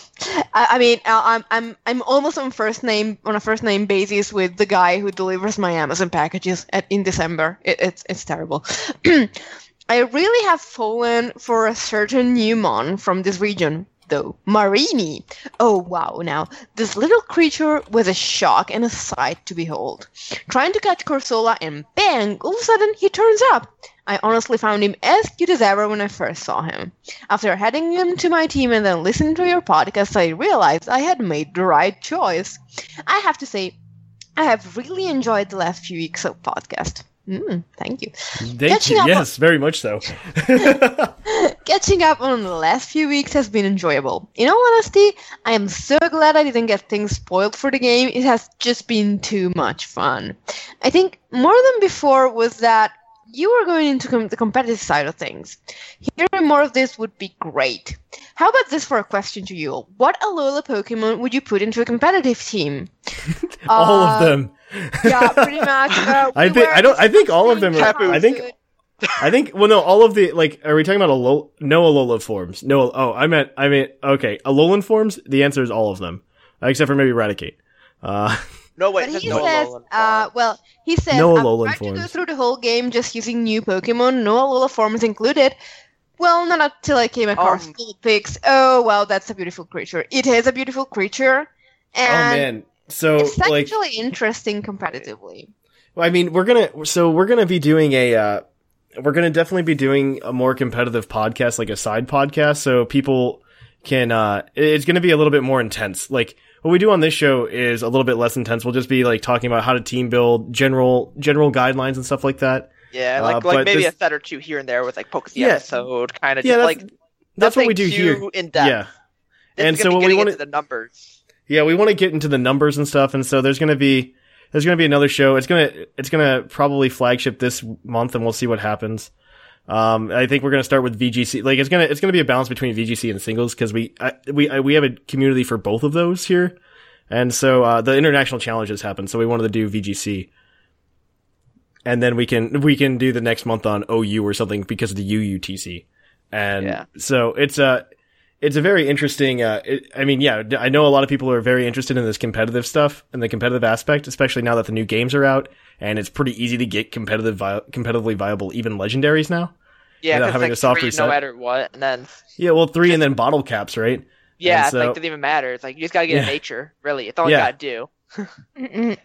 I mean, I'm I'm I'm almost on first name on a first name basis with the guy who delivers my Amazon packages at, in December. It, it's it's terrible. (clears throat) I really have fallen for a certain new mon from this region, though. Mareanie. Oh wow, now, this little creature was a shock and a sight to behold. Trying to catch Corsola and bang, all of a sudden he turns up. I honestly found him as cute as ever when I first saw him. After adding him to my team and then listening to your podcast, I realized I had made the right choice. I have to say, I have really enjoyed the last few weeks of podcast. Mm, thank you.
Thank
Catching
you.
up on-
Yes, very much so. (laughs) (laughs)
Catching up on the last few weeks has been enjoyable. In all honesty, I am so glad I didn't get things spoiled for the game. It has just been too much fun. I think more than before was that you were going into com- the competitive side of things. Hearing more of this would be great. How about this for a question to you? What Alola Pokemon would you put into a competitive team? (laughs)
all
Uh,
of them. (laughs)
Yeah, pretty much. Uh,
I think I don't. I think all of them. Are, I think. I think. Well, no. All of the like. Are we talking about Alola? No Alola forms. No. Oh, I meant. I mean. Okay. Alolan forms. The answer is all of them, except for maybe Eradicate. Uh, (laughs)
No, wait.
But he
no
says, uh, well, he says,
No
I've
Alolan
tried to go through the whole game just using new Pokemon, no Alola forms included. Well, not until I came across
Um,
Vulpix. Oh, well, that's a beautiful creature. It is a beautiful creature,
oh man. So
it's
like.
actually interesting competitively.
I mean, we're gonna. So we're gonna be doing a. Uh, we're gonna definitely be doing a more competitive podcast, like a side podcast, so people can. uh It's gonna be a little bit more intense. Like what we do on this show is a little bit less intense. We'll just be like talking about how to team build, general general guidelines and stuff like that.
Yeah,
uh,
like
but
like maybe
this-
a set or two here and there with like pokes the
Yeah.
episode, kind of
Yeah,
just
that's-
like
That's what we do
too
here.
in depth.
Yeah.
This
And so what we
getting
wanna-
the numbers.
Yeah, we want to get into the numbers and stuff, and so there's gonna be there's gonna be another show. It's gonna it's gonna probably flagship this month, and we'll see what happens. Um, I think we're gonna start with VGC. Like it's gonna it's gonna be a balance between VGC and singles because we I, we I, we have a community for both of those here, and so uh, the international challenges happen. So we wanted to do VGC, and then we can we can do the next month on OU or something because of the UUTC, and
Yeah.
so it's a it's a very interesting. Uh, it, I mean, yeah, I know a lot of people are very interested in this competitive stuff and the competitive aspect, especially now that the new games are out and it's pretty easy to get competitive, vi- competitively viable, even legendaries now.
Yeah,
Without
'cause,
having
like
a soft
three,
reset.
no matter what, and then
Yeah, well, three and then bottle caps, right?
yeah,
And
it's like
so-
doesn't even matter. It's like you just gotta get in
Yeah.
nature. Really, it's all
Yeah.
you gotta do.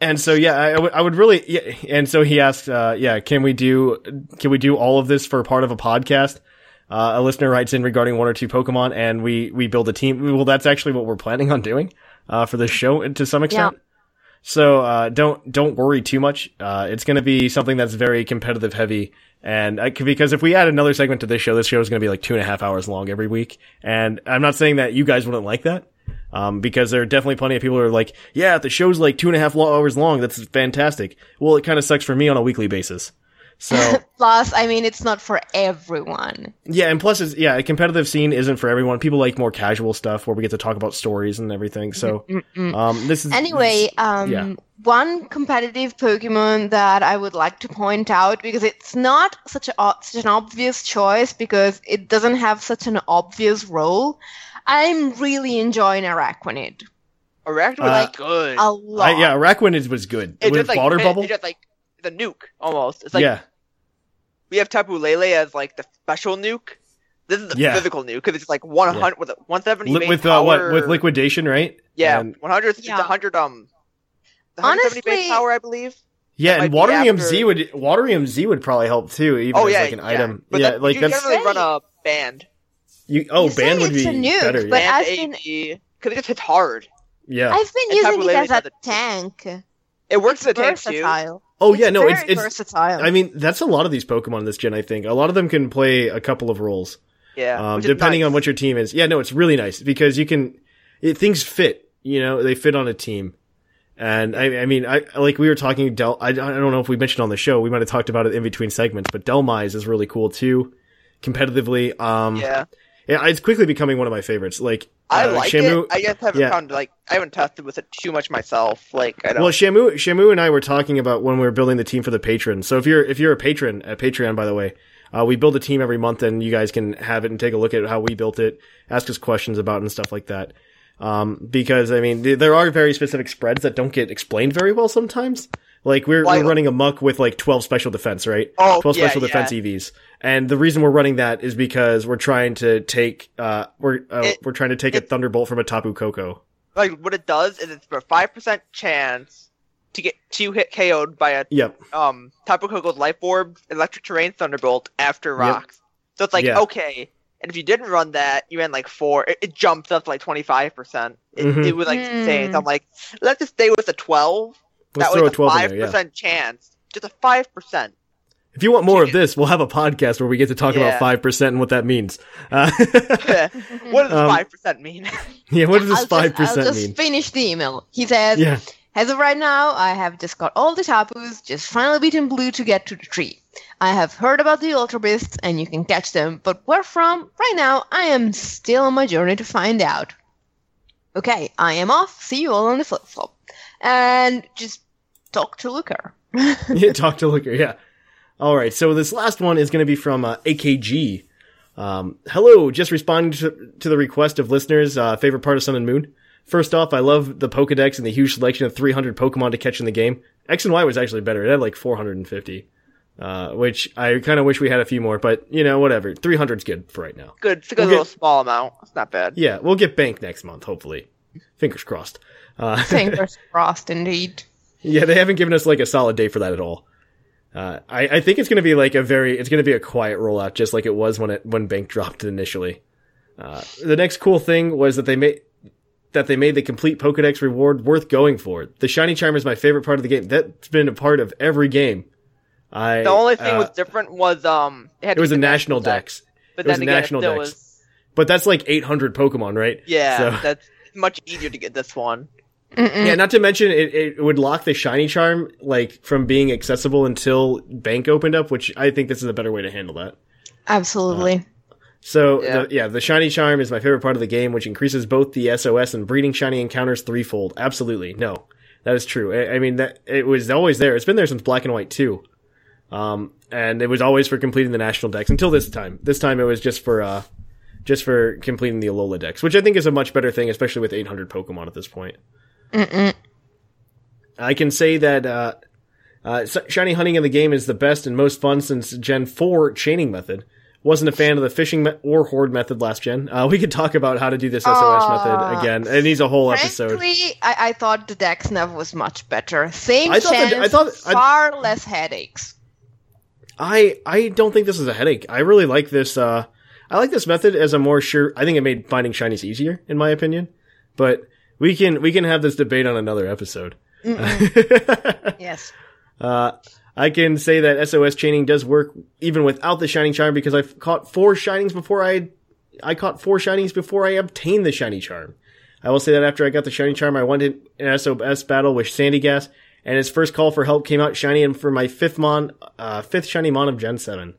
And so, yeah, I, I would- I would really, yeah, and so he asked, uh, yeah, can we do, can we do all of this for part of a podcast? Uh, a listener writes in regarding one or two Pokemon and we, we build a team. Well, that's actually what we're planning on doing, uh, for this show to some extent. So, uh, don't, don't worry too much. Uh, it's going to be something that's very competitive heavy. And I, because if we add another segment to this show, this show is going to be like two and a half hours long every week. And I'm not saying that you guys wouldn't like that. Um, because there are definitely plenty of people who are like, yeah, the show's like two and a half hours long, that's fantastic. Well, it kind of sucks for me on a weekly basis. So, (laughs)
Plus, I mean, it's not for everyone.
yeah, and plus, it's, yeah, a competitive scene isn't for everyone. People like more casual stuff where we get to talk about stories and everything. So, um, this is
Anyway, um,
yeah.
one competitive Pokemon that I would like to point out because it's not such a o- such an obvious choice because it doesn't have such an obvious role. I'm really enjoying Araquanid
Arachnoid
Uh,
was good.
a lot.
I, yeah, Araquanid was good.
It's
With
just like
water
it-
bubble.
It's just like the nuke almost. It's like
yeah,
we have Tapu Lele as like the special nuke. This is the
Yeah.
physical nuke because it's like 100 with 170
Li-
base
with uh, what
power.
with liquidation, right?
Yeah,
And-
100. It's
Yeah.
100 um. The 170 base power, I believe.
yeah, and
be
Waterium
after-
Z would Waterium Z would probably help too, even
Oh
as
yeah,
like an
yeah.
item.
But
yeah,
then
like
you
that's
generally run a band.
You oh
You
band would
it's
be
a nuke,
better.
but
yeah.
I've been
because it just hits hard.
yeah.
I've been
And
using
Tapu
it as a tank.
It works as a tank
versatile.
Oh yeah, no, it's it's.
versatile.
I mean, that's a lot of these Pokemon in this gen. I think a lot of them can play a couple of roles.
Yeah,
um, depending
nice.
on what your team is. Yeah, no, it's really nice because you can it, things fit. You know, they fit on a team. And I, I mean, I like we were talking. Del, I, I don't know if we mentioned on the show. We might have talked about it in between segments, but Dhelmise is really cool too, competitively. Um,
Yeah,
yeah, it's quickly becoming one of my favorites. Like
I
uh,
like
Shamu,
it. I just haven't
yeah.
found like I haven't tested with it too much myself. Like I don't.
Well, Shamu, Shamu and I were talking about when we were building the team for the patron. So if you're if you're a patron at Patreon, by the way, uh, we build a team every month, and you guys can have it and take a look at how we built it, ask us questions about it and stuff like that. Um, because I mean, th- there are very specific spreads that don't get explained very well sometimes. Like we're,
Why-
we're running a Muk with like 12 special defense, right?
Oh,
12
yeah,
special defense
yeah.
EVs. And the reason we're running that is because we're trying to take, uh, we're, uh,
It-
we're trying to take a Thunderbolt from a Tapu Koko.
like what it does is it's for a five percent chance to get two hit KO'd by a
Yep.
um Tapu Koko's Life Orb, Electric Terrain, Thunderbolt after rocks. So it's like
Yeah.
okay, and if you didn't run that, you ran like four. It, it jumps up to like twenty five percent. It
Mhm.
was like insane. So I'm like, let's just stay with the twelve.
Let's
that
throw a 12 in
five
there, yeah.
percent chance, just a five percent.
If you want more of this, we'll have a podcast where we get to talk
Yeah.
about five percent and what that means. Uh, (laughs)
what does (laughs)
Um,
five percent mean? (laughs)
yeah, what does this
I'll
five
just, I'll
percent
just
mean?
finish the email. He says,
Yeah,
As of right now, I have just got all the tapus, just finally beaten blue to get to the tree. I have heard about the Ultra Beasts and you can catch them, but where from? Right now, I am still on my journey to find out. Okay, I am off. See you all on the flip flop. And just talk to Looker. (laughs)
yeah. Talk to Looker. Yeah. All right. So this last one is going to be from uh, AKG. Um, hello. Just responding to, to the request of listeners. Uh, favorite part of Sun and Moon. First off, I love the Pokedex and the huge selection of 300 Pokemon to catch in the game. X and Y was actually better. It had like 450, uh, which I kind of wish we had a few more, but you know, whatever. 300's good for right now.
Good. It's a good
We'll
little
get-
small amount. It's not bad.
Yeah, we'll get Bank next month, hopefully. Fingers crossed. Uh,
Fingers (laughs) crossed, indeed.
Yeah, they haven't given us like a solid date for that at all. Uh, I, I think it's going to be like a very, it's going to be a quiet rollout, just like it was when it when Bank dropped it initially. Uh, the next cool thing was that they made that they made the complete Pokedex reward worth going for. The shiny charm is my favorite part of the game. That's been a part of every game. I
The only thing
uh,
was different was um it, had
it was a national dex,
but
it was a
again,
national dex.
was
but that's like 800 Pokemon, right?
yeah.
So-
That's much easier to get this one.
Yeah, not to mention it, it would lock the shiny charm like from being accessible until bank opened up, which I think this is a better way to handle that.
Absolutely.
So
Yeah.
yeah. The, yeah, the shiny charm is my favorite part of the game, which increases both the SOS and breeding shiny encounters threefold. Absolutely, no, that is true. I, I mean that it was always there. It's been there since Black and White too, um, and it was always for completing the national dex until this time. This time it was just for uh, just for completing the Alola dex, which I think is a much better thing, especially with 800 Pokemon at this point. I can say that uh, uh, shiny hunting in the game is the best and most fun since Gen 4 chaining method. Wasn't a fan of the fishing me- or horde method last gen. Uh, we could talk about how to do this SOS method again. It needs a whole episode.
Frankly, I, I thought the DexNav was much better. Same
I thought
chance,
that- I thought- I-
far less headaches.
I I don't think this is a headache. I really like this. Uh, I like this method as a more sure. I think it made finding shinies easier, in my opinion. But we can we can have this debate on another episode.
Yes. (laughs)
Uh, I can say that SOS chaining does work even without the shining charm because I've caught four shinings before I, I caught four shinies before I obtained the shiny charm. I will say that after I got the shiny charm, I went in an SOS battle with Sandygast, and his first call for help came out shiny and for my fifth mon, uh, fifth shiny mon of Gen 7.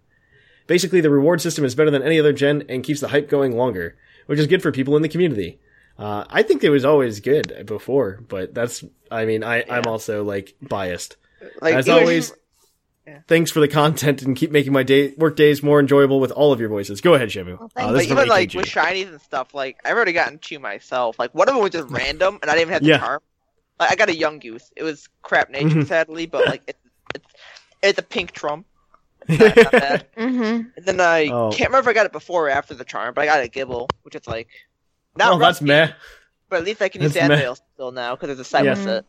Basically, the reward system is better than any other gen and keeps the hype going longer, which is good for people in the community. Uh, I think it was always good before, but that's, I mean, I, I'm also like biased.
Like
As
even if
always, thanks for the content and keep making my day work days more enjoyable with all of your voices. Go ahead, Shamu. Uh,
thank
this
like
is from
even like with shinies and stuff, like I've already gotten two myself. Like one of them was just (laughs) random, and I didn't even have the
Yeah.
charm. Like, I got a Yungoos. It was crap nature,
Mhm.
sadly, but like it's it's it's a pink trump. Not, not bad.
Mm-hmm.
And then I
Oh.
can't remember if I got it before or after the charm, but I got a Gible, which is like not
oh, that's
rusty,
meh.
but at least I can use
that's meh.
Still now because there's a side
Yeah.
with it.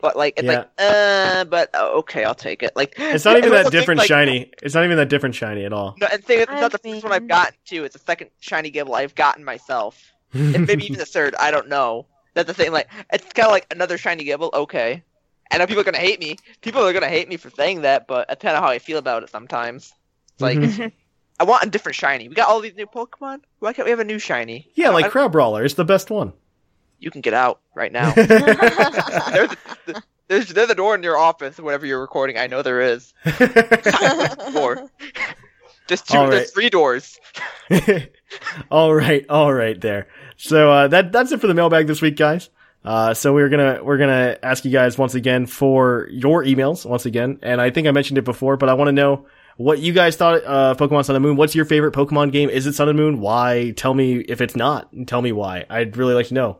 but like it's like uh, but uh, okay, I'll take it. Like
It's not even that different
like,
shiny. It's not even that different shiny at all.
No, and thing, is, it's
I
not the first one I've gotten too. It's the second shiny Gible I've gotten myself, (laughs) and maybe even the third. I don't know. That's the thing. Like it's kind of like another shiny Gible. Okay, I know people are gonna hate me. People are gonna hate me for saying that, but that's kind of how I feel about it sometimes. It's like
Mm-hmm. (laughs)
I want a different shiny. We got all these new Pokemon. Why can't we have a new shiny?
Yeah, like
I-
Crabrawler. It's the best one.
you can get out right now. (laughs) (laughs) there's, the, there's there's a door in your office whenever you're recording. I know there is. (laughs) Door. Just two.
All
There's three doors.
all right, all right, there. So uh, that that's it for the mailbag this week, guys. Uh, so we're gonna we're gonna ask you guys once again for your emails once again, and I think I mentioned it before, but I want to know what you guys thought of Pokemon Sun and Moon. What's your favorite Pokemon game? Is it Sun and Moon? Why? Tell me if it's not, and tell me why. I'd really like to know.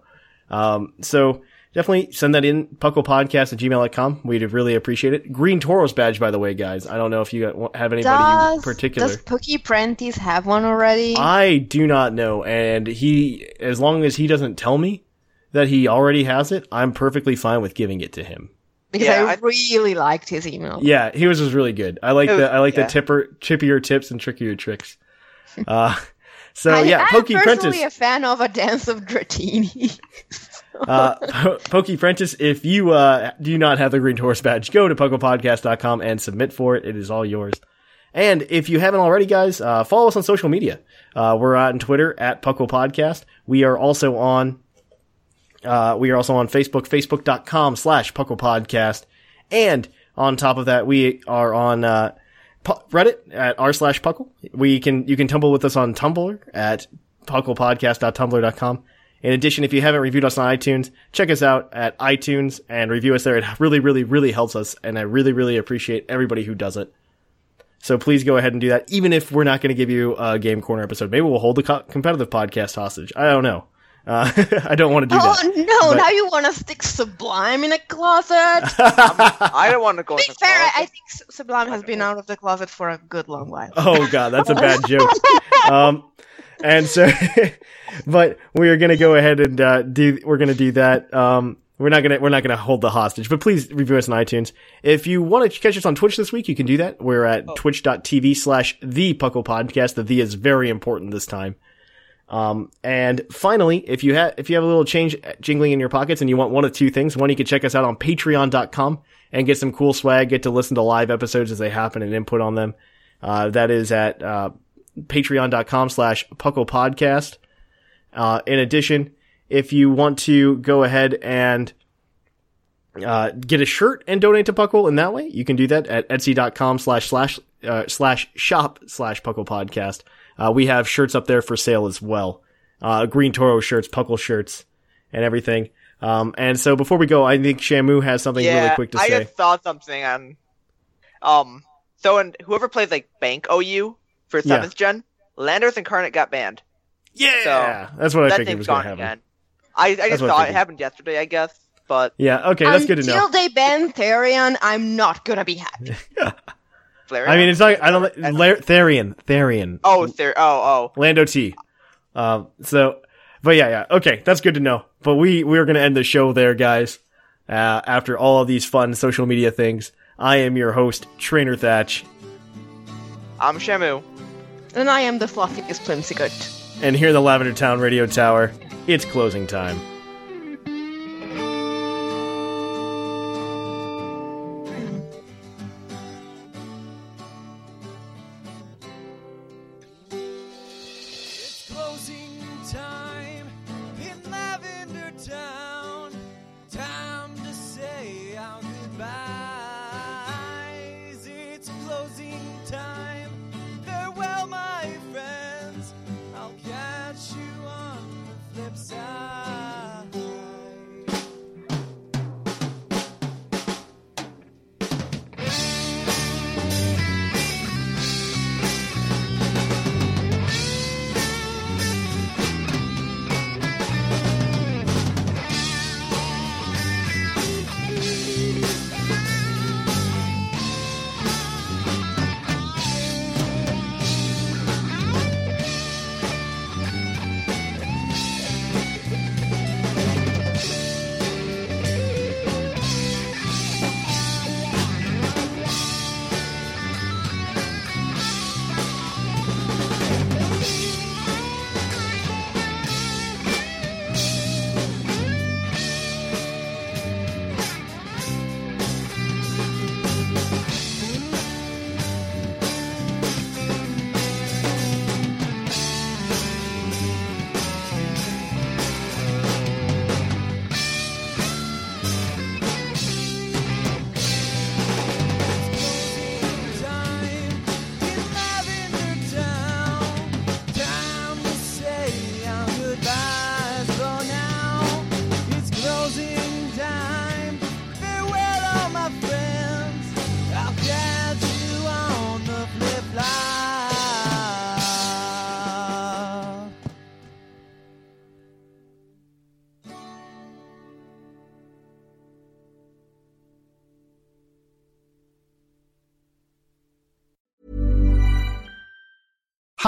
Um, so definitely send that in pucklepodcast at gmail.com. We'd really appreciate it. Green Tauros badge, by the way, guys. I don't know if you have anybody in particular.
does Pookie Prentice have one already?
I do not know, and he, as long as he doesn't tell me that he already has it, I'm perfectly fine with giving it to him.
Because
Yeah,
I,
I-
really liked his email.
Yeah, he was just really good. I like
was-
the I like
yeah.
the tipper chippier tips and trickier tricks. (laughs) Uh, so
I,
yeah,
I'm
Pokey
personally
Prentice.
a fan of a dance of Dratini. (laughs)
uh, Po- Pokey Prentice, if you uh, do not have the Green Horse badge, go to PucklePodcast.com and submit for it. It is all yours. And if you haven't already, guys, uh, follow us on social media. Uh, we're on Twitter at Puckle Podcast. We are also on, uh, we are also on Facebook, Facebook.com slash Puckle Podcast. And on top of that, we are on, uh, Reddit at r slash Puckle. We can, you can tumble with us on Tumblr at pucklepodcast.tumblr.com. In addition, if you haven't reviewed us on iTunes, check us out at iTunes and review us there. It really, really, really helps us, and I really, really appreciate everybody who does it. So please go ahead and do that, even if we're not going to give you a Game Corner episode. Maybe we'll hold the co- competitive podcast hostage. I don't know. Uh, (laughs) I don't want to do
oh
that.
no!
But-
now you want to stick Sublime in a closet? (laughs)
I don't want to go.
to
in
be
the
fair,
closet.
I think Sublime has been out of the closet for a good long while.
Oh god, that's a bad joke. (laughs) Um, and so, but we are gonna go ahead and uh, do. We're gonna do that. Um, we're not gonna we're not gonna hold the hostage, but please review us on iTunes. If you want to catch us on Twitch this week, you can do that. We're at twitch.tv slash the Puckle Podcast. The the is very important this time. Um, and finally, if you have if you have a little change jingling in your pockets and you want one of two things, one you can check us out on Patreon.com and get some cool swag, get to listen to live episodes as they happen and input on them. Uh, that is at uh, patreon.com slash puckle podcast. Uh, in addition, if you want to go ahead and uh, get a shirt and donate to Puckle in that way, you can do that at etsy.com slash slash uh, slash shop slash Puckle podcast. Uh, we have shirts up there for sale as well. Uh, Green Toro shirts, Puckle shirts, and everything. Um, and so before we go, I think Shamu has something
yeah,
really quick to
I
say.
I just saw something on. Um. So, and whoever plays like Bank OU for
Yeah.
seventh gen, Landorus Incarnate got banned.
Yeah, that's what I
that
figured was going to happen.
again. I, I just
what I
saw it happened yesterday, I guess. But
Yeah, okay, that's good to know.
Until
know.
they ban Therian, I'm not gonna be happy. (laughs)
Flareon.
I mean, it's not. I don't. La- Therian, Therian,
Oh, there. Oh, oh.
Lando T. Um. So, but yeah, yeah. Okay, that's good to know. But we we're gonna end the show there, guys. Uh, after all of these fun social media things, I am your host, Trainer Thatch,
I'm Shamu.
and I am the fluffiest Whimsicott.
and here in the Lavender Town Radio Tower, it's closing time.